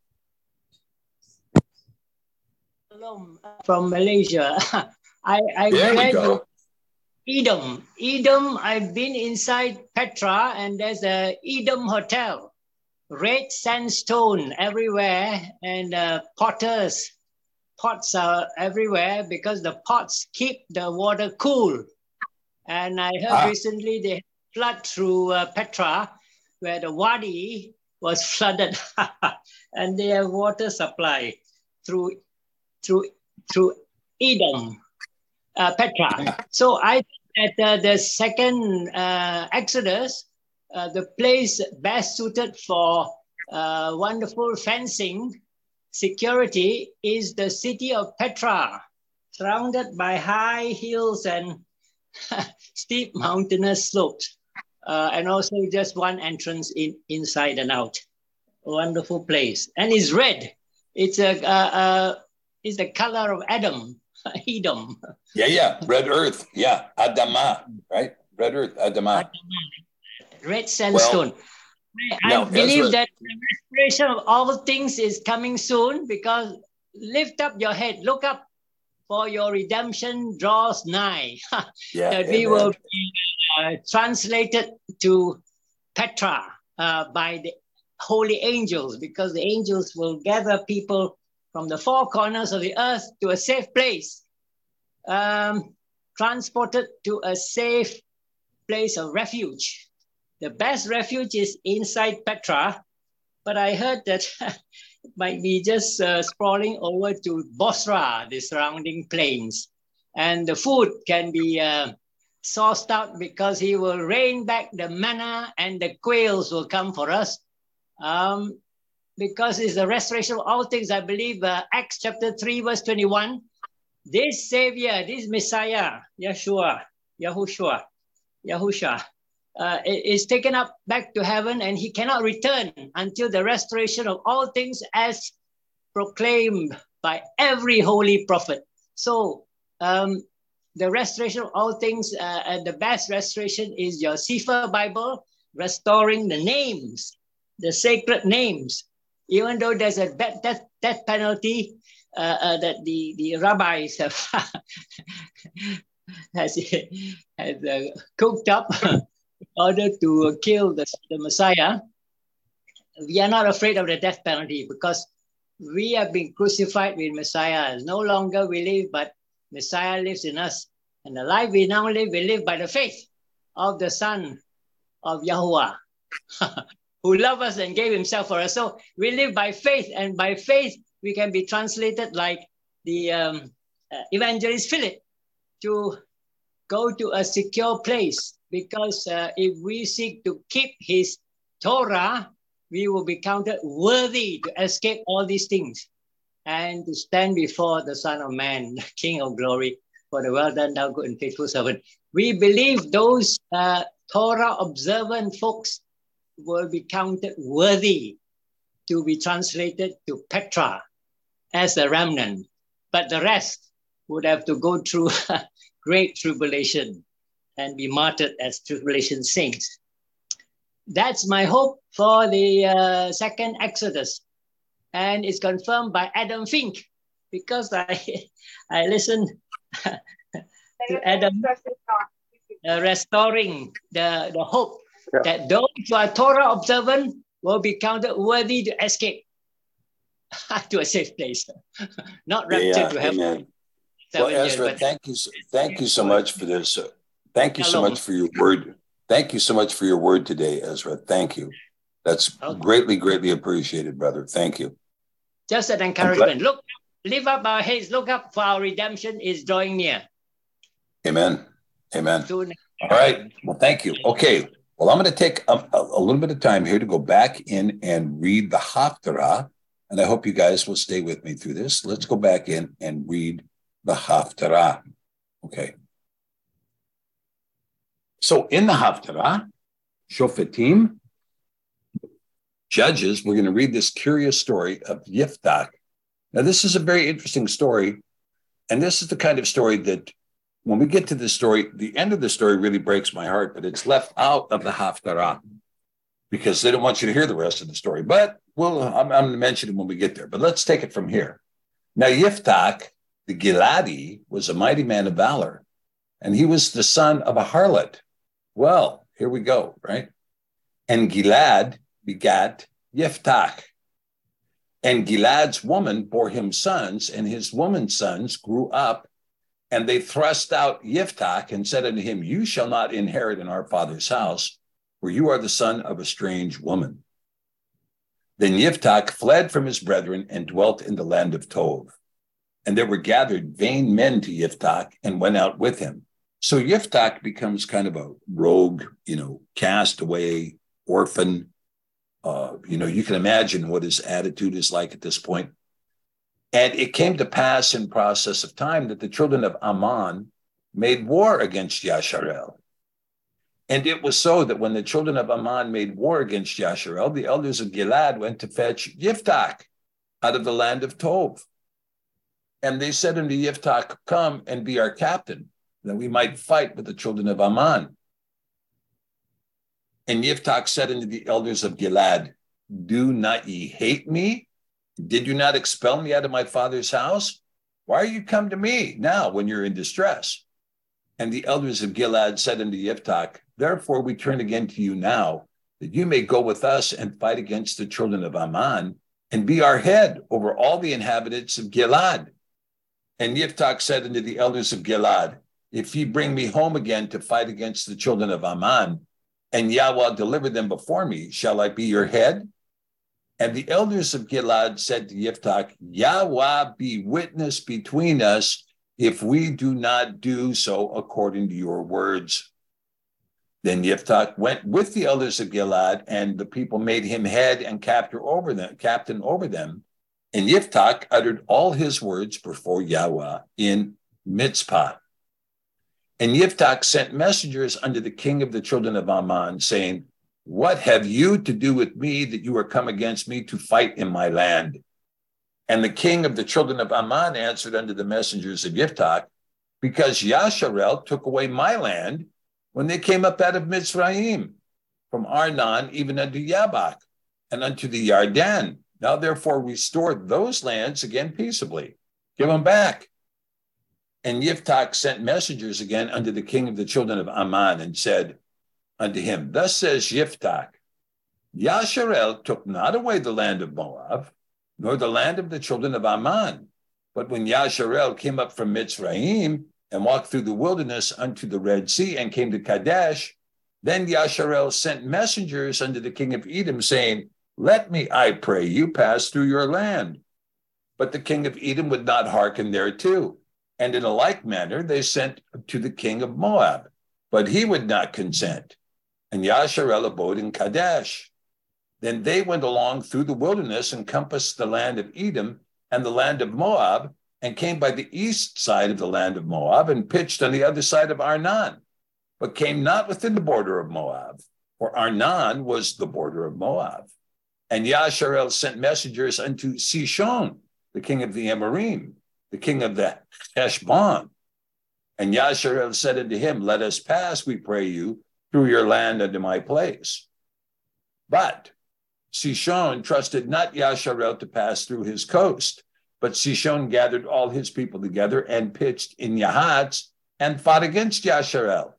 From Malaysia. I, I there we go. Edom. Edom, I've been inside Petra, and there's a Edom hotel. Red sandstone everywhere, and uh, potters. Pots are everywhere because the pots keep the water cool. And I heard Ah. recently they had flood through uh, Petra, where the wadi was flooded, and they have water supply through through through Edom, uh, Petra. So I think that uh, the second uh, Exodus, uh, the place best suited for uh, wonderful fencing security is the city of Petra, surrounded by high hills and steep mountainous slopes, uh, and also just one entrance in inside and out. Wonderful place, and it's red. It's a uh, uh, it's the color of Adam, Edom. Yeah, yeah. Red Earth. Yeah. Adama, right? Red Earth, Adama. red sandstone. I, I now, believe Ezra- that the restoration of all things is coming soon because lift up your head, look up, for your redemption draws nigh. Yeah, that we amen. will be uh, translated to Petra uh, by the holy angels because the angels will gather people from the four corners of the earth to a safe place, um, transported to a safe place of refuge. The best refuge is inside Petra, but I heard that it might be just uh, sprawling over to Bosra, the surrounding plains. And the food can be uh, sourced out because he will rain back the manna and the quails will come for us. Um, because it's the restoration of all things. I believe uh, Acts chapter 3, verse 21. This Savior, this Messiah, Yeshua, Yahushua, Yahusha, uh, is taken up back to heaven and he cannot return until the restoration of all things as proclaimed by every holy prophet. So, um, the restoration of all things, uh, and the best restoration is your Sefer Bible, restoring the names, the sacred names. Even though there's a death, death, death penalty uh, uh, that the, the rabbis have has, has uh, cooked up in order to kill the, the Messiah, we are not afraid of the death penalty because we have been crucified with Messiah. No longer we live, but Messiah lives in us. And the life we now live, we live by the faith of the Son of Yahuwah, who loved us and gave himself for us. So we live by faith, and by faith, we can be translated like the um, uh, evangelist Philip to go to a secure place because uh, if we seek to keep his Torah, we will be counted worthy to escape all these things and to stand before the Son of Man, King of glory, for the well done, thou good and faithful servant. We believe those uh, Torah observant folks will be counted worthy to be translated to Petra as a remnant, but the rest would have to go through great tribulation and be martyred as tribulation saints. That's my hope for the uh, second Exodus. And it's confirmed by Adam Fink because I, I listened to Adam uh, restoring the, the hope Yeah. that those who are Torah observant will be counted worthy to escape to a safe place, not raptured Yeah, to heaven. amen. Well, Seven years, Ezra, but- thank you, so- thank you so much for this. uh, Thank you so much for your word. Thank you so much for your word today, Ezra. Thank you. That's greatly, greatly appreciated, brother. Thank you. Just an encouragement. Look, lift up our heads, look up, for our redemption is drawing near. Amen. Amen. All right. Well, thank you. Okay. Well, I'm going to take a, a, little bit of time here to go back in and read the Haftarah. And I hope you guys will stay with me through this. Let's go back in and read the Haftarah. Okay. So in the Haftarah, Shofetim, Judges, we're going to read this curious story of Yiftach. Now, this is a very interesting story. And this is the kind of story that when we get to the story, the end of the story really breaks my heart, but it's left out of the Haftarah because they don't want you to hear the rest of the story. But well, I'm, I'm going to mention it when we get there. But let's take it from here. Now, Yiftach, the Giladi, was a mighty man of valor, and he was the son of a harlot. Well, here we go, right? And Gilad begat Yiftach. And Gilad's woman bore him sons, and his woman's sons grew up and they thrust out Yiftach and said unto him, You shall not inherit in our father's house, for you are the son of a strange woman. Then Yiftach fled from his brethren and dwelt in the land of Tov. And there were gathered vain men to Yiftach and went out with him. So Yiftach becomes kind of a rogue, you know, castaway, orphan. Uh, you know, you can imagine what his attitude is like at this point. And it came to pass in process of time that the children of Ammon made war against Yasharel. And it was so that when the children of Ammon made war against Yasharel, the elders of Gilad went to fetch Yiftach out of the land of Tov. And they said unto Yiftach, Come and be our captain, that we might fight with the children of Ammon. And Yiftach said unto the elders of Gilad, Do not ye hate me? Did you not expel me out of my father's house? Why are you come to me now when you're in distress? And the elders of Gilad said unto Yiftach, Therefore we turn again to you now, that you may go with us and fight against the children of Ammon, and be our head over all the inhabitants of Gilad. And Yiftach said unto the elders of Gilad, If ye bring me home again to fight against the children of Ammon, and Yahweh deliver them before me, shall I be your head? And the elders of Gilad said to Yiftach, Yahweh be witness between us if we do not do so according to your words. Then Yiftach went with the elders of Gilad, and the people made him head and captain over them, captain over them. And Yiftach uttered all his words before Yahweh in Mitzpah. And Yiftach sent messengers unto the king of the children of Ammon, saying, What have you to do with me that you are come against me to fight in my land? And the king of the children of Ammon answered unto the messengers of Yiftach, Because Yasharel took away my land when they came up out of Mitzrayim, from Arnon even unto Yabak, and unto the Yarden. Now therefore restore those lands again peaceably. Give them back. And Yiftach sent messengers again unto the king of the children of Ammon and said unto him, Thus says Yiftach, Yasharel took not away the land of Moab, nor the land of the children of Ammon. But when Yasharel came up from Mitzrayim and walked through the wilderness unto the Red Sea and came to Kadesh, then Yasharel sent messengers unto the king of Edom, saying, Let me, I pray you, pass through your land. But the king of Edom would not hearken thereto. And in a like manner, they sent to the king of Moab, but he would not consent. And Yasharel abode in Kadesh. Then they went along through the wilderness and compassed the land of Edom and the land of Moab, and came by the east side of the land of Moab and pitched on the other side of Arnon, but came not within the border of Moab, for Arnon was the border of Moab. And Yasharel sent messengers unto Sishon, the king of the Amorim, the king of the Heshbon. And Yasharel said unto him, Let us pass, we pray you, through your land unto my place. But Sishon trusted not Yasharel to pass through his coast, but Sishon gathered all his people together and pitched in Yahatz and fought against Yasharel.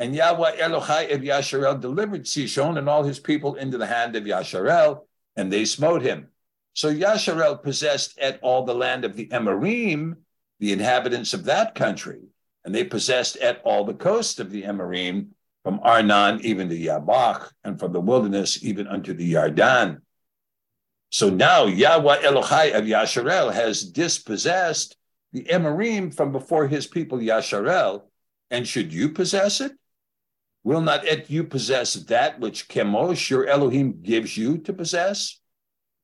And Yahweh Elohai of Yasharel delivered Sishon and all his people into the hand of Yasharel, and they smote him. So Yasharel possessed at all the land of the Emarim, the inhabitants of that country, and they possessed at all the coast of the Emarim, from Arnon even to Yabach, and from the wilderness even unto the Yardan. So now Yahweh Elohai of Yasharel has dispossessed the Emarim from before his people Yasharel, and should you possess it? Will not et you possess that which Chemosh, your Elohim, gives you to possess?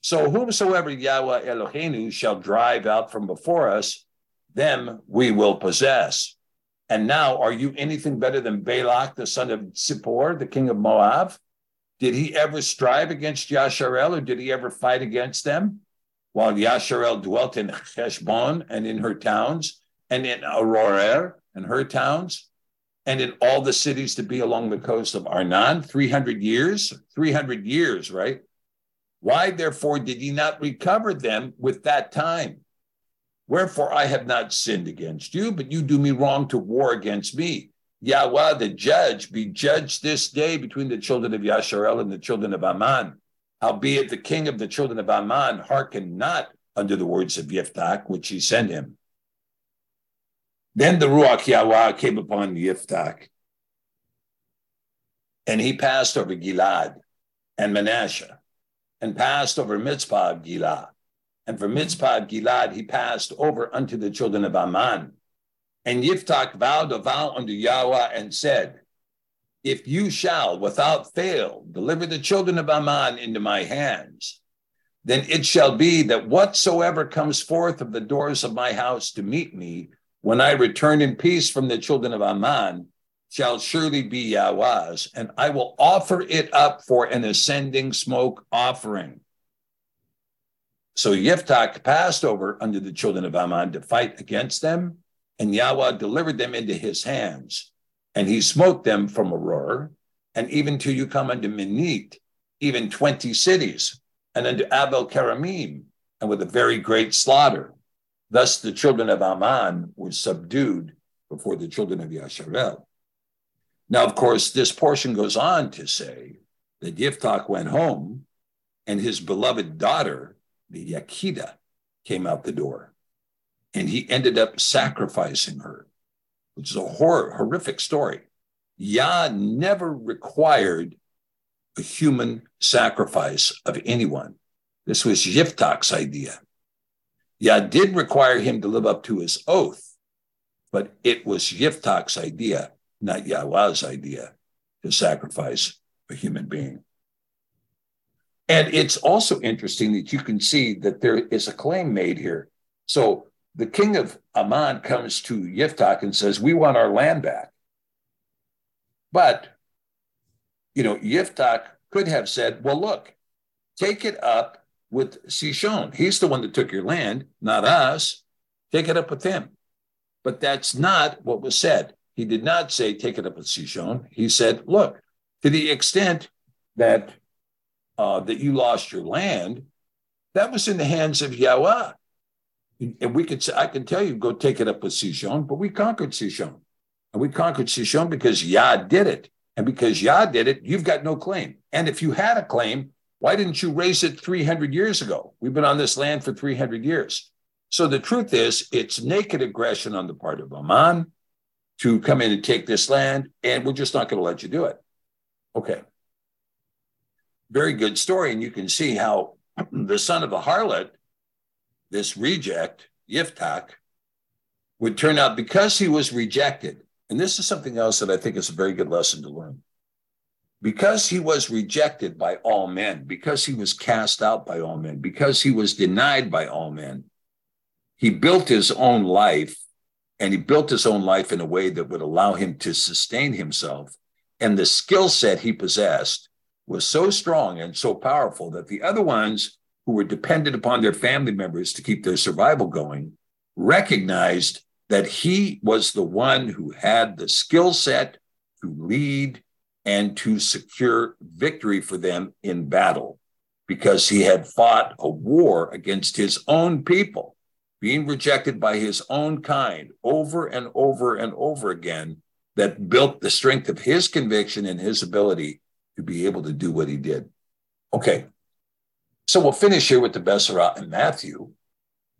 So whomsoever Yahweh Eloheinu shall drive out from before us, them we will possess. And now, are you anything better than Balak, the son of Zippor, the king of Moab? Did he ever strive against Yasharel, or did he ever fight against them? While Yasharel dwelt in Heshbon and in her towns, and in Aroer and her towns, and in all the cities to be along the coast of Arnon, 300 years, 300 years, right? Why, therefore, did he not recover them with that time? Wherefore I have not sinned against you, but you do me wrong to war against me. Yahweh, the judge, be judged this day between the children of Yasharel and the children of Ammon. Howbeit the king of the children of Ammon hearkened not unto the words of Yiftach, which he sent him. Then the Ruach Yahweh came upon Yiftach, and he passed over Gilad and Manasseh, and passed over Mitzpah of Gilad and from Mitzpah of Gilad he passed over unto the children of Ammon. And Yiftach vowed a vow unto Yahweh and said, If you shall without fail deliver the children of Ammon into my hands, then it shall be that whatsoever comes forth of the doors of my house to meet me, when I return in peace from the children of Ammon, shall surely be Yahweh's, and I will offer it up for an ascending smoke offering. So Yiftach passed over unto the children of Ammon to fight against them, and Yahweh delivered them into his hands. And he smote them from Aroer, and even till you come unto Minit, even 20 cities, and unto Abel Karamim, and with a very great slaughter. Thus the children of Ammon were subdued before the children of Yasharel. Now, of course, this portion goes on to say that Yiftach went home, and his beloved daughter the Yakida came out the door. And he ended up sacrificing her, which is a hor- horrific story. Yah never required a human sacrifice of anyone. This was Yiftach's idea. Yah did require him to live up to his oath, but it was Yiftach's idea, not Yahweh's idea, to sacrifice a human being. And it's also interesting that you can see that there is a claim made here. So the king of Ammon comes to Yiftach and says, We want our land back. But, you know, Yiftach could have said, Well, look, take it up with Sishon. He's the one that took your land, not us. Take it up with him. But that's not what was said. He did not say, Take it up with Sishon. He said, Look, to the extent that uh, that you lost your land, that was in the hands of Yahweh. And we could say, I can tell you, go take it up with Sishon, but we conquered Sishon. And we conquered Sishon because Yah did it. And because Yah did it, you've got no claim. And if you had a claim, why didn't you raise it 300 years ago? We've been on this land for 300 years. So the truth is, it's naked aggression on the part of Ammon to come in and take this land, and we're just not going to let you do it. Okay very good story. And you can see how the son of a harlot, this reject, Yiftach, would turn out because he was rejected. And this is something else that I think is a very good lesson to learn. Because he was rejected by all men, because he was cast out by all men, because he was denied by all men, he built his own life and he built his own life in a way that would allow him to sustain himself. And the skill set he possessed was so strong and so powerful that the other ones who were dependent upon their family members to keep their survival going recognized that he was the one who had the skill set to lead and to secure victory for them in battle because he had fought a war against his own people, being rejected by his own kind over and over and over again, that built the strength of his conviction and his ability to be able to do what he did. Okay, so we'll finish here with the Bessarah in Matthew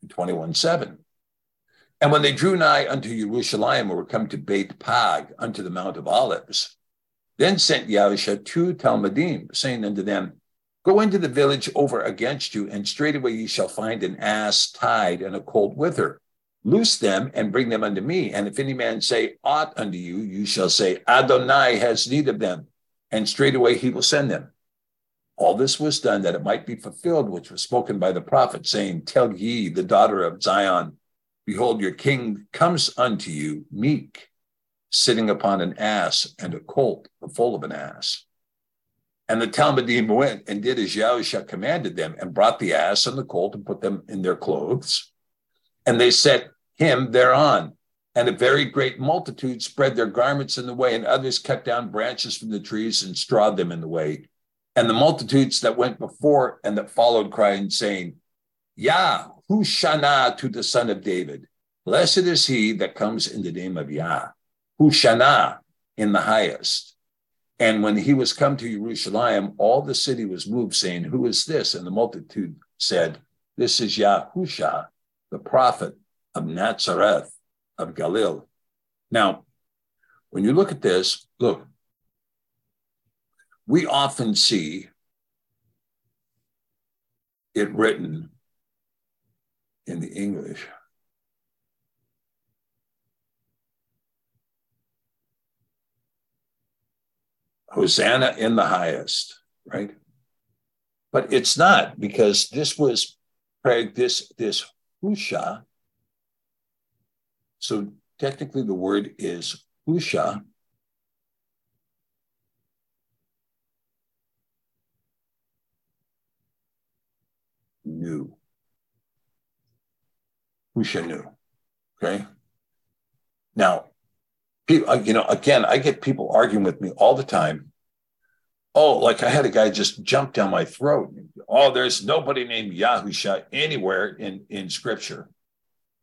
21 7. And when they drew nigh unto Jerusalem, or were come to Beit Pag, unto the Mount of Olives, then sent Yahusha two Talmudim, saying unto them, Go into the village over against you, and straightway ye shall find an ass tied and a colt with her. Loose them and bring them unto me. And if any man say aught unto you, you shall say, Adonai has need of them, and straightway he will send them. All this was done that it might be fulfilled, which was spoken by the prophet, saying, Tell ye the daughter of Zion, Behold, your king comes unto you meek, sitting upon an ass and a colt, the foal of an ass. And the Talmudim went and did as Yahusha commanded them, and brought the ass and the colt and put them in their clothes. And they set him thereon. And a very great multitude spread their garments in the way, and others cut down branches from the trees and strawed them in the way. And the multitudes that went before and that followed, crying, saying, Yah, Hushana to the son of David. Blessed is he that comes in the name of Yah. Hushana in the highest. And when he was come to Jerusalem, all the city was moved, saying, Who is this? And the multitude said, This is Yahusha, the prophet of Nazareth of Galilee. Now, when you look at this, look, we often see it written in the English. Hosanna in the highest, right? But it's not because this was Craig, this this husha. So technically the word is husha. New. Husha new. Okay. Now, people, uh, you know, again, I get people arguing with me all the time. Oh, like I had a guy just jump down my throat. Oh, there's nobody named Yahusha anywhere in, in scripture.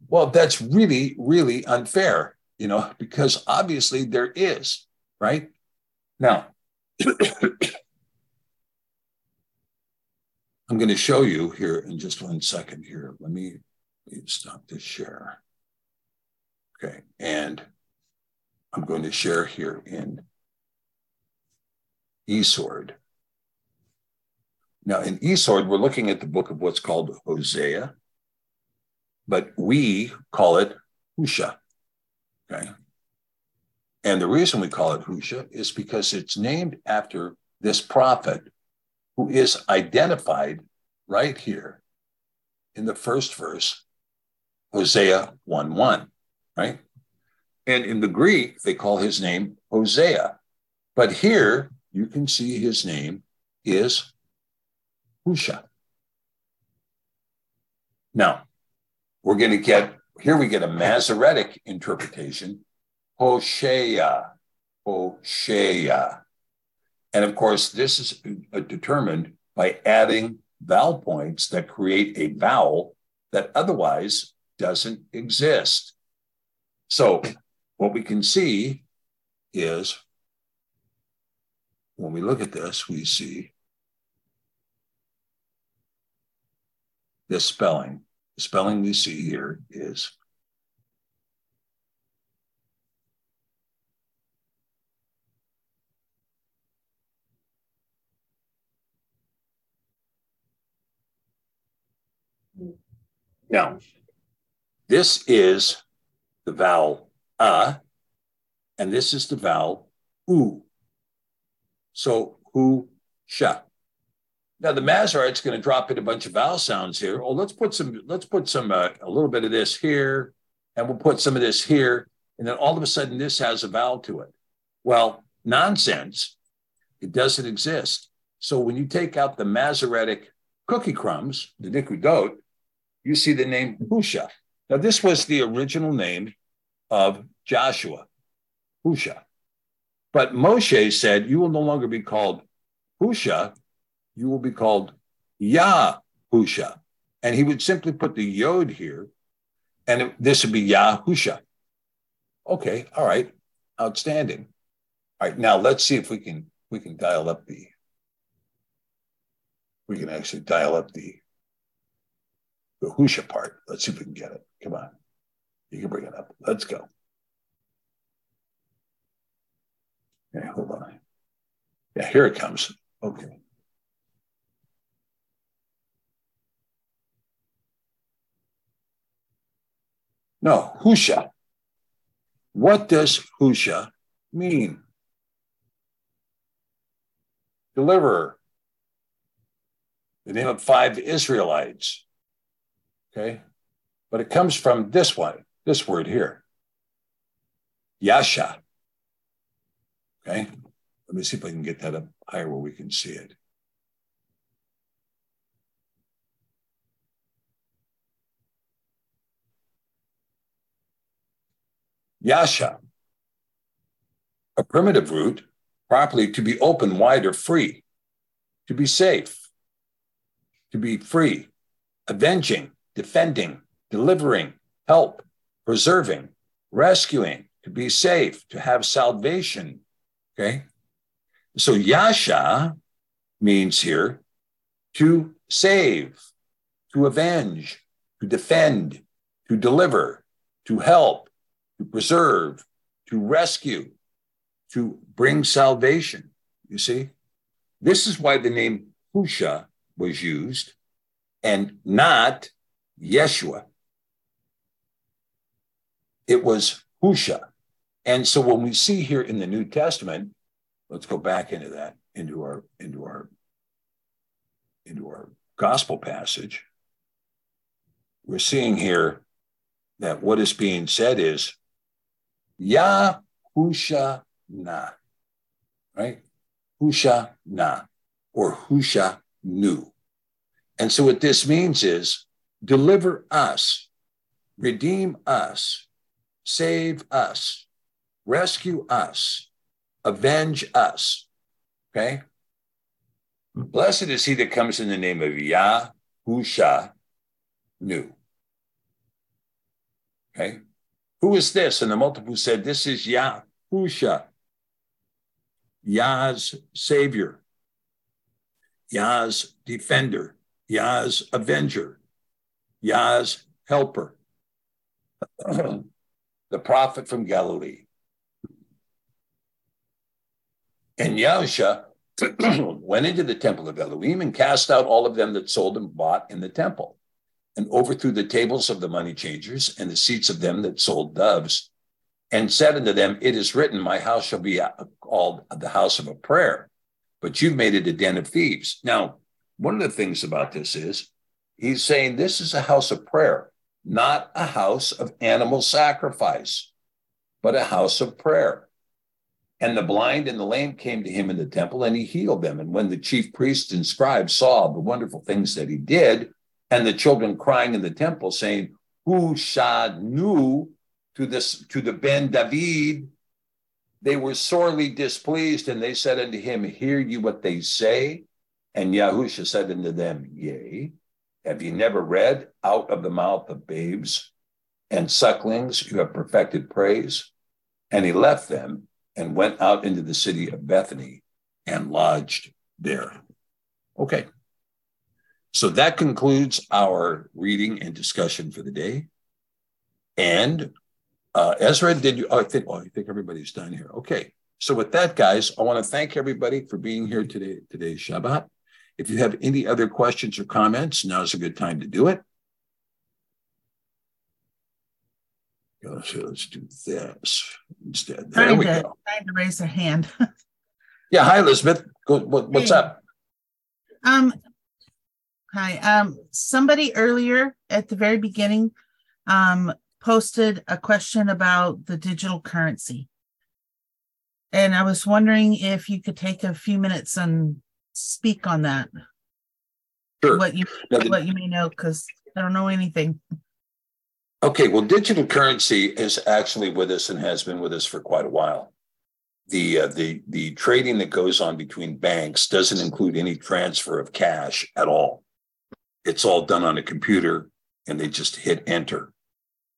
Well, that's really, really unfair, you know, because obviously there is, right? Now, I'm going to show you here in just one second here. Let me, stop this share. Okay, and I'm going to share here in eSword. Now, in eSword, we're looking at the book of what's called Hosea, but we call it Husha. Okay. And the reason we call it Husha is because it's named after this prophet who is identified right here in the first verse, Hosea 1 1, right? And in the Greek, they call his name Hosea. But here you can see his name is Husha. Now, we're going to get, here we get a Masoretic interpretation, Hoshea, Hoshea. And of course, this is uh, determined by adding vowel points that create a vowel that otherwise doesn't exist. So what we can see is when we look at this, we see this spelling. The spelling we see here is Now, this is the vowel uh, and this is the vowel u. So who sha. Now the Masorete's going to drop in a bunch of vowel sounds here. Oh, let's put some. Let's put some. Uh, a little bit of this here, and we'll put some of this here, and then all of a sudden this has a vowel to it. Well, nonsense. It doesn't exist. So when you take out the Masoretic cookie crumbs, the Nikudot, you see the name Husha. Now, this was the original name of Joshua, Husha. But Moshe said, You will no longer be called Husha, you will be called Yahusha. And he would simply put the Yod here, and it, this would be Yahusha. Okay, all right, outstanding. All right, now let's see if we can we can dial up the we can actually dial up the the Husha part. Let's see if we can get it. Come on. You can bring it up. Let's go. Okay, hold on. Yeah, here it comes. Okay. No, Husha. What does Husha mean? Deliverer. The name of five Israelites. Okay. But it comes from this one, this word here. Yasha. Okay. Let me see if I can get that up higher where we can see it. Yasha, a primitive root, properly to be open, wide, or free, to be safe, to be free, avenging, defending, delivering, help, preserving, rescuing, to be safe, to have salvation. Okay. So Yasha means here to save, to avenge, to defend, to deliver, to help, to preserve, to rescue, to bring salvation. You see? This is why the name Husha was used and not Yeshua. It was Husha. And so when we see here in the New Testament, let's go back into that, into our, into our, into our gospel passage. We're seeing here that what is being said is Yahusha na, right? Husha na, or Husha nu. And so what this means is deliver us, redeem us, save us, rescue us, avenge us. Okay? Blessed is he that comes in the name of Yahusha nu. Okay? Who is this? And the multiple said, This is Yahusha, Yah's Savior, Yah's Defender, Yah's Avenger, Yah's Helper, the prophet from Galilee. And Yahusha went into the temple of Elohim and cast out all of them that sold and bought in the temple and overthrew the tables of the money changers and the seats of them that sold doves, and said unto them, It is written, My house shall be called the house of a prayer, but you've made it a den of thieves. Now, one of the things about this is he's saying this is a house of prayer, not a house of animal sacrifice, but a house of prayer. And the blind and the lame came to him in the temple, and he healed them. And when the chief priests and scribes saw the wonderful things that he did, and the children crying in the temple, saying, Who shall nu to this to the Ben David? They were sorely displeased, and they said unto him, Hear you what they say? And Yahusha said unto them, Yea, have you never read out of the mouth of babes and sucklings you have perfected praise? And he left them and went out into the city of Bethany and lodged there. Okay. So that concludes our reading and discussion for the day. And uh, Ezra, did you? Oh, I think. Oh, I think everybody's done here. Okay. So with that, guys, I want to thank everybody for being here today. Today's Shabbat. If you have any other questions or comments, now's a good time to do it. So let's do this instead. There Trying we to, go. trying to raise a hand. Yeah. Hi, Elizabeth. Go, what, what's Hey. up? Um, hi, um, somebody earlier at the very beginning, um, posted a question about the digital currency. And I was wondering if you could take a few minutes and speak on that? Sure. What you Now, the- what you may know, because I don't know anything. Okay, well, digital currency is actually with us and has been with us for quite a while. The uh, the the trading that goes on between banks doesn't include any transfer of cash at all. It's all done on a computer, and they just hit enter,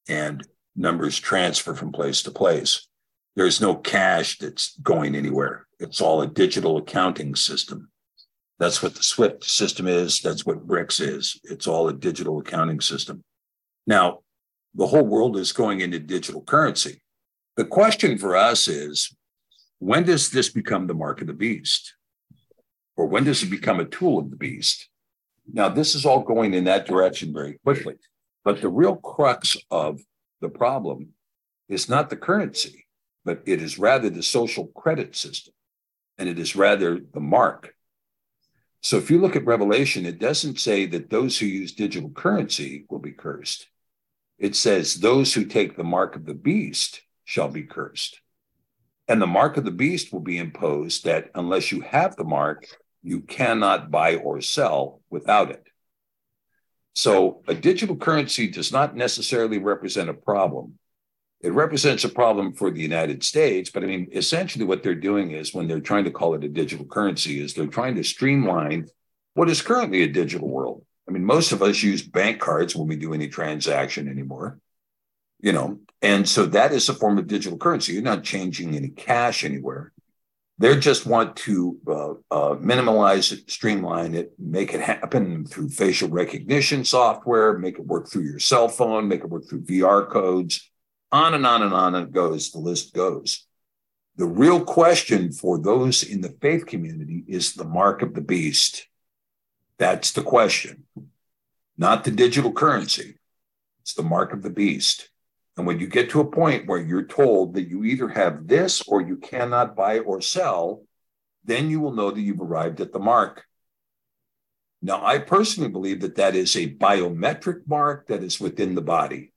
and numbers transfer from place to place. There's no cash that's going anywhere. It's all a digital accounting system. That's what the SWIFT system is. That's what BRICS is. It's all a digital accounting system. Now, the whole world is going into digital currency. The question for us is when does this become the mark of the beast? Or when does it become a tool of the beast? Now, this is all going in that direction very quickly. But the real crux of the problem is not the currency, but it is rather the social credit system. And it is rather the mark. So if you look at Revelation, it doesn't say that those who use digital currency will be cursed. It says, those who take the mark of the beast shall be cursed. And the mark of the beast will be imposed that unless you have the mark, you cannot buy or sell without it. So a digital currency does not necessarily represent a problem. It represents a problem for the United States, but I mean, essentially what they're doing is when they're trying to call it a digital currency, is they're trying to streamline what is currently a digital world. I mean, most of us use bank cards when we do any transaction anymore, you know, and so that is a form of digital currency. You're not changing any cash anywhere. They just want to uh, uh, minimize it, streamline it, make it happen through facial recognition software, make it work through your cell phone, make it work through VR codes, on and on and on it goes. The list goes. The real question for those in the faith community is the mark of the beast. That's the question, not the digital currency. It's the mark of the beast. And when you get to a point where you're told that you either have this or you cannot buy or sell, then you will know that you've arrived at the mark. Now, I personally believe that that is a biometric mark that is within the body.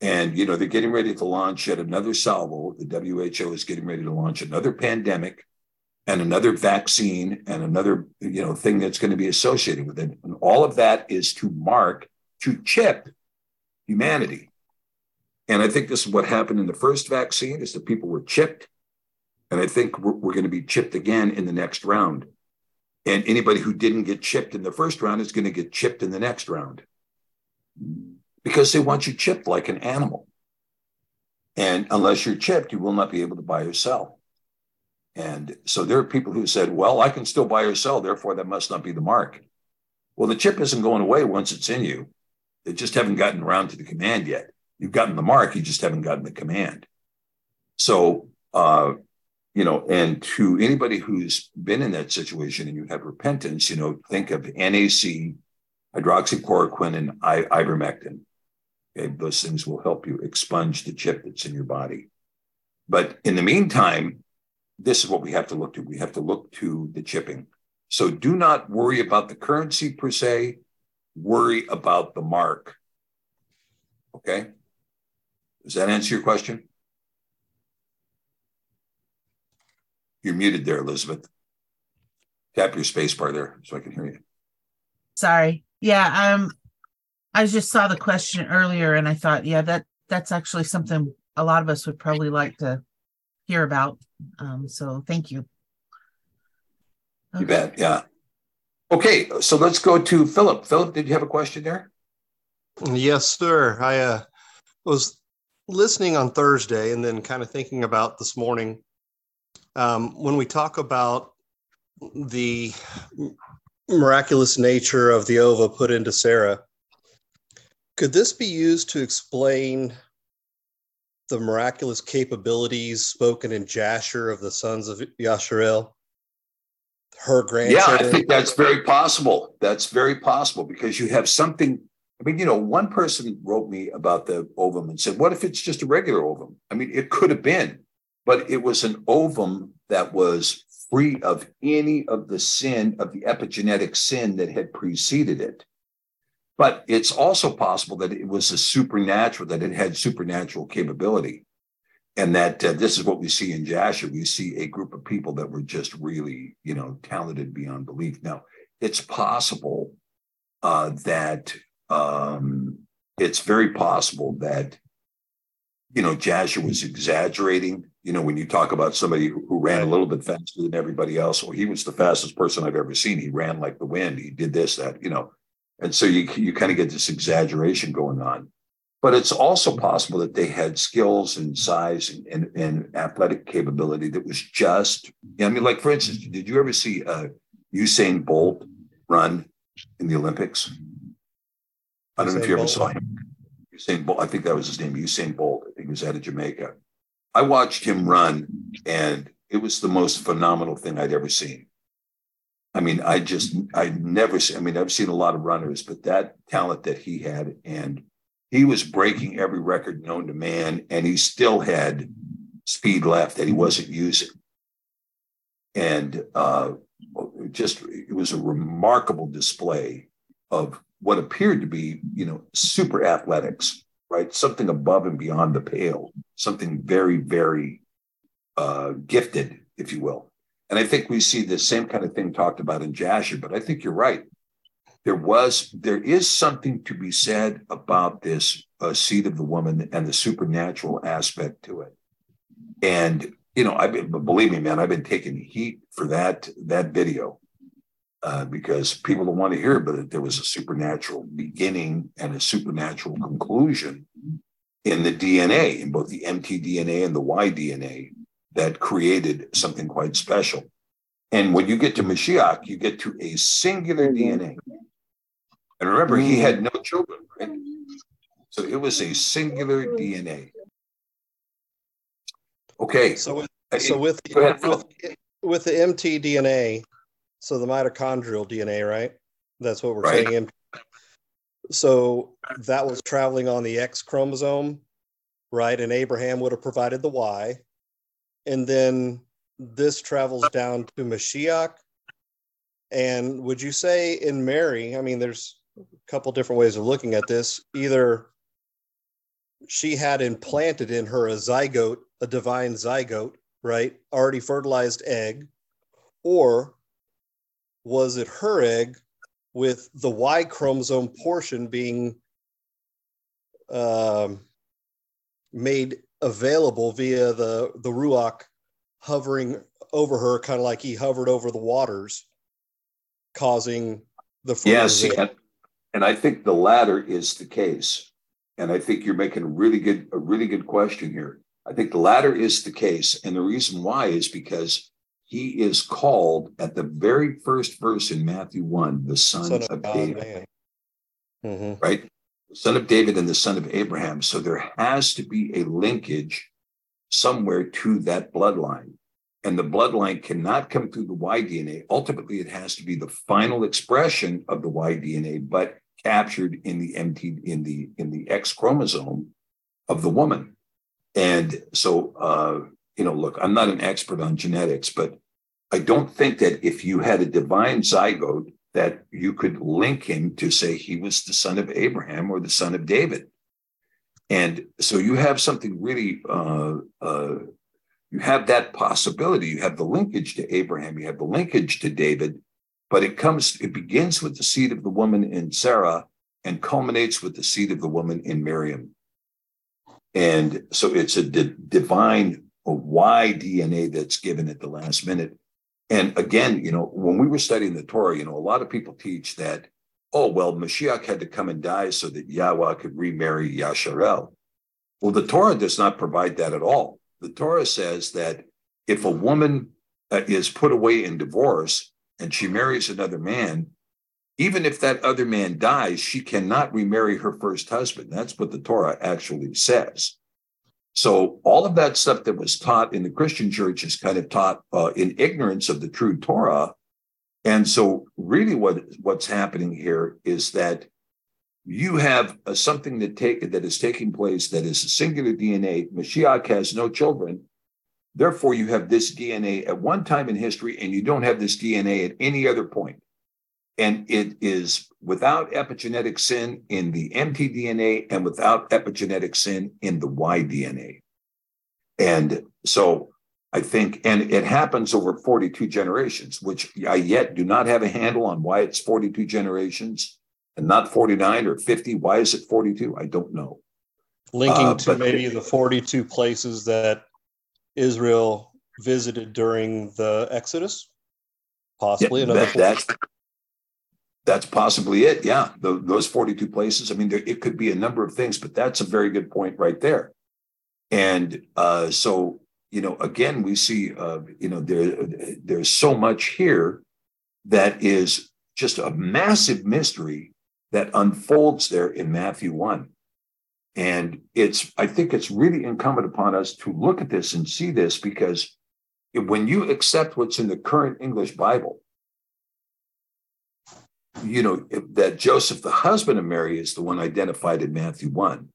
And, you know, they're getting ready to launch yet another salvo. The WHO is getting ready to launch another pandemic and another vaccine and another, you know, thing that's going to be associated with it. And all of that is to mark, to chip humanity. And I think this is what happened in the first vaccine is that people were chipped. And I think we're, we're going to be chipped again in the next round. And anybody who didn't get chipped in the first round is going to get chipped in the next round because they want you chipped like an animal. And unless you're chipped, you will not be able to buy or sell. And so there are people who said, well, I can still buy or sell, therefore that must not be the mark. Well, the chip isn't going away once it's in you. They just haven't gotten around to the command yet. You've gotten the mark, you just haven't gotten the command. So, uh, you know, and to anybody who's been in that situation and you have repentance, you know, think of NAC, hydroxychloroquine, and ivermectin. Okay, those things will help you expunge the chip that's in your body. But in the meantime, this is what we have to look to. We have to look to the chipping. So do not worry about the currency per se, worry about the mark. Okay? Does that answer your question? You're muted there, Elizabeth. Tap your space bar there so I can hear you. Sorry. Yeah, um, I just saw the question earlier and I thought, yeah, that that's actually something a lot of us would probably like to hear about. Um, so thank you. You bet. Yeah. Okay, so let's go to Philip. Philip, did you have a question there? Yes, sir. I uh, was listening on Thursday and then kind of thinking about this morning. Um, when we talk about the miraculous nature of the ova put into Sarah, could this be used to explain the miraculous capabilities spoken in Jasher of the sons of Yasharel? Her Yeah. I think that's very possible. That's very possible because you have something. I mean, you know, one person wrote me about the ovum and said, What if it's just a regular ovum? I mean, it could have been, but it was an ovum that was free of any of the sin, of the epigenetic sin that had preceded it. But it's also possible that it was a supernatural, that it had supernatural capability. and that uh, this is what we see in Jasher. We see a group of people that were just really, you know, talented beyond belief. Now, it's possible uh, that um, it's very possible that you know Jasher was exaggerating. You know, when you talk about somebody who, ran a little bit faster than everybody else, or he was the fastest person I've ever seen. He ran like the wind. He did this, that, you know, and so you you kind of get this exaggeration going on. But it's also possible that they had skills and size and, and, and athletic capability that was just. I mean, like for instance, did you ever see uh, Usain Bolt run in the Olympics? I don't know if Usain you ever Bolt? saw him. Usain Bolt, I think that was his name, Usain Bolt. I think he was out of Jamaica. I watched him run, and it was the most phenomenal thing I'd ever seen. I mean, I just, I never see, I mean, I've seen a lot of runners, but that talent that he had, and he was breaking every record known to man, and he still had speed left that he wasn't using. And uh, just, it was a remarkable display of what appeared to be, you know, super athletics, right? Something above and beyond the pale, something very, very uh, gifted, if you will. And I think we see the same kind of thing talked about in Jasher, but I think you're right. There was, there is something to be said about this uh, seed of the woman and the supernatural aspect to it. And you know, I believe me, man, I've been taking heat for that that video uh, because people don't want to hear about it. There was a supernatural beginning and a supernatural conclusion in the DNA, in both the mtDNA and the Y-DNA, that created something quite special. And when you get to Mashiach, you get to a singular DNA. And remember, he had no children, right? So it was a singular DNA. Okay. So with, so with, Go with, with the mtDNA, so the mitochondrial DNA, right? That's what we're Right. saying. So that was traveling on the X chromosome, right? And Abraham would have provided the Y. And then this travels down to Mashiach. And would you say in Mary, I mean, there's a couple different ways of looking at this. Either she had implanted in her a zygote, a divine zygote, right? Already fertilized egg, or was it her egg with the Y chromosome portion being um, made available via the the ruach hovering over her, kind of like he hovered over the waters, causing the Yes, and I think the latter is the case. And I think you're making a really good, a really good question here. I think the latter is the case. And the reason why is because he is called at the very first verse in Matthew 1, the son, Son of, of God, David, man. Mhm. right? The son of David and the son of Abraham. So there has to be a linkage somewhere to that bloodline. And the bloodline cannot come through the Y DNA. Ultimately, it has to be the final expression of the Y DNA, but captured in the MT in the in the X chromosome of the woman. And so, uh, you know, look, I'm not an expert on genetics, but I don't think that if you had a divine zygote, that you could link him to say he was the son of Abraham or the son of David. And so you have something really, uh, uh, you have that possibility. You have the linkage to Abraham, you have the linkage to David, but it comes, it begins with the seed of the woman in Sarah and culminates with the seed of the woman in Miriam. And so it's a di- divine a Y DNA that's given at the last minute. And again, you know, when we were studying the Torah, you know, a lot of people teach that, oh, well, Mashiach had to come and die so that Yahweh could remarry Yasharel. Well, the Torah does not provide that at all. The Torah says that if a woman uh, is put away in divorce and she marries another man, even if that other man dies, she cannot remarry her first husband. That's what the Torah actually says. So all of that stuff that was taught in the Christian church is kind of taught uh, in ignorance of the true Torah. And so really what, what's happening here is that you have uh, something that take that is taking place that is a singular DNA. Mashiach has no children. Therefore, you have this DNA at one time in history, and you don't have this DNA at any other point. And it is without epigenetic sin in the mtDNA and without epigenetic sin in the Y DNA. And so I think, and it happens over 42 generations, which I yet do not have a handle on why it's 42 generations and not 49 or 50. Why is it 42? I don't know. Linking Uh, to maybe the 42 places that Israel visited during the Exodus, possibly Yeah, another. that- that's possibly it. Yeah, Tho- those 42 places. I mean, there, it could be a number of things, but that's a very good point right there. And uh, so, you know, again, we see, uh, you know, there there's so much here that is just a massive mystery that unfolds there in Matthew 1. And it's, I think it's really incumbent upon us to look at this and see this because when you accept what's in the current English Bible, you know, that Joseph, the husband of Mary, is the one identified in Matthew 1.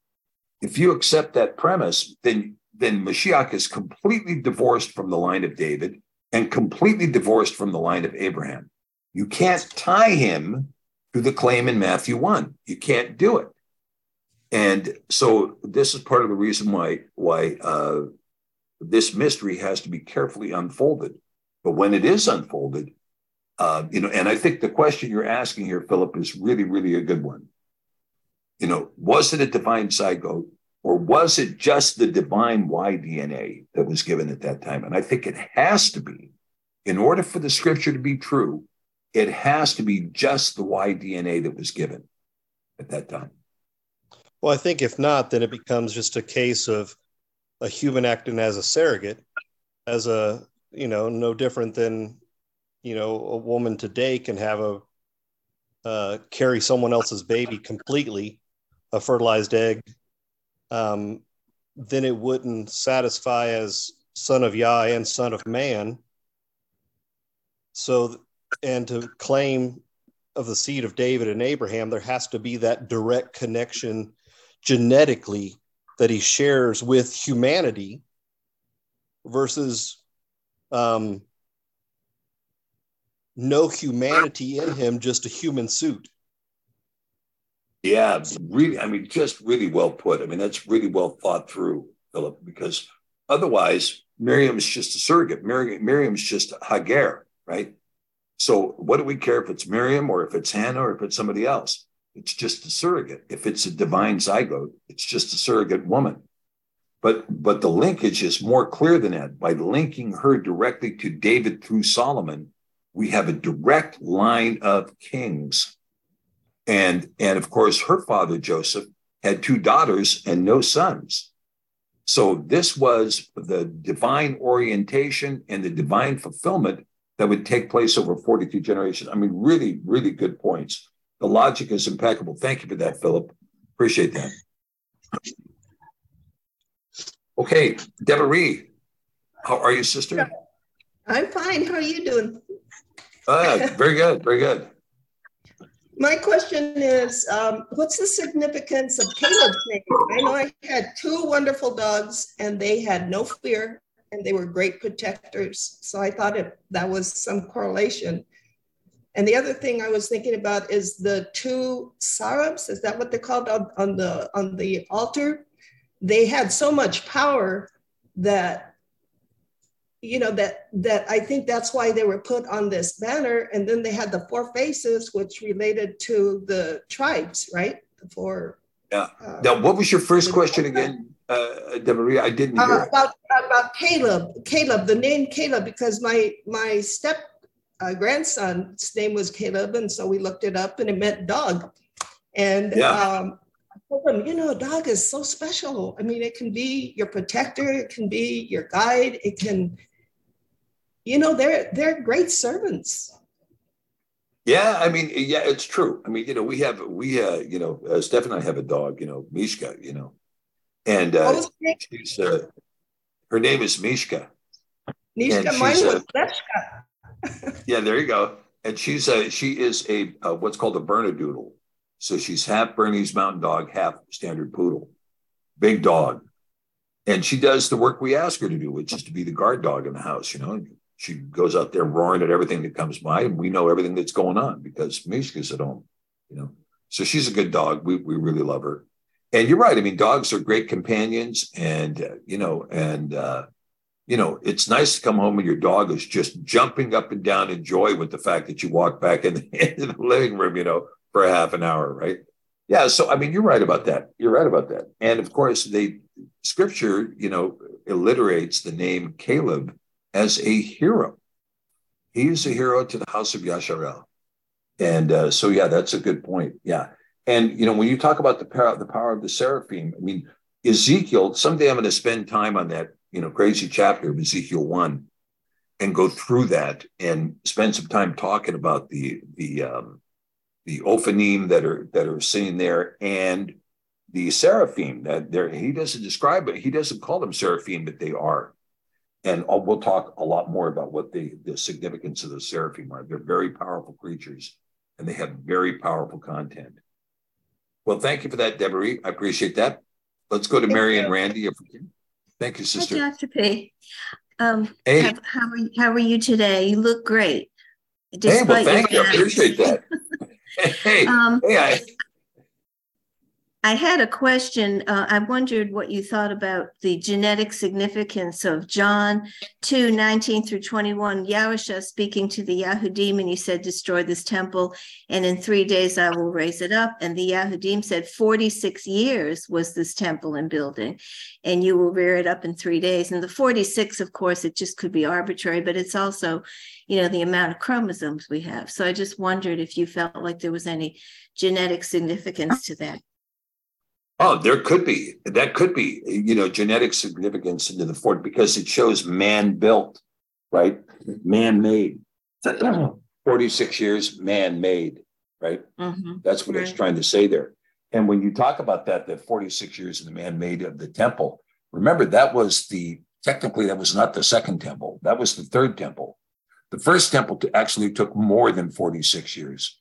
If you accept that premise, then, then Mashiach is completely divorced from the line of David and completely divorced from the line of Abraham. You can't tie him to the claim in Matthew 1. You can't do it. And so this is part of the reason why why uh, this mystery has to be carefully unfolded. But when it is unfolded, uh, you know, and I think the question you're asking here, Philip, is really, really a good one. You know, was it a divine zygote, or was it just the divine Y DNA that was given at that time? And I think it has to be, in order for the scripture to be true, it has to be just the Y DNA that was given at that time. Well, I think if not, then it becomes just a case of a human acting as a surrogate, as a, you know, no different than, you know, a woman today can have a, uh, carry someone else's baby completely, a fertilized egg, um, then it wouldn't satisfy as son of Yah and son of man. So, and to claim of the seed of David and Abraham, there has to be that direct connection genetically that he shares with humanity versus um, no humanity in him, just a human suit. Yeah, really, I mean, just really well put. I mean, that's really well thought through, Philip, because otherwise, Miriam's just a surrogate. Miriam, Miriam's just Hagar, right? So, what do we care if it's Miriam or if it's Hannah or if it's somebody else? It's just a surrogate. If it's a divine zygote, it's just a surrogate woman. But but the linkage is more clear than that. By linking her directly to David through Solomon, we have a direct line of kings. And and of course, her father Joseph had two daughters and no sons. So this was the divine orientation and the divine fulfillment that would take place over 42 generations. I mean, really, really good points. The logic is impeccable. Thank you for that, Philip. Appreciate that. Okay, Deborah, how are you, sister? I'm fine. How are you doing? Uh, very good, very good. My question is, um, what's the significance of Caleb's name? I know I had two wonderful dogs and they had no fear and they were great protectors. So I thought it, that was some correlation. And the other thing I was thinking about is the two sarabs. Is that what they're called on, on the on the altar? They had so much power that you know that that I think that's why they were put on this banner. And then they had the four faces, which related to the tribes, right? The four. Yeah. Now, what was your first question again, uh, Deborah? I didn't hear Uh, about about Caleb, Caleb, the name Caleb, because my my step uh, grandson's name was Caleb, and so we looked it up, and it meant dog. And Yeah. um, I told him, you know, a dog is so special. I mean, it can be your protector, it can be your guide, it can, you know, they're they're great servants. Yeah, I mean, yeah, it's true. I mean, you know, we have we uh, you know, uh, Steph and I have a dog, you know, Mishka, you know, and uh, she's uh, her name is Mishka. Nishka, and mine was a- Leshka. Yeah, there you go. And she's a she is a uh, what's called a Bernedoodle. So she's half Bernese Mountain Dog, half Standard Poodle. Big dog. And she does the work we ask her to do, which is to be the guard dog in the house. You know, she goes out there roaring at everything that comes by, and we know everything that's going on because Mishka's at home. You know, so she's a good dog. We we really love her. and you're right. I mean, dogs are great companions, and uh, you know, and uh, you know, it's nice to come home and your dog is just jumping up and down in joy with the fact that you walk back in, in the living room, you know, for a half an hour, right? Yeah. So, I mean, you're right about that. You're right about that. And of course, the scripture, you know, alliterates the name Caleb as a hero. He's a hero to the house of Yasharel. And uh, so, yeah, that's a good point. Yeah. And, you know, when you talk about the power, the power of the seraphim, I mean, Ezekiel, someday I'm going to spend time on that you know, crazy chapter of Ezekiel 1 and go through that and spend some time talking about the the um, the ophanim that are that are sitting there and the seraphim that there he doesn't describe it he doesn't call them seraphim but they are and we'll talk a lot more about what the the significance of the seraphim are they're very powerful creatures and they have very powerful content well thank you for that deborah i appreciate that let's go to thank mary you. and randy if we can Thank you, sister. Hi, Dr. P. Um, hey. How, how, are you, how are you today? You look great. Hey, well, thank you. I appreciate that. hey, um, hey, I, I had a question. Uh, I wondered what you thought about the genetic significance of John 2 19 through 21. Yahusha speaking to the Yahudim, and he said, Destroy this temple, and in three days I will raise it up. And the Yahudim said, 46 years was this temple in building, and you will rear it up in three days. And the 46, of course, it just could be arbitrary, but it's also, you know, the amount of chromosomes we have. So I just wondered if you felt like there was any genetic significance to that. Oh, there could be. That could be, you know, genetic significance into the fort because it shows man built, right? Man made. 46 years, man made, right? Mm-hmm. That's what right. it's trying to say there. And when you talk about that, the 46 years of the man made of the temple, remember that was the technically that was not the second temple, that was the third temple. The first temple actually took more than 46 years,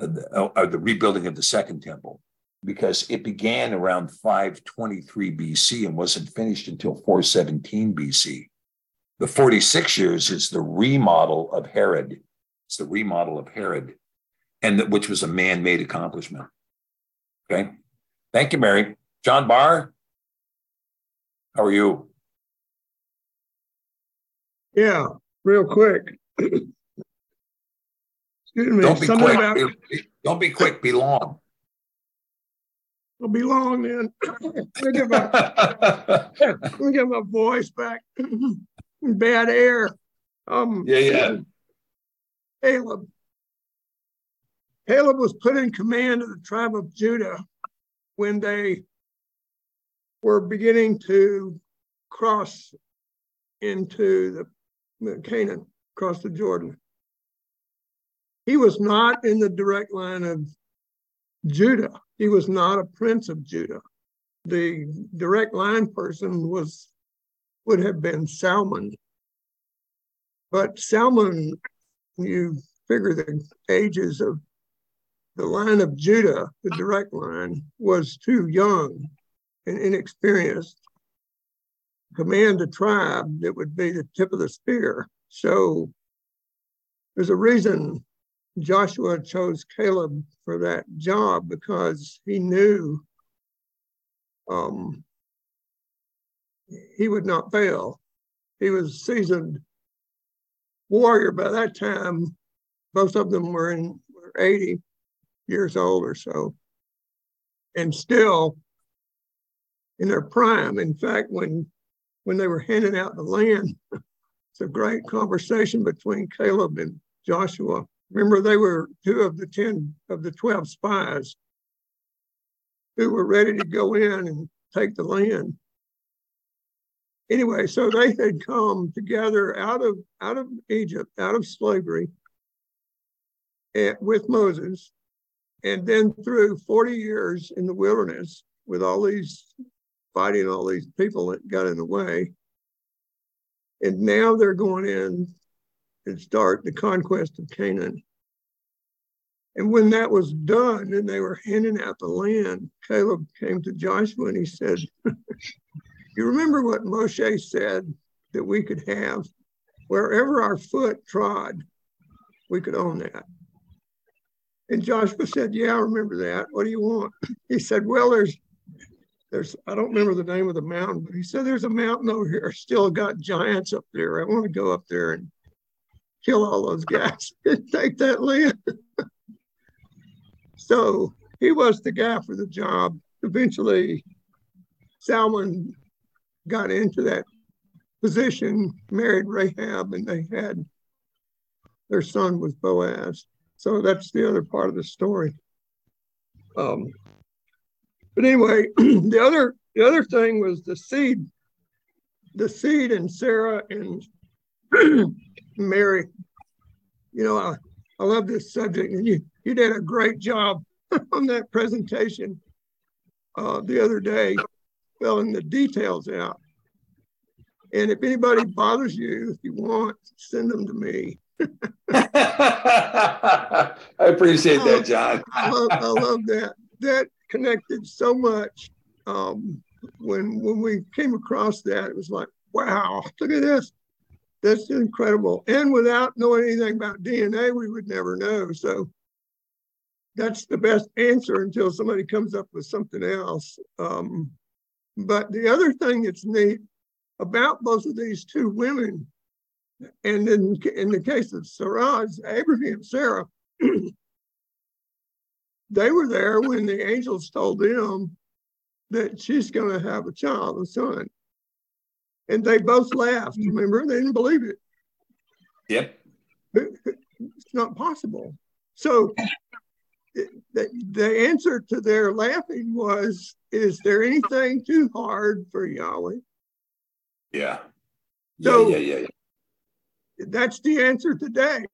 uh, the, uh, the rebuilding of the second temple because it began around 523 BC and wasn't finished until 417 BC. The 46 years is the remodel of Herod. It's the remodel of Herod, and that, which was a man-made accomplishment. Okay. Thank you, Mary. John Barr, how are you? Yeah, real quick. Excuse me. Don't be quick. About... Don't be quick. Be long. It'll be long then. let, me get my, let me get my voice back. Bad air. Um, yeah, yeah. Caleb. Caleb was put in command of the tribe of Judah when they were beginning to cross into the Canaan, across the Jordan. He was not in the direct line of Judah. He was not a prince of Judah. The direct line person was would have been Salmon. But Salmon, you figure the ages of the line of Judah, the direct line, was too young and inexperienced to command a tribe that would be the tip of the spear. So there's a reason Joshua chose Caleb for that job because he knew um, he would not fail. He was a seasoned warrior by that time. Both of them were in were 80 years old or so, and still in their prime. In fact, when when they were handing out the land, it's a great conversation between Caleb and Joshua Remember, they were two of the 10 of the 12 spies who were ready to go in and take the land. Anyway, so they had come together out of out of Egypt, out of slavery, and, with Moses, and then through 40 years in the wilderness with all these fighting all these people that got in the way. And now they're going in and start the conquest of Canaan. And when that was done and they were handing out the land, Caleb came to Joshua and he said, You remember what Moshe said that we could have? Wherever our foot trod, we could own that. And Joshua said, Yeah, I remember that. What do you want? He said, Well, there's there's, I don't remember the name of the mountain, but he said, there's a mountain over here, still got giants up there. I want to go up there and kill all those guys and take that land. so he was the guy for the job. Eventually, Salmon got into that position, married Rahab, and they had their son was Boaz. So that's the other part of the story. Um, but anyway, the other the other thing was the seed, the seed and Sarah and Mary. You know, I, I love this subject, and you you did a great job on that presentation uh, the other day, filling the details out. And if anybody bothers you, if you want, send them to me. I appreciate that, John. I love, I love that. That connected so much. Um, when when we came across that, it was like, wow, look at this. That's incredible. And without knowing anything about DNA, we would never know. So that's the best answer until somebody comes up with something else. Um, but the other thing that's neat about both of these two women, and in, in the case of Sarah, Abraham, Sarah, they were there when the angels told them that she's going to have a child, a son. And they both laughed. Remember, they didn't believe it. Yep. It's not possible. So the, the answer to their laughing was, Is there anything too hard for Yahweh? Yeah. So yeah, yeah, yeah. that's the answer today.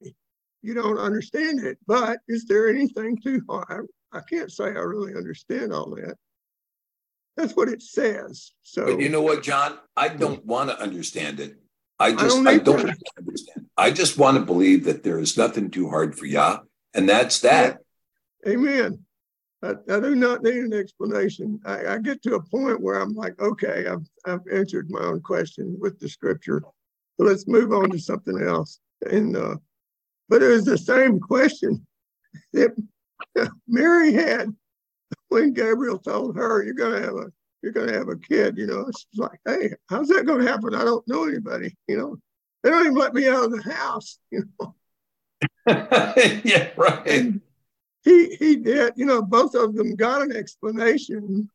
You don't understand it, but is there anything too hard? I can't say I really understand all that. That's what it says. So But you know what, John? I don't want to understand it. I just don't I don't, understand. I just want to believe that there is nothing too hard for Yah, and that's that. Amen. I, I do not need an explanation. I, I get to a point where I'm like, okay, I've, I've answered my own question with the scripture. So let's move on to something else. And uh, but it was the same question that Mary had when Gabriel told her, "You're gonna have a you're gonna have a kid." You know, she's like, "Hey, how's that gonna happen? I don't know anybody. You know, they don't even let me out of the house. You know." yeah, right. he he did you know both of them got an explanation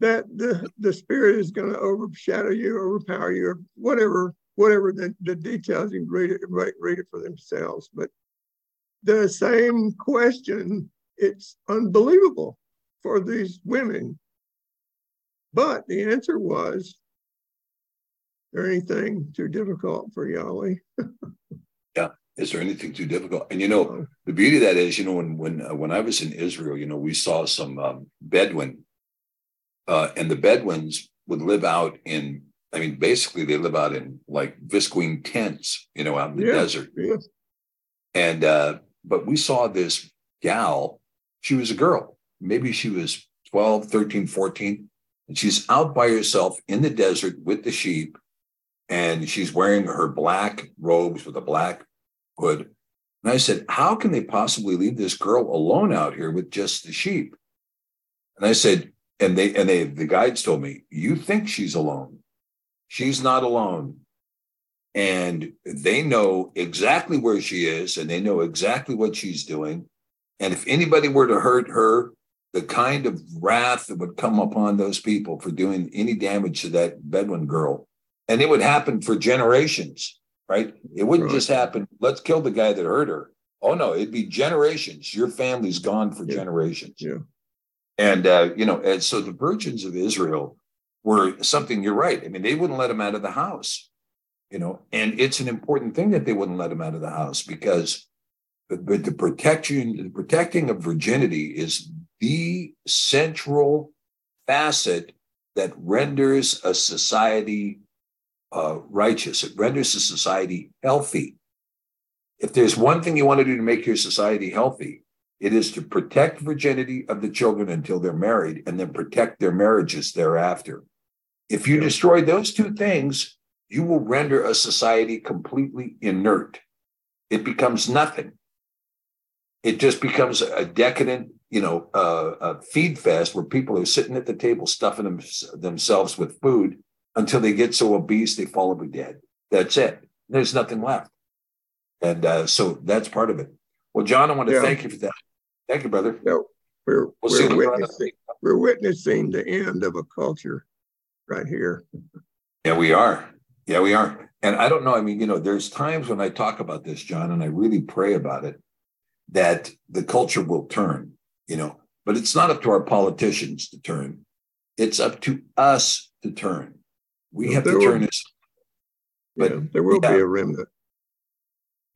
that the the spirit is going to overshadow you overpower you or whatever whatever the, the details you can read it read, read it for themselves but the same question it's unbelievable for these women but the answer was there anything too difficult for yahweh Yeah. Is there anything too difficult? And you know, the beauty of that is, you know, when when uh, when I was in Israel, you know, we saw some um, Bedouin, uh, and the Bedouins would live out in. I mean, basically, they live out in like visqueen tents, you know, out in the Yeah, desert. yeah. And uh, but we saw this gal. She was a girl. Maybe she was 12, 13, 14. And she's out by herself in the desert with the sheep. And she's wearing her black robes with a black hood. And I said, How can they possibly leave this girl alone out here with just the sheep? And I said, and they and they the guides told me, you think she's alone. She's not alone. And they know exactly where she is and they know exactly what she's doing. And if anybody were to hurt her, the kind of wrath that would come upon those people for doing any damage to that Bedouin girl, and it would happen for generations, right? It wouldn't just happen, let's kill the guy that hurt her. Oh no, it'd be generations. Your family's gone for generations. Yeah. And uh, you know, and so the virgins of Israel were something. You're right. I mean, they wouldn't let them out of the house. You know, and it's an important thing that they wouldn't let them out of the house because the, the protection, the protecting of virginity is the central facet that renders a society uh, righteous. It renders a society healthy. If there's one thing you want to do to make your society healthy, it is to protect virginity of the children until they're married and then protect their marriages thereafter. If you destroy those two things, you will render a society completely inert. It becomes nothing. It just becomes a decadent you know, uh, a feed fest where people are sitting at the table stuffing them, themselves with food until they get so obese they fall over dead. That's it. There's nothing left. And uh, so that's part of it. Well, John, I want to Yeah. thank you for that. Thank you, brother. Yeah, we're, We'll we're witnessing, we're witnessing the end of a culture right here. Yeah, we are. Yeah, we are. And I don't know. I mean, you know, there's times when I talk about this, John, and I really pray about it, that the culture will turn, you know, but it's not up to our politicians to turn. It's up to us to turn. We have to will- turn this. But There will be a remnant.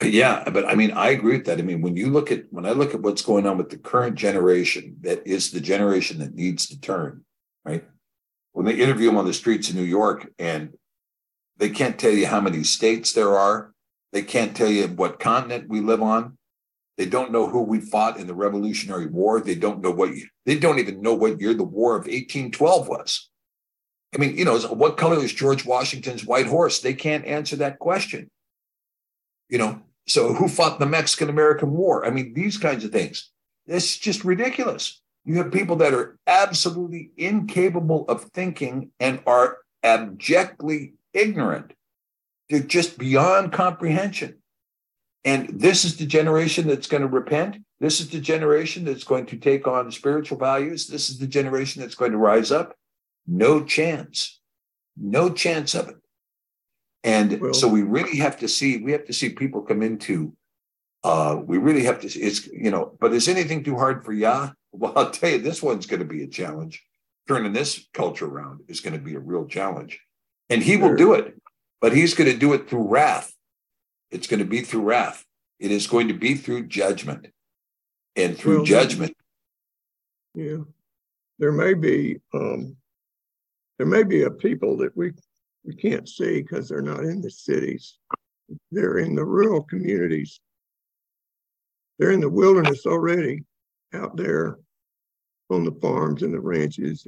Yeah, but I mean, I agree with that. I mean, when you look at when I look at what's going on with the current generation, that is the generation that needs to turn, right? When they interview them on the streets of New York, and they can't tell you how many states there are, they can't tell you what continent we live on. They don't know who we fought in the Revolutionary War. They don't know what you, they don't even know what year the War of 1812 was. I mean, you know, what color is George Washington's white horse? They can't answer that question you know so who fought the mexican american war i mean these kinds of things it's just ridiculous you have people that are absolutely incapable of thinking and are abjectly ignorant they're just beyond comprehension and this is the generation that's going to repent this is the generation that's going to take on spiritual values this is the generation that's going to rise up no chance no chance of it and Well- so we really have to see, we have to see people come into, uh, we really have to, it's, you know, but is anything too hard for Yah? Well, I'll tell you, this one's going to be a challenge. Turning this culture around is going to be a real challenge. And he will do it, but he's going to do it through wrath. It's going to be through wrath. It is going to be through judgment. And through Well, judgment, Yeah. There may be, um, there may be a people that we, we can't see because they're not in the cities. They're in the rural communities. They're in the wilderness already, out there on the farms and the ranches,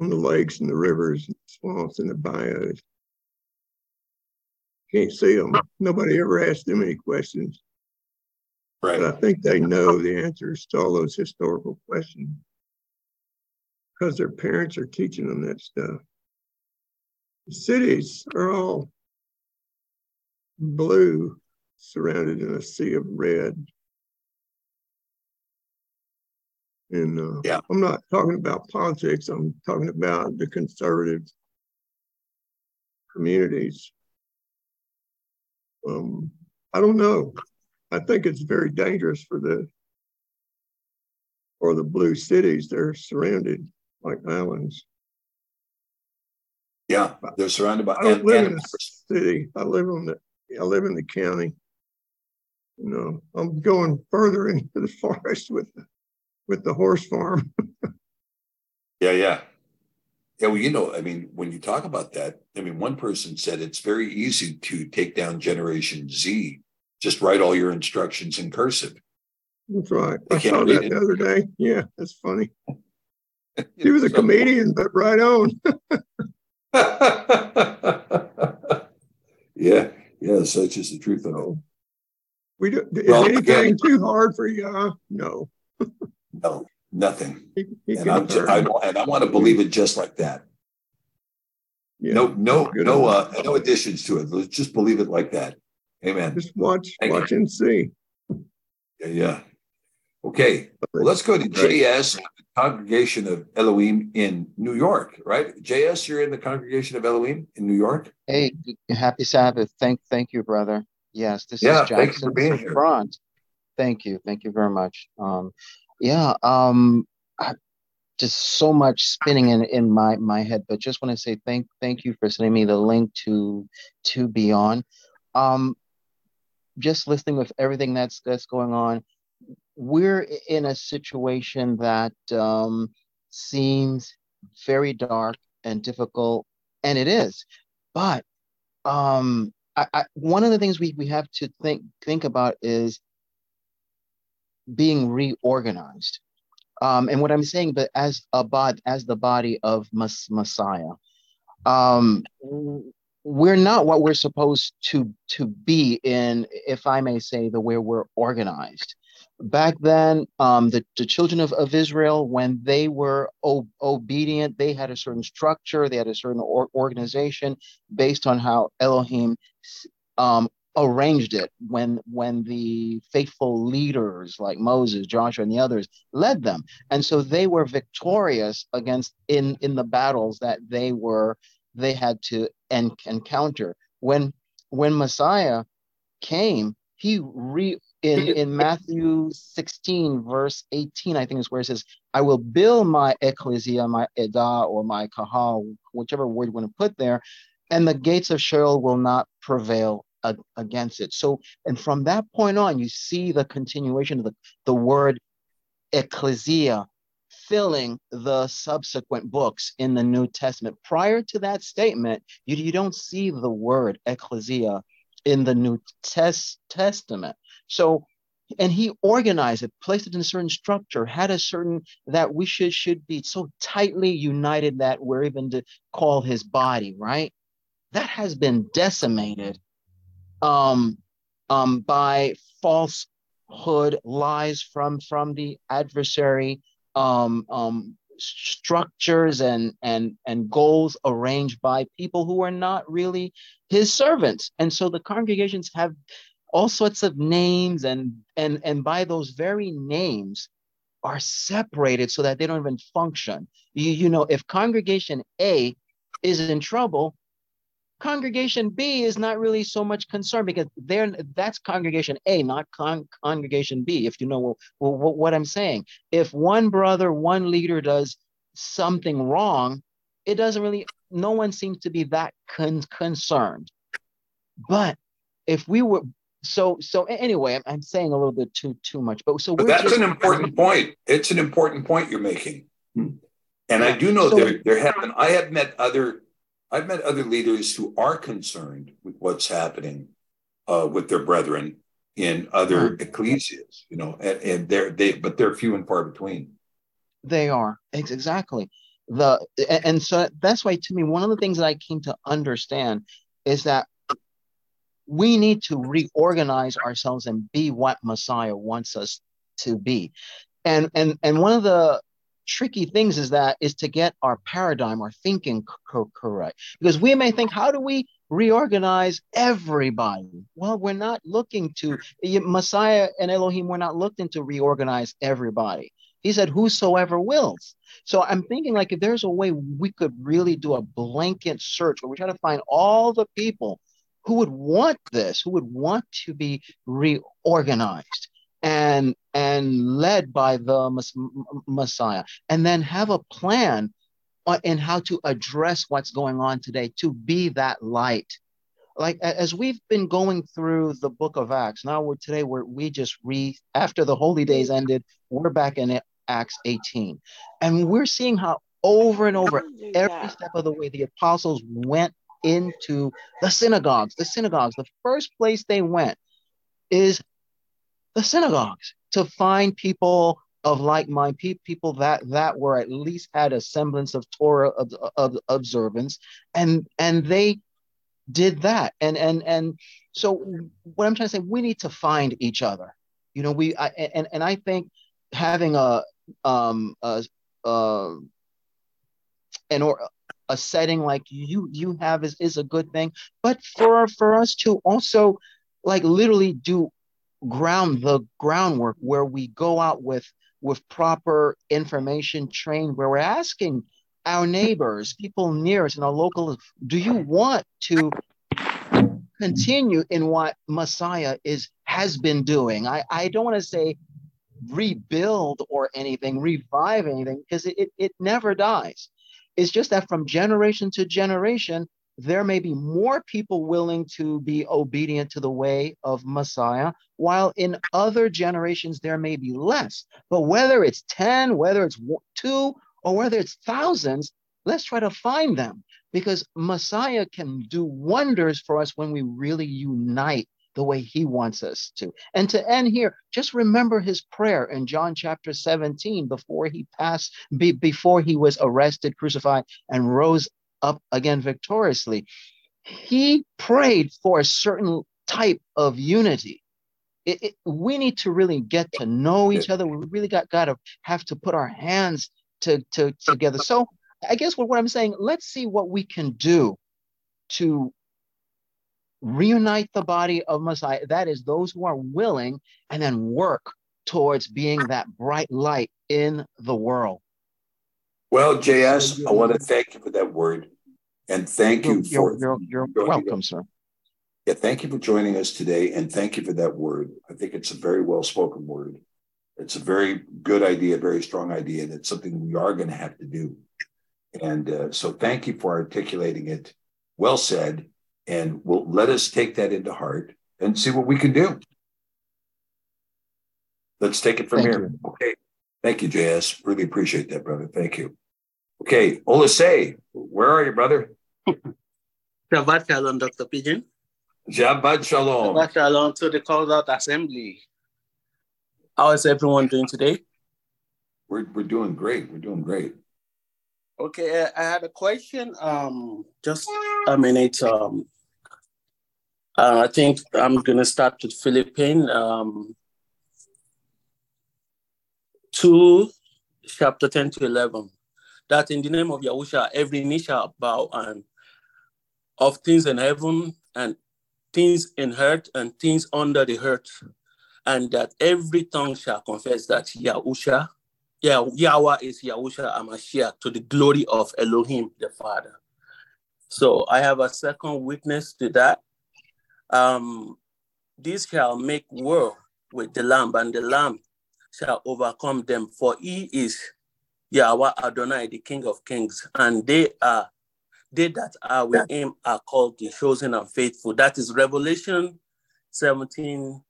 on the lakes and the rivers, and swamps and the bayous. Can't see them. Nobody ever asked them any questions. Right. But I think they know the answers to all those historical questions because their parents are teaching them that stuff. The cities are all blue, surrounded in a sea of red. And uh, Yeah. I'm not talking about politics. I'm talking about the conservative communities. Um, I don't know. I think it's very dangerous for the or the blue cities. They're surrounded like islands. yeah, they're surrounded by. I don't and- live and- in a city. I live on the, I live in the county. You know, I'm going further into the forest with, the- with the horse farm. Yeah, yeah. Yeah, well, you know, I mean, when you talk about that, I mean, one person said it's very easy to take down Generation Z. Just write all your instructions in cursive. That's right. I saw that it. the other day. Yeah, that's funny. He was a comedian, but right on. Yeah, yeah, such is the truth of it. We do, is Well, anything again- too hard for you? Uh, No. No, nothing. He, he And I'm, ju- I, and I want to believe it just like that. Yeah, No, no, good no, uh, no additions to it. Let's just believe it like that. Amen. Just watch, Thank you. watch and see. Yeah, yeah. Okay, well, let's go to JS, Congregation of Elohim in New York, right? JS, you're in the Congregation of Elohim in New York? Hey, happy Sabbath. Thank, thank you, brother. Yes, this Yeah, is thank you for Jackson being here. Front. Thank you, thank you very much. Um, yeah, um, I, just so much spinning in in my my head, but just want to say thank thank you for sending me the link to to Beyond. Um, just listening with everything that's that's going on, we're in a situation that um, seems very dark and difficult, and it is. But um, I, I, one of the things we, we have to think think about is being reorganized. Um, and what I'm saying, but as a bod, as the body of Messiah, um, we're not what we're supposed to to be in, if I may say, the way we're organized. back then, um, the, the children of, of Israel, when they were o- obedient, they had a certain structure, they had a certain or- organization based on how Elohim um, arranged it when when the faithful leaders like Moses, Joshua, and the others led them, and so they were victorious against in in the battles that they were they had to en- encounter. When when Messiah came, he re in in Matthew 16 verse 18, I think is where it says, "I will build my ecclesia, my edah or my kahal, whichever word you want to put there, and the gates of Sheol will not prevail against it. So, and from that point on, you see the continuation of the, the word ecclesia filling the subsequent books in the New Testament. Prior to that statement, you, you don't see the word ecclesia in the New Test, Testament. So, and he organized it, placed it in a certain structure, had a certain that we should should be so tightly united that we're even to call his body, right? That has been decimated um, um, by falsehood, lies from from the adversary, um, um, structures and and and goals arranged by people who are not really his servants, and so the congregations have all sorts of names, and and and by those very names are separated so that they don't even function. You, you know, if congregation A is in trouble, congregation B is not really so much concerned because they're that's congregation A, not con- congregation B. If you know well, well, what I'm saying, if one brother, one leader does something wrong, it doesn't really. No one seems to be that con- concerned. But if we were so so anyway, I'm, I'm saying a little bit too too much. But so but that's just, an important point. It's an important point you're making. And I do know so, there there have been. I have met other I've met other leaders who are concerned with what's happening uh, with their brethren in other mm-hmm. ecclesias, you know, and, and they're they but they're few and far between. They are exactly the and so that's why to me one of the things that I came to understand is that we need to reorganize ourselves and be what Messiah wants us to be. And and and one of the tricky things is that is to get our paradigm our thinking correct. Because we may think how do we reorganize everybody? Well we're not looking to messiah and elohim we're not looking to reorganize everybody. He said whosoever wills. So i'm thinking like if there's a way we could really do a blanket search where we try to find all the people who would want this who would want to be reorganized and and led by the Messiah, and then have a plan uh, in how to address what's going on today to be that light. Like as we've been going through the book of Acts, now we're today we're we just read after the holy days ended, we're back in Acts 18. And we're seeing how over and over, every step of the way, the apostles went into the synagogues. The synagogues, the first place they went is the synagogues to find people of like mind people that that were at least had a semblance of Torah of, of observance, and and they did that, and and and so what I'm trying to say, we need to find each other. You know, we I, and and I think having a um a, a an or a setting like you you have is, is a good thing but for for us to also like literally do ground the groundwork where we go out with with proper information trained where we're asking our neighbors people near us in our local do you want to continue in what messiah is has been doing? I i don't want to say rebuild or anything revive anything because it, it, it never dies. It's just that from generation to generation there may be more people willing to be obedient to the way of Messiah, while in other generations there may be less. But whether it's 10, whether it's two, or whether it's thousands, let's try to find them because Messiah can do wonders for us when we really unite the way he wants us to. And to end here, just remember his prayer in John chapter 17 before he passed, be, before he was arrested, crucified, and rose up again victoriously. He prayed for a certain type of unity. it, it, we need to really get to know each other. We really got got to have to put our hands to, to together. So I guess what, what I'm saying, let's see what we can do to reunite the body of Messiah. That is those who are willing and then work towards being that bright light in the world. Well, JS, I want to thank you for that word. And thank you You're, for you're, you're welcome, sir. Yeah, thank you for joining us today, and thank you for that word. I think it's a very well spoken word. It's a very good idea, very strong idea, and it's something we are going to have to do. And uh, so, thank you for articulating it. Well said, and we'll let us take that into heart and see what we can do. Let's take it from Thank here. Okay. Thank you, JS. Really appreciate that, brother. Thank you. Okay, Olasey, where are you, brother? Shabbat Shalom, Dr. Pigeon. Shabbat Shalom. Shabbat Shalom to the called out assembly. How is everyone doing today? We're, we're doing great. We're doing great. Okay, I had a question. Um, just a minute. Um, uh, I think I'm gonna start with Philippine. Um, two, chapter ten to eleven. That in the name of Yahusha, every knee shall bow and of things in heaven and things in earth and things under the earth, and that every tongue shall confess that Yahusha, yeah, Yahweh is Yahusha HaMashiach to the glory of Elohim the Father. So I have a second witness to that. Um, this shall make war with the Lamb, and the Lamb shall overcome them, for he is Yahweh Adonai, the King of Kings, and they are they that are with him are called the chosen and faithful. That is Revelation 17,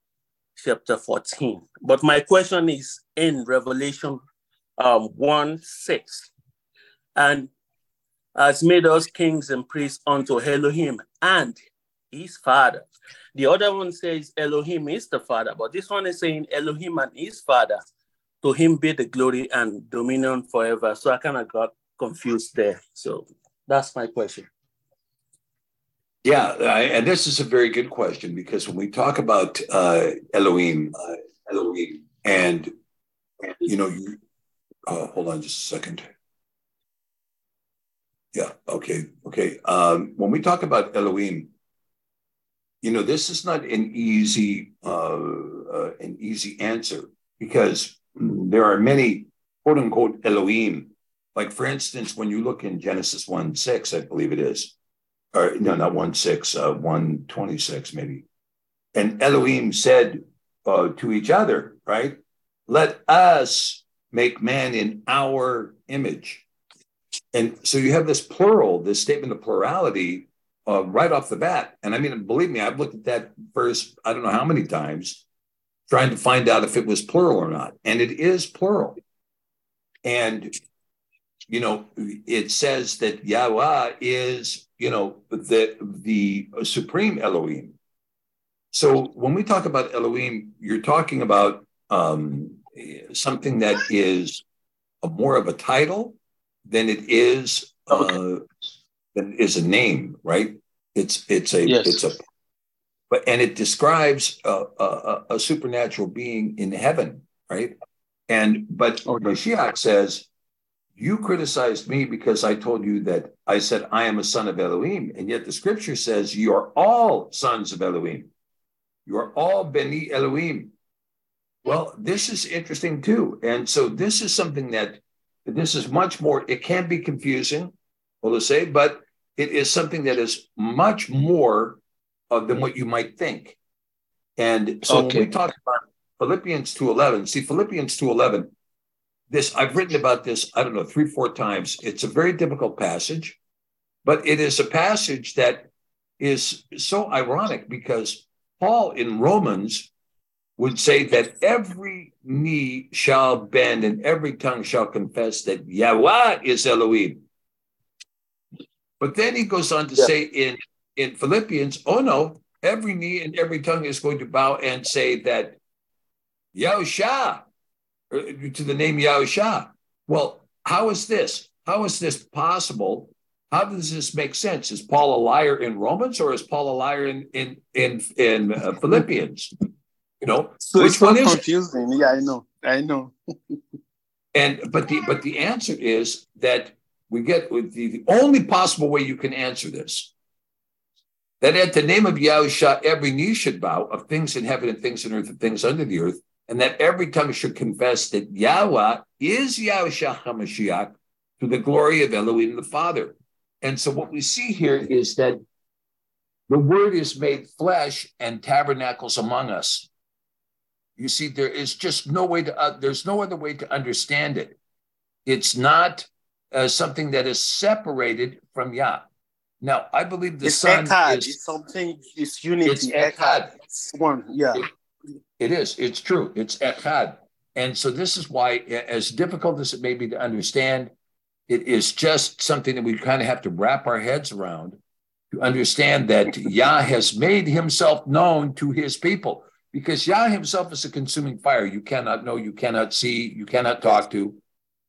chapter 14. But my question is in Revelation um, 1 6. And has made us kings and priests unto Elohim and his father. The other one says Elohim is the father, but this one is saying Elohim and his father. To him be the glory and dominion forever. So I kind of got confused there. So that's my question. Yeah, I, and this is a very good question because when we talk about uh, Elohim, uh, Elohim, and you know, you uh, hold on just a second. Yeah. Okay. Okay. Um, when we talk about Elohim, you know, this is not an easy uh, uh, an easy answer because there are many quote unquote Elohim. Like for instance, when you look in Genesis one six, I believe it is, or no, not one six, uh, one twenty six maybe, and Elohim said uh, to each other, right? Let us make man in our image. And so you have this plural, this statement of plurality uh, right off the bat. And I mean, believe me, I've looked at that verse, I don't know how many times, trying to find out if it was plural or not. And it is plural. And, you know, it says that Yahweh is, you know, the, the supreme Elohim. So when we talk about Elohim, you're talking about um, something that is a, more of a title than it is uh, than is a name, right? It's it's a Yes. it's a but and it describes a, a, a supernatural being in heaven, right? And but oh, Mashiach says, "You criticized me because I told you that I said I am a son of Elohim, and yet the Scripture says you are all sons of Elohim. You are all beni Elohim." Well, this is interesting too, and so this is something that this is much more. It can be confusing, well to say, but it is something that is much more uh, than what you might think. And so Okay. when we talk about Philippians 2.11, see Philippians 2.11, this I've written about this, I don't know, three, four times. It's a very difficult passage, but it is a passage that is so ironic because Paul in Romans would say that every knee shall bend and every tongue shall confess that Yahweh is Elohim. But then he goes on to say in, in Philippians, oh no, every knee and every tongue is going to bow and say that Yahusha, to the name Yahusha. Well, how is this? How is this possible? How does this make sense? Is Paul a liar in Romans or is Paul a liar in in in, in uh, Philippians? You know, So which it's one is it? confusing. Yeah, I know. I know. And but the but the answer is that we get with the, the only possible way you can answer this. That at the name of Yahusha, every knee should bow of things in heaven and things on earth and things under the earth, and that every tongue should confess that Yahweh is Yahusha HaMashiach to the glory of Elohim the Father. And so what we see here is that the word is made flesh and tabernacles among us. You see, there is just no way to, uh, there's no other way to understand it. It's not uh, something that is separated from Yah. Now, I believe the it's Son echad. is. It's something. It's unity. It's echad. It's one. Yeah. It is. It's true. It's echad. And so this is why, as difficult as it may be to understand, it is just something that we kind of have to wrap our heads around to understand that Yah has made himself known to his people because Yah himself is a consuming fire. You cannot know, you cannot see, you cannot talk to.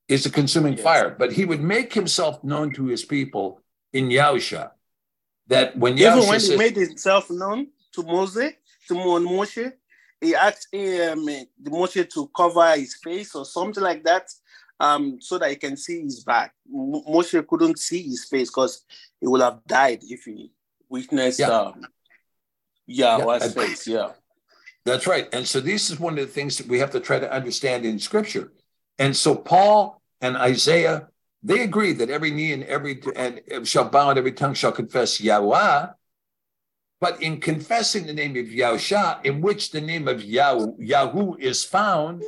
Is a consuming fire, but he would make himself known to his people in Yahusha. That when Even Yahusha when says, he made himself known to Moses, to Mo- Moshe, he asked um, the Moshe to cover his face or something like that, um, so that he can see his back. M- Moshe couldn't see his face because he would have died if he witnessed Yeah. um, Yahweh's Yeah, face. Yeah. That's right. And so this is one of the things that we have to try to understand in scripture. And so Paul and Isaiah, they agree that every knee and every and shall bow and every tongue shall confess Yahweh. But in confessing the name of Yahusha, in which the name of Yah, Yahu is found,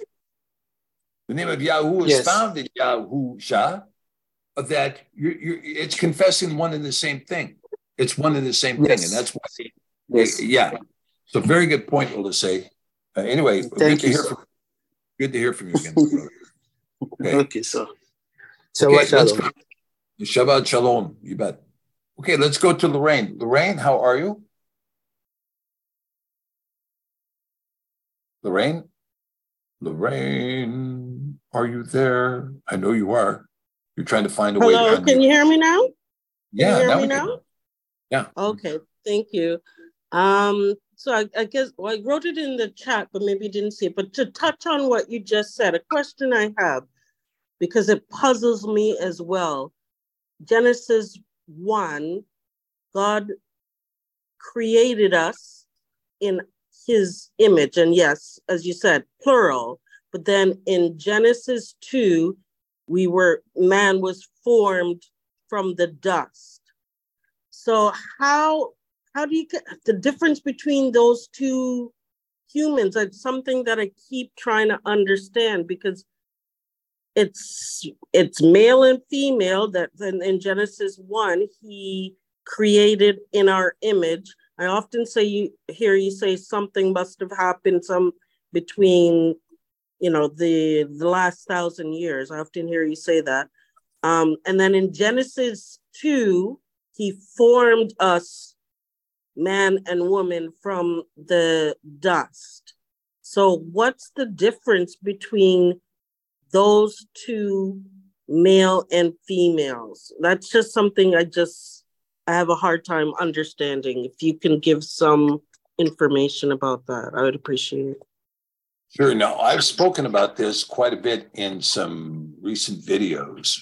the name of Yahu is Yes. found in Yahusha, that you're, you're, it's confessing one and the same thing. It's one and the same thing. And that's why, Yes. yeah. So very good point, Oliseh. Uh, anyway, good Thank to you, hear sir. from good to hear from you again. Okay. Okay, so. Okay, Shabbat let's shalom. go. Shabbat shalom. You bet. Okay, let's go to Lorraine. Lorraine, how are you? Lorraine? Lorraine, are you there? I know you are. You're trying to find a way Hello, can you hear me now? Can Yeah, you hear now me we can. now? Yeah. Okay, thank you. Um, so I, I guess well, I wrote it in the chat, but maybe you didn't see it. But to touch on what you just said, a question I have, because it puzzles me as well. Genesis 1, God created us in his image. And yes, as you said, plural. But then in Genesis 2, we were, man was formed from the dust. So how how do you get the difference between those two humans? It's something that I keep trying to understand because it's it's male and female that in, in Genesis 1 he created in our image. I often say you hear you say something must have happened some between you know the the last thousand years. I often hear you say that. Um, and then in Genesis 2, he formed us, man and woman, from the dust. So, what's the difference between those two male and females? That's just something I just I have a hard time understanding. If you can give some information about that, I would appreciate it. Sure. Now, I've spoken about this quite a bit in some recent videos,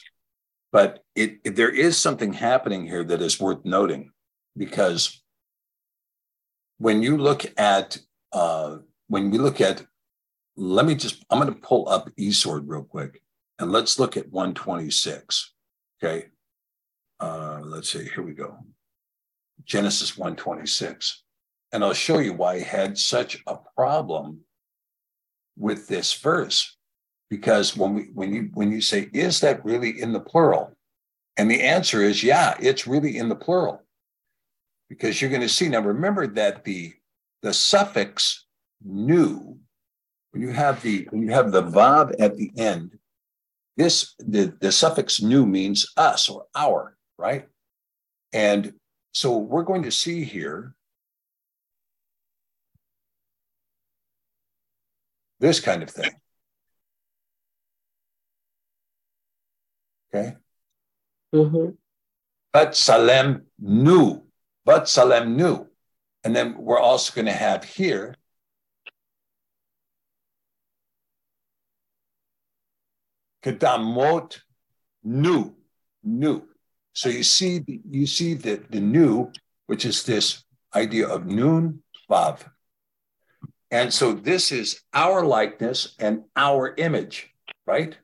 but it, it- there is something happening here that is worth noting because when you look at uh, when we look at let me just I'm going to pull up eSword real quick and let's look at 126. Okay. Uh, let's see. Here we go. Genesis 126. And I'll show you why I had such a problem with this verse because when we when you when you say is that really in the plural and the answer is yeah it's really in the plural because you're going to see now remember that the the suffix new when you have the when you have the vav at the end this the, the suffix new means us or our right and so we're going to see here this kind of thing. Okay. Mm-hmm. But Salem knew, but Salem knew. And then we're also going to have here Kedamot, new, new. So you see, you see that the new, which is this idea of noon, vav. And so this is our likeness and our image, right?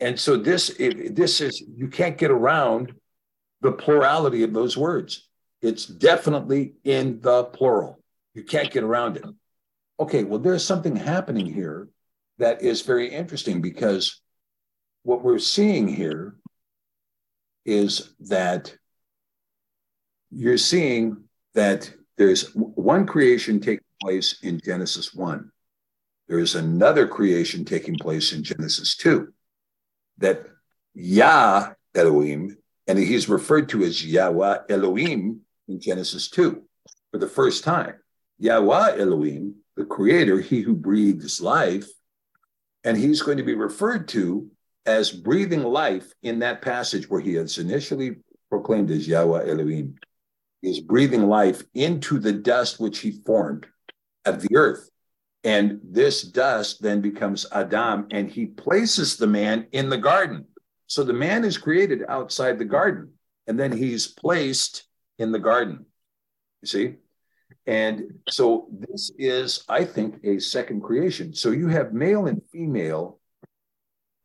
And so this, this is, you can't get around the plurality of those words. It's definitely in the plural. You can't get around it. Okay, well, there's something happening here that is very interesting because what we're seeing here is that you're seeing that there's one creation taking place in Genesis 1. There is another creation taking place in Genesis 2. That Yah Elohim, and he's referred to as Yahweh Elohim in Genesis 2 for the first time. Yahweh Elohim, the creator, he who breathes life, and he's going to be referred to as breathing life in that passage where he is initially proclaimed as Yahweh Elohim. Is breathing life into the dust which he formed of the earth. And this dust then becomes Adam, and he places the man in the garden. So the man is created outside the garden, and then he's placed in the garden. You see? And so this is, I think, a second creation. So you have male and female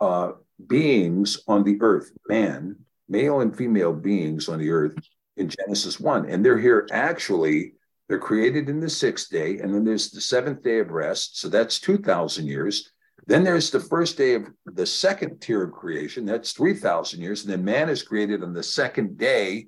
uh, beings on the earth, man, male and female beings on the earth in Genesis 1. And they're here actually, they're created in the sixth day, and then there's the seventh day of rest. So that's 2,000 years. Then there's the first day of the second tier of creation, that's 3,000 years. And then man is created on the second day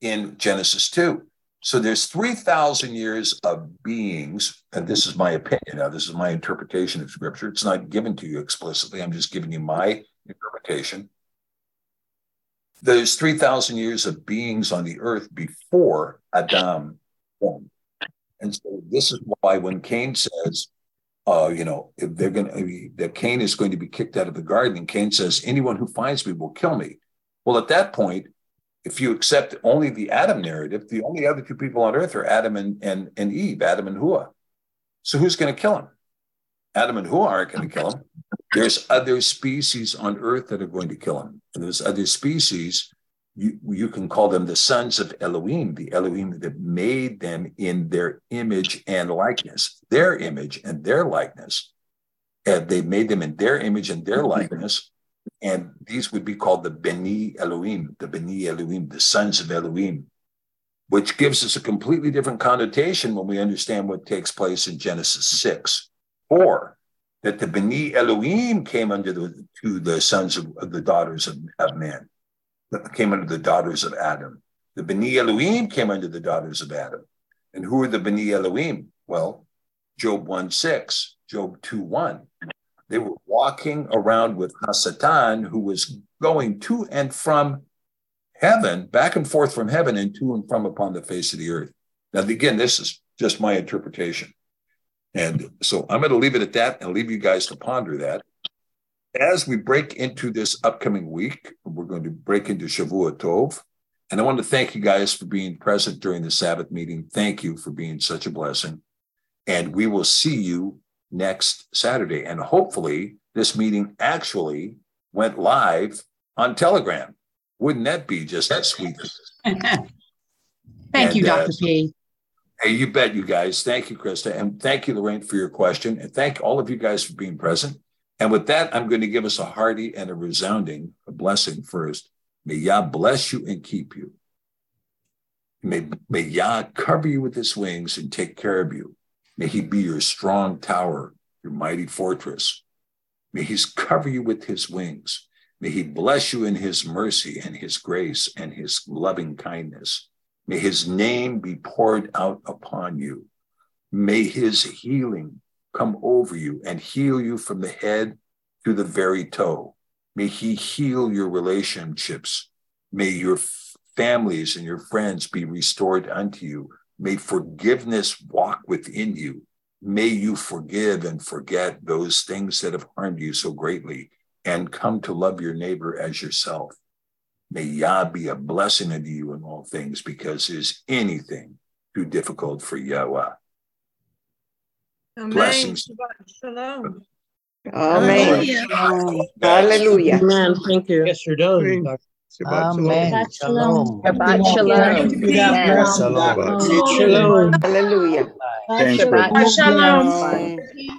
in Genesis 2. So there's 3,000 years of beings, and this is my opinion. Now, this is my interpretation of scripture. It's not given to you explicitly. I'm just giving you my interpretation. There's 3,000 years of beings on the earth before Adam formed. And so this is why when Cain says, uh, you know, if they're going to, that Cain is going to be kicked out of the garden, and Cain says, anyone who finds me will kill me. Well, at that point, if you accept only the Adam narrative, the only other two people on earth are Adam and, and, and Eve, Adam and Hua. So who's going to kill him? Adam and Hua aren't going to kill him. There's other species on earth that are going to kill him. And those other species, you, you can call them the sons of Elohim, the Elohim that made them in their image and likeness, their image and their likeness. And they made them in their image and their likeness. And these would be called the Beni Elohim, the Beni Elohim, the sons of Elohim, which gives us a completely different connotation when we understand what takes place in Genesis 6 4 that the Beni Elohim came under the to the sons of, of the daughters of, of man, came under the daughters of Adam. The Beni Elohim came under the daughters of Adam. And who are the Beni Elohim? Well, Job 1 6, Job 2 1. They were walking around with Hasatan, who was going to and from heaven, back and forth from heaven and to and from upon the face of the earth. Now, again, this is just my interpretation. And so I'm going to leave it at that and leave you guys to ponder that. As we break into this upcoming week, we're going to break into Shavua Tov. And I want to thank you guys for being present during the Sabbath meeting. Thank you for being such a blessing. And we will see you next Saturday. And hopefully, this meeting actually went live on Telegram. Wouldn't that be just a sweet? Thank and, you, Dr. Uh, P. Hey, you bet, you guys. Thank you, Krista. And thank you, Lorraine, for your question. And thank all of you guys for being present. And with that, I'm going to give us a hearty and a resounding blessing first. May Yah bless you and keep you. May, may Yah cover you with his wings and take care of you. May he be your strong tower, your mighty fortress. May he cover you with his wings. May he bless you in his mercy and his grace and his loving kindness. May his name be poured out upon you. May his healing come over you and heal you from the head to the very toe. May he heal your relationships. May your families and your friends be restored unto you. May forgiveness walk within you. May you forgive and forget those things that have harmed you so greatly and come to love your neighbor as yourself. May Yah be a blessing unto you in all things, because is anything too difficult for Yahweh. Amen. Blessings. Shalom. Amen. Hallelujah. Amen. Thank you. Yes, sir does. Amen. Shalom. Shabbat shalom. Shalom. Hallelujah. Shabbat shalom.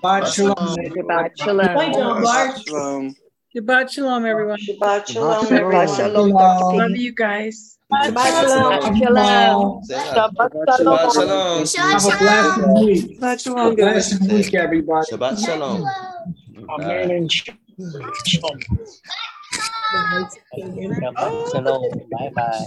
Shabbat shalom. Shabbat shalom. Shalom. Shabbat shalom, everyone. Shabbat shalom, Shabbat everyone. shalom, Love you guys. Shabbat shalom. Shalom. Shabbat shalom. Have a blessed week. Shabbat shalom, Have a guys. blessed week, everybody. Shabbat shalom. Amen shalom. Shalom. Bye bye.